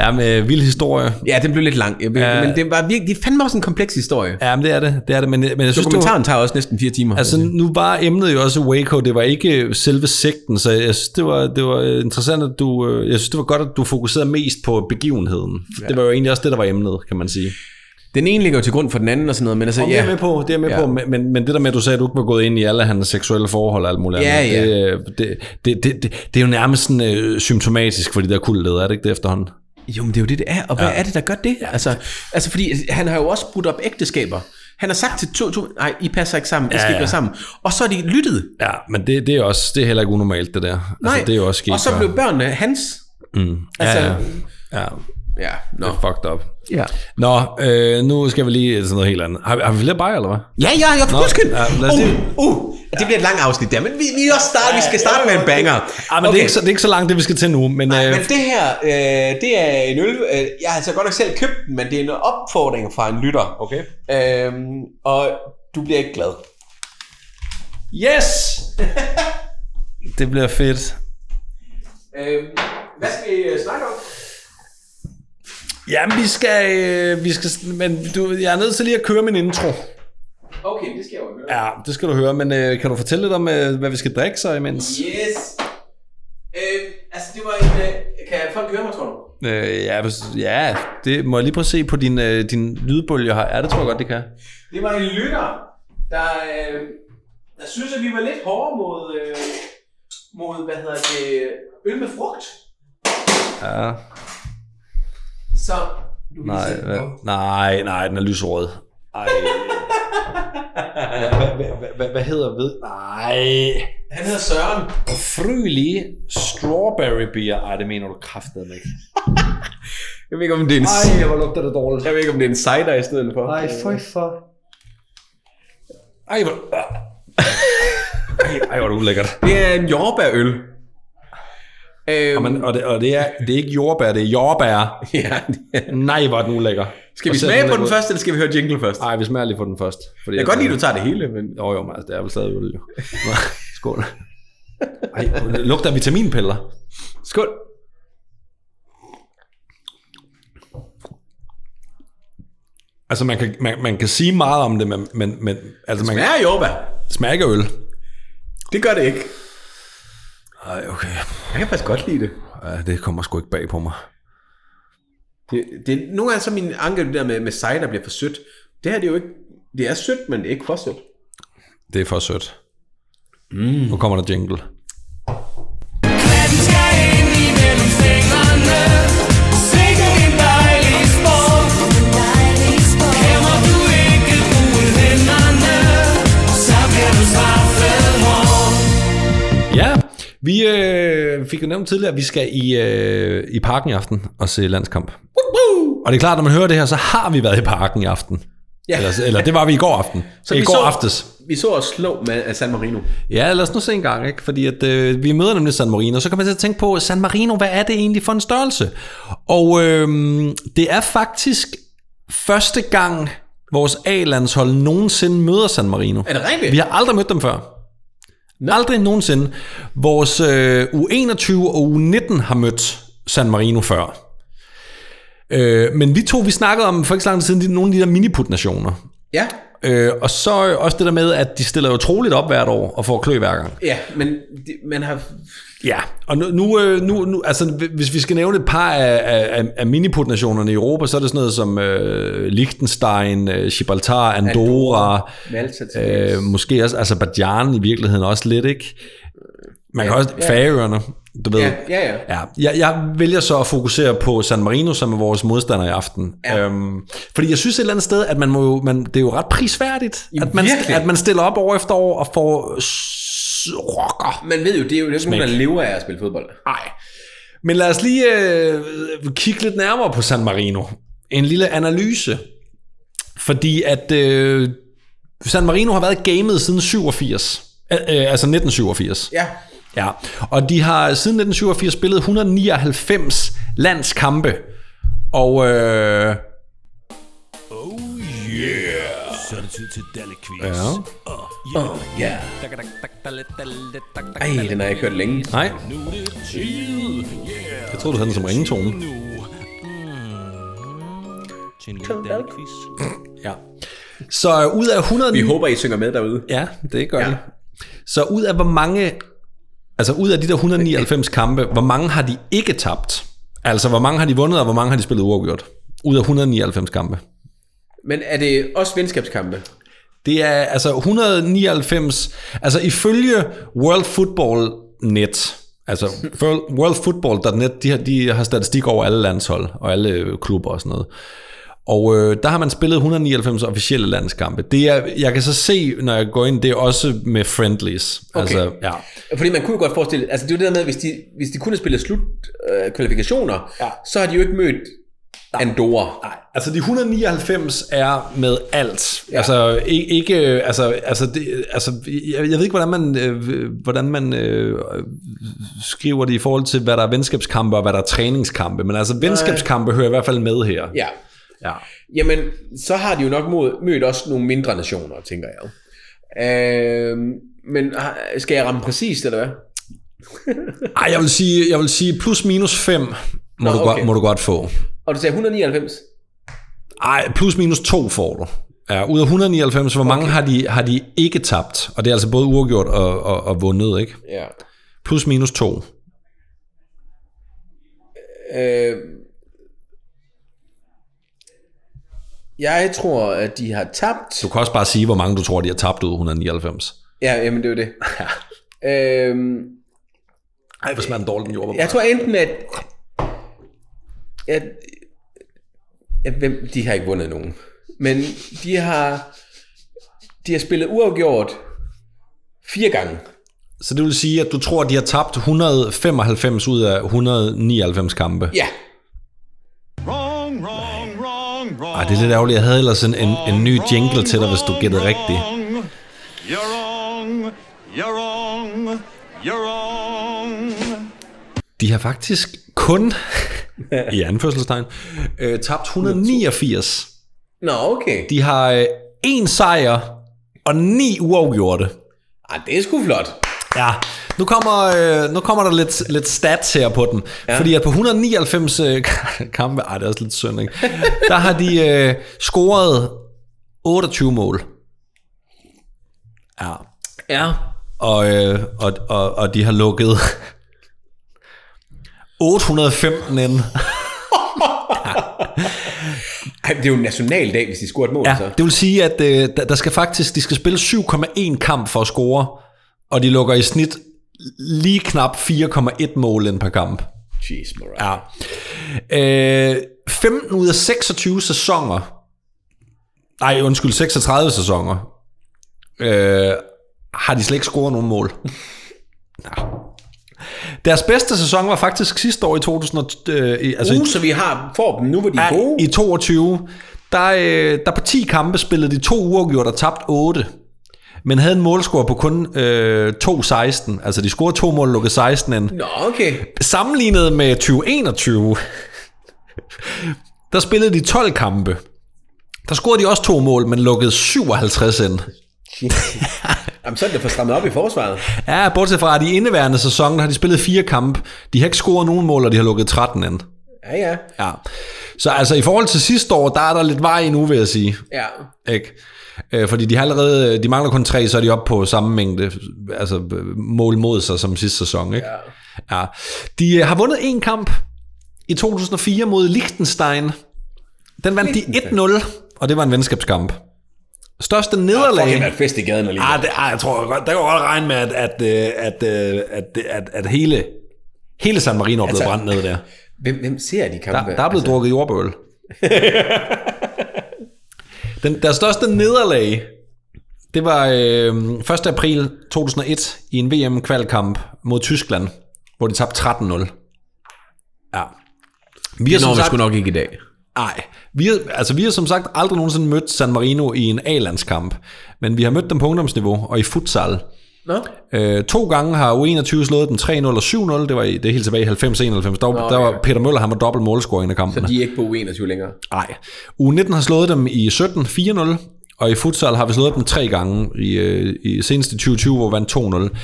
ja med vild historie. Ja, den blev lidt lang. Jeg, Ja. Men det var virkelig, det fandme også en kompleks historie. Ja, men det er det. det, er det men, men jeg synes, det var, Dokumentaren tager også næsten fire timer. Altså nu var emnet jo også Waco, det var ikke selve sigten, så jeg synes, det var, det var interessant, at du, øh, jeg synes, det var godt, at du fokuserede mest på begivenheden. Ja. Det var jo egentlig også det, der var emnet, kan man sige. Den ene ligger jo til grund for den anden og sådan noget, men altså, Og det er med på, det er med Ja. på, men, men, men det der med, at du sagde, at du ikke var gået ind i alle hans seksuelle forhold og alt muligt Ja, andet, ja. Det, det, det, det, det, det, er jo nærmest sådan, øh, symptomatisk for de der kultleder, er det ikke det efterhånden? Jo, men det er jo det, det er. Og hvad ja. er det, der gør det? Altså, altså, fordi han har jo også brudt op ægteskaber. Han har sagt til to, to nej, I passer ikke sammen, I Ja, skal ikke ja. være sammen. Og så er de lyttet. Ja, men det, det er også, det er heller ikke unormalt, det der. Nej, altså, det er jo også sket og så blev børnene hans. Mm. altså- ja, ja. ja. Ja, nå. Det er fucked up. Ja. Nå, øh, nu skal vi lige til noget helt andet. Har, vi- har vi flere bajer, eller hvad? Ja, ja, jeg Nå, undskyld. ja, lad os uh, uh, det bliver et langt afsnit der, men vi, vi, også start, vi skal starte med en banger. Ah, men okay. det, er ikke så, det er ikke så langt, det vi skal til nu. Men, Nej, øh, men det her, øh, det er en øl, øh, jeg har altså godt nok selv købt den, men det er en opfordring fra en lytter. Okay. Øhm, og du bliver ikke glad. Yes! det bliver fedt. Øhm, hvad skal vi øh, snakke om? Jamen, vi skal... Øh, vi skal men du, jeg er nødt til lige at køre min intro. Okay, det skal jeg jo høre. Ja, det skal du høre. Men øh, kan du fortælle lidt om, øh, hvad vi skal drikke så imens? Yes. Øhm, altså, det var en... Øh, kan folk høre mig, tror du? Øh, ja, hvis, ja, det må jeg lige prøve at se på din, øh, din lydbølge her. Ja, det tror jeg godt, det kan. Det var en lytter, der, øh, der synes, at vi var lidt hårde mod, øh, mod hvad hedder det, øl med frugt. Ja, Så... Du kan nej, se den på. nej, nej, den er lysrød. Ej. hvad, hvad, hvad, hvad, hvad hedder ved? Nej. Han hedder Søren. Frylige strawberry beer. Ej, det mener du kraftedeme ikke. Jeg ved ikke, om det er en, Ej, hvor lugter det dårligt. jeg ved ikke, om det er en cider i stedet for. Ej, føj for. Ej, hvor... Ej, ej, hvor er det ulækkert. Det er en jordbærøl. Øhm, Og, man, og, det, og det, er, det er ikke jordbær, det er jordbær. ja, Nej, hvor er den ulækker. skal vi smage på den ulækker. først, eller skal vi høre jingle først? Nej, vi smager lige på den først. Fordi Jeg kan godt lide, at du tager det hele, men... Jo, jo, men altså, det er vel stadig øl, jo. Nå, Skål. Ej, det lugter af vitaminpiller. Skål. Altså, man kan, man, man kan sige meget om det, men, men, men altså, man Smager af jordbær. smager ikke øl. Det gør det ikke. Ej, okay. Jeg kan faktisk godt lide det. Ja, det kommer sgu ikke bag på mig. Det, det er nogle gange så min anke det der med, med cider bliver for sødt. Det her det er jo ikke Det er sødt, men det er ikke for sødt. Det er for sødt. Mm. Nu kommer der jingle. Vi øh, fik jo nævnt tidligere, at vi skal i, øh, i parken i aften og se landskamp. Og det er klart, når man hører det her, så har vi været i parken i aften. Ja. Eller, eller det var vi i går aften. Så I vi går så, aftes. Vi så os slå med San Marino. Ja, lad os nu se en gang, ikke? fordi at, øh, vi møder nemlig San Marino, så kan man at tænke på, San Marino, hvad er det egentlig for en størrelse? Og øh, det er faktisk første gang, vores A-landshold nogensinde møder San Marino. Er det rigtigt? Vi har aldrig mødt dem før. Aldrig nogensinde. Vores øh, U21 og U19 har mødt San Marino før. Øh, men vi to, vi snakkede om for ikke så lang tid siden, de- nogle af de der miniput-nationer. Ja. Øh, og så også det der med, at de stiller jo troligt op hvert år og får klø hver gang. Ja, men de, man har... Ja, og nu, nu, øh, nu, nu altså, hvis vi skal nævne et par af, af, af miniput-nationerne i Europa, så er det sådan noget som øh, Liechtenstein, øh, Gibraltar, Andorra, dels. øh, måske også Azerbaijan i virkeligheden også lidt, ikke? Man kan også, ja. Færøerne, du ved. Ja, ja, ja. Ja, jeg, jeg vælger så at fokusere på San Marino, som er vores modstander i aften. Ja. Øhm, fordi jeg synes et eller andet sted, at man må jo, man, det er jo ret prisværdigt, Jamen, at man, virkelig. at man stiller op år efter år og får rocker. Man ved jo, det er jo ikke nogen, der lever af at spille fodbold. Nej. Men lad os lige øh, kigge lidt nærmere på San Marino. En lille analyse. Fordi at øh, San Marino har været gamet siden 87. Øh, øh, altså 1987. Ja. Ja, og de har siden 1987 spillet 199 landskampe. Og øh, Så er det tid til Dalle Quiz. ja. Oh, ja. Ej, den har jeg ikke hørt længe. Nej. Yeah. jeg troede, du havde den som ringetone. Til en lille Dalle Quiz. Ja. Så ud af 100... Vi håber, I synger med derude. Ja, det gør Ja. Så ud af hvor mange... Altså ud af de der 199 kampe, hvor mange har de ikke tabt? Altså hvor mange har de vundet, og hvor mange har de spillet uafgjort? Ud af 199 kampe. Men er det også venskabskampe? Det er altså 199, altså ifølge World Football Net, altså worldfootball.net, de har, de har statistik over alle landshold og alle klubber og sådan noget. Og øh, der har man spillet 199 officielle landskampe. Det er, jeg kan så se, når jeg går ind, det er også med friendlies. Okay. Altså, ja. Fordi man kunne jo godt forestille, altså det er jo det der med, hvis de, hvis de kun har spillet slut øh, kvalifikationer, ja. så har de jo ikke mødt Andorra. Nej, altså de 199 er med alt. Ja. Altså ikke, ikke altså, altså, det, altså jeg, jeg ved ikke hvordan man øh, hvordan man øh, skriver det i forhold til hvad der er venskabskampe og hvad der er træningskampe, men altså venskabskampe hører i hvert fald med her. Ja. Ja. Jamen, så har de jo nok mod, mødt også nogle mindre nationer, tænker jeg. Øh, men skal jeg ramme præcist, eller hvad? Ej, jeg vil sige jeg vil sige plus minus 5 må, Nå, du, okay. godt, må du godt få. Og du sagde 199? Ej, plus minus 2 får du. Ja, ud af 199, hvor mange har de, har de ikke tabt? Og det er altså både uafgjort og, og, og vundet, ikke? Ja. Plus minus 2. Øh, jeg tror, at de har tabt. Du kan også bare sige, hvor mange du tror, de har tabt ud af 199. Ja, jamen det er jo det. øh, Ej, hvis man er en dårlig den jord. jeg tror enten, at... at, at hvem, de har ikke vundet nogen. Men de har... De har spillet uafgjort fire gange. Så det vil sige, at du tror, at de har tabt 195 ud af 199 kampe. Ja. Wrong, wrong, wrong, wrong. Ej, det er lidt ærgerligt. Jeg havde ellers en, en, en ny jingle til dig, hvis du gættede rigtigt. You're wrong, you're wrong, you're wrong. De har faktisk kun, i anførselstegn, øh, tabt 189. Nå, okay. De har øh, en sejr og ni uafgjorte. Ej, det er sgu flot. Ja, nu kommer, øh, nu kommer der lidt, lidt stats her på den. Ja. Fordi at på 199 øh, kampe, ej det er også lidt synd, ikke? der har de øh, scoret 28 mål. Ja. Ja. Og, øh, og, og, og de har lukket 815 ind. Ej, det er jo en nationaldag, hvis de scorer et mål, Ja, så. det vil sige, at øh, der, skal faktisk, de skal spille 7,1 kamp for at score, og de lukker i snit lige knap 4,1 mål ind per kamp. Jeez, Mariah. Ja. Øh, 15 ud af 26 sæsoner, nej undskyld, 36 sæsoner, øh, har de slet ikke scoret nogen mål. Ja. Deres bedste sæson var faktisk sidste år i 2000, og, øh, i- altså Uh, så vi har, får dem nu, hvor de er gode. i 22, der, øh, der på 10 kampe spillede de to uafgjort og tabt 8. Men havde en målscore på kun øh, 2-16. Altså de scorede to mål og lukkede 16 ind. Nå, okay. Sammenlignet med 2021, der spillede de 12 kampe. Der scorede de også to mål, men lukkede 57 ind. Jamen, så er det for strammet op i forsvaret. Ja, bortset fra, at i indeværende sæson har de spillet fire kampe. De har ikke scoret nogen mål, og de har lukket 13 ind. Ja, ja. Ja. Så altså i forhold til sidste år, der er der lidt vej endnu, vil jeg sige. Ja. Ikke? Øh, fordi de har allerede, de mangler kun tre, så er de oppe på samme mængde altså mål mod sig som sidste sæson. Ikke? Ja. ja. De øh, har vundet en kamp i 2004 mod Liechtenstein. Den vandt de 1-0, og det var en venskabskamp. Største nederlag... Fucking været fest i gaden alligevel. Ah, det, ah, jeg tror der kan jeg godt regne med, at, at, øh, at, at, at, at, at hele, hele San Marino er blevet Altså, brændt ned der. Hvem, hvem ser de kampe? Der, der er blevet altså. drukket jordbøl. Den, deres største nederlag, det var øh, 1. april 2001 i en VM-kvalkamp mod Tyskland, hvor de tabte 13-0. Ja. Vi Det når vi sgu nok ikke i dag. Nej, vi har, altså vi har som sagt aldrig nogensinde mødt San Marino i en A-landskamp, men vi har mødt dem på ungdomsniveau og i futsal. Nå? Øh, to gange har U21 slået dem 3-0 og 7-0. Det var i, det er helt tilbage i 90-91. Der, der var Peter Møller, han var dobbelt målscorer i en af Så de er ikke på U21 længere. Nej. U19 har slået dem i 17 4-0, og i futsal har vi slået dem tre gange i, øh, i senest i 2020, hvor vi vandt 2-0.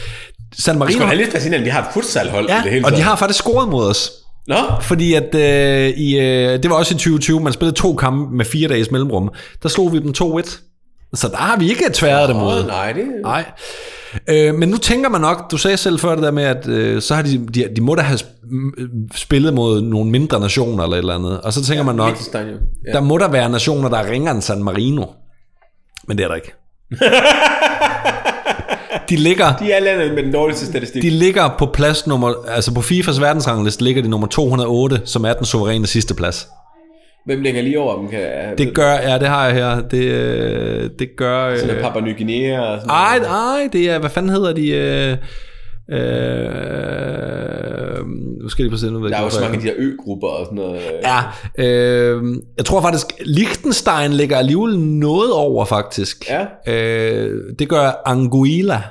San Det Marino, er lidt fascinerende, de har et futsalhold i det ja, hele og de taget. har faktisk scoret mod os. Nå? Fordi at øh, i, øh, det var også i 2020, man spillede to kampe med fire dages mellemrum. Der slog vi dem 2-1. Så der har vi ikke tværet dem. Åh, nej, det... Nej. Øh, men nu tænker man nok, du sagde selv før det der med, at øh, så har de, de, de må da have sp- spillet mod nogle mindre nationer eller et eller andet. Og så tænker man nok. Ja. der må der være nationer, der er ringere end San Marino. Men det er der ikke. de ligger, De er landet med den dårligste statistik. de ligger på plads nummer, altså på FIFAs verdensrangliste ligger de nummer 208, som er den suveræne sidste plads. Hvem ligger lige over dem? Kan, Det gør, ja, det har jeg her. Det, øh, det gør... sådan Øh, Papua Ny Guinea og sådan ej, noget. ej, det er, hvad fanden hedder de? Øh, øh, nu skal jeg lige præcis nu, Der er jo så mange af de der ø-grupper og sådan noget. Ja, øh, jeg tror faktisk, Liechtenstein ligger alligevel noget over, faktisk. Ja. Øh, det gør Anguilla.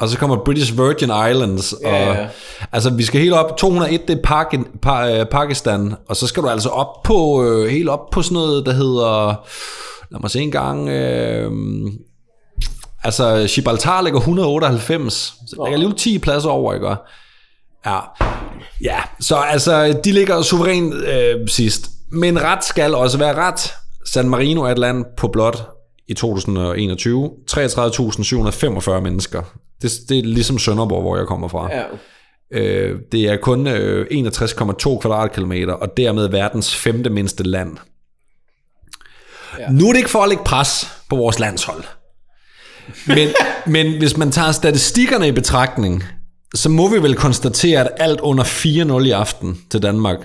Og så kommer British Virgin Islands. Og, Ja, ja. Altså, vi skal helt op. 201, det er Pak- pa, øh, Pakistan. Og så skal du altså op på, øh, helt op på sådan noget, der hedder... Lad mig se en gang... Øh, altså, Gibraltar ligger 198. Så der ligger alligevel 10 pladser over, ikke? Ja. Ja, så altså, de ligger suverænt øh, sidst. Men ret skal også være ret. San Marino er et land på blot i 2021. 33.745 mennesker. Det, det er ligesom Sønderborg, hvor jeg kommer fra. Ja. Øh, det er kun øh, 61,2 kvadratkilometer, og dermed verdens femte mindste land. Ja. Nu er det ikke for at lægge pres på vores landshold. Men, men hvis man tager statistikkerne i betragtning, så må vi vel konstatere, at alt under 4-0 i aften til Danmark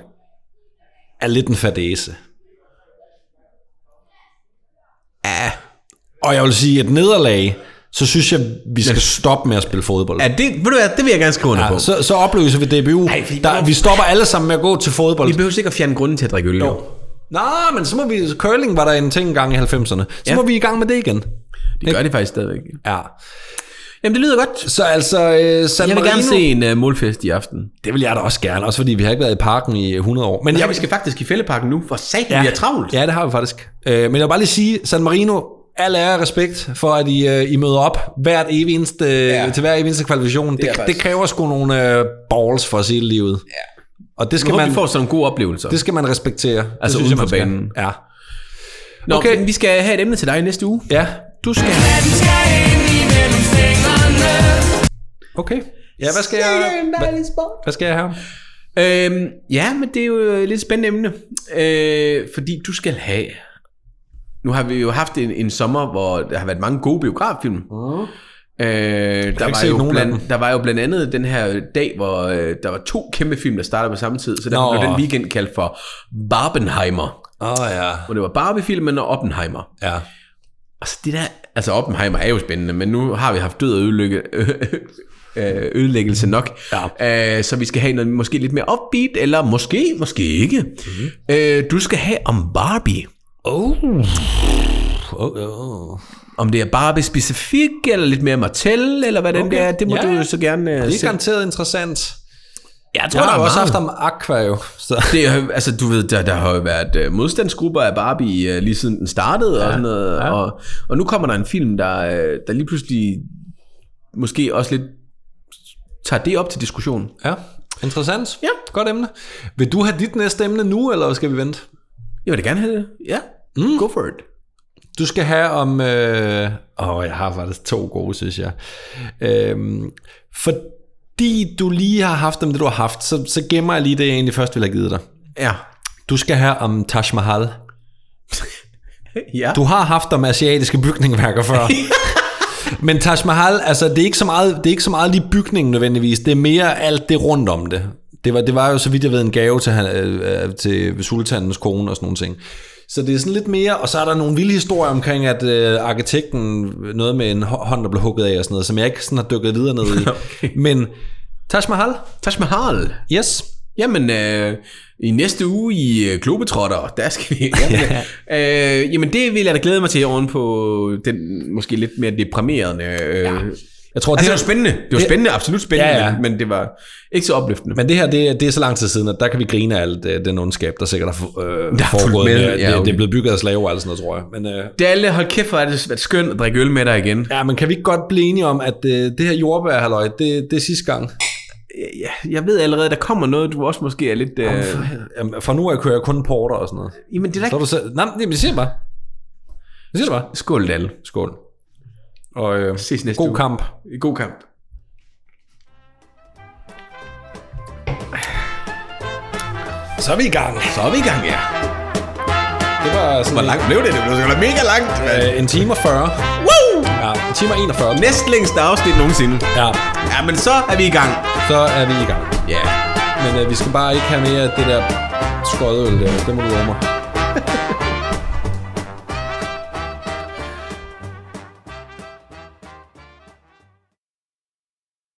er lidt en fadese. Ja. Og jeg vil sige, et nederlag, så synes jeg, vi skal stoppe med at spille fodbold. Ja, det, ved du hvad, det vil jeg gerne skrive under Ja, på. så, så opløser vi DBU. Ej, fordi- der, vi stopper alle sammen med at gå til fodbold. Vi behøver sikkert fjerne grunden til at drikke øl. Jo. Nej, men så må vi... Curling var der en ting engang i 90'erne. Så Ja. må vi i gang med det igen. Det gør det faktisk stadigvæk. Ja. Jamen, det lyder godt. Så altså, øh, San Jeg vil Marino, gerne se en uh, målfest i aften. Det vil jeg da også gerne, også fordi vi har ikke været i parken i 100 år. Men Ja, jeg, vi skal faktisk i fældeparken nu, for satan, ja. vi er travlt. Ja, det har vi faktisk. Øh, men jeg vil bare lige sige, San Marino, al ære og respekt for, at I, øh, I møder op hvert eneste, Ja. til hver eneste kvalifikation. Det, det, faktisk- det kræver sgu nogle øh, balls for at sige livet. Ja. Og det skal, håber, man, vi får sådan nogle gode oplevelser. det skal man respektere. Det Altså uden for banen. Ja. Nå, Okay. men vi skal have et emne til dig næste uge. ja, du skal... Okay. Ja, hvad skal jeg... Hvad, hvad skal jeg have? Øhm, ja, men det er jo et lidt spændende emne. Øh, fordi du skal have nu har vi jo haft en, en sommer, hvor der har været mange gode biograffilm. Mm. Øh, der, var jo blandt, der var jo blandt andet den her dag, hvor øh, der var to kæmpe film, der startede på samme tid, så der blev den weekend kaldt for Barbenheimer, Åh oh, ja. hvor det var Barbie-filmen og Oppenheimer. Ja. Altså det der, altså Oppenheimer er jo spændende, men nu har vi haft død og ødelægge, øh, ødelæggelse nok. Ja. Øh, så vi skal have noget måske lidt mere upbeat, eller måske, måske ikke. Mm-hmm. Øh, du skal have om Barbie. Oh. Oh, oh. Om det er Barbie specifik, eller lidt mere Mattel, eller hvad den Okay. der er, det må Ja, du så gerne uh, Det er garanteret interessant. Jeg Jeg har jo også haft om Aqua jo. Så. Det er, altså, du ved, der, der har jo været uh, modstandsgrupper af Barbie uh, lige siden den startede, ja, og sådan noget, ja. ja. og, og nu kommer der en film, der, uh, der lige pludselig måske også lidt tager det op til diskussion. Ja, interessant. Ja. Godt emne. Vil du have dit næste emne nu, eller skal vi vente? Jeg vil da gerne have det. Ja, mm. go for it. Du skal have om... Øh... Åh, jeg har faktisk to gode, synes jeg. Øhm, fordi du lige har haft dem, det du har haft, så, så gemmer jeg lige det, jeg egentlig først ville have givet dig. Ja. Du skal have om Taj Mahal. Ja. Du har haft om asiatiske bygningsværker før. Men Taj Mahal, altså det er ikke så meget, det er ikke så meget lige bygningen nødvendigvis, det er mere alt det rundt om det. Det var, det var jo så vidt jeg ved en gave til, øh, øh, til sultanens kone og sådan nogle ting. Så det er sådan lidt mere, og så er der nogle vilde historier omkring, at øh, arkitekten, noget med en hå- hånd, der blev hugget af og sådan noget, som jeg ikke sådan har dykket videre ned i. okay. Men Taj Mahal, Taj Mahal. yes, Jamen, øh, i næste uge i øh, Globetrotter, der skal vi... Jamen, øh, jamen, det vil jeg da glæde mig til oven på den måske lidt mere deprimerende... Øh, ja. Jeg tror, Altså, det det, var spændende. Det var det- spændende, absolut spændende, Ja, ja. Men, men det var ikke så opløftende. Men det her, det, er- det er så lang tid siden, at der kan vi grine af alt øh, den ondskab, der sikkert har øh, Der er foregået. med, ja, det, det okay. er blevet bygget af slaver og sådan noget, tror jeg. Men, øh, Dalle, hold kæft, hvor er det skønt at drikke øl med dig igen. ja, men kan vi ikke godt blive enige om, at øh, det her jordbær, det, det er sidste gang? Ja, jeg ved allerede, der kommer noget, du også måske er lidt... Øh... Jamen, for nu af kører jeg kun porter og sådan noget. Jamen, det er da Så er ikke... du selv... Nej, men jeg siger det bare. Jeg siger det bare. Skål, Dalle. Skål. Og øh, Ses næste god uge. kamp. God kamp. Så er vi i gang. Så er vi i gang, ja. Det var sådan Hvor langt blev det? Det blev mega langt. Øh, en time og 40. Woo! Ja, en time og 41. Næst længste afsnit nogensinde. Ja, Ja, men så er vi i gang. så er vi i gang. Ja. Men øh, vi skal bare ikke have mere af det der skødøl der. Det må du love mig.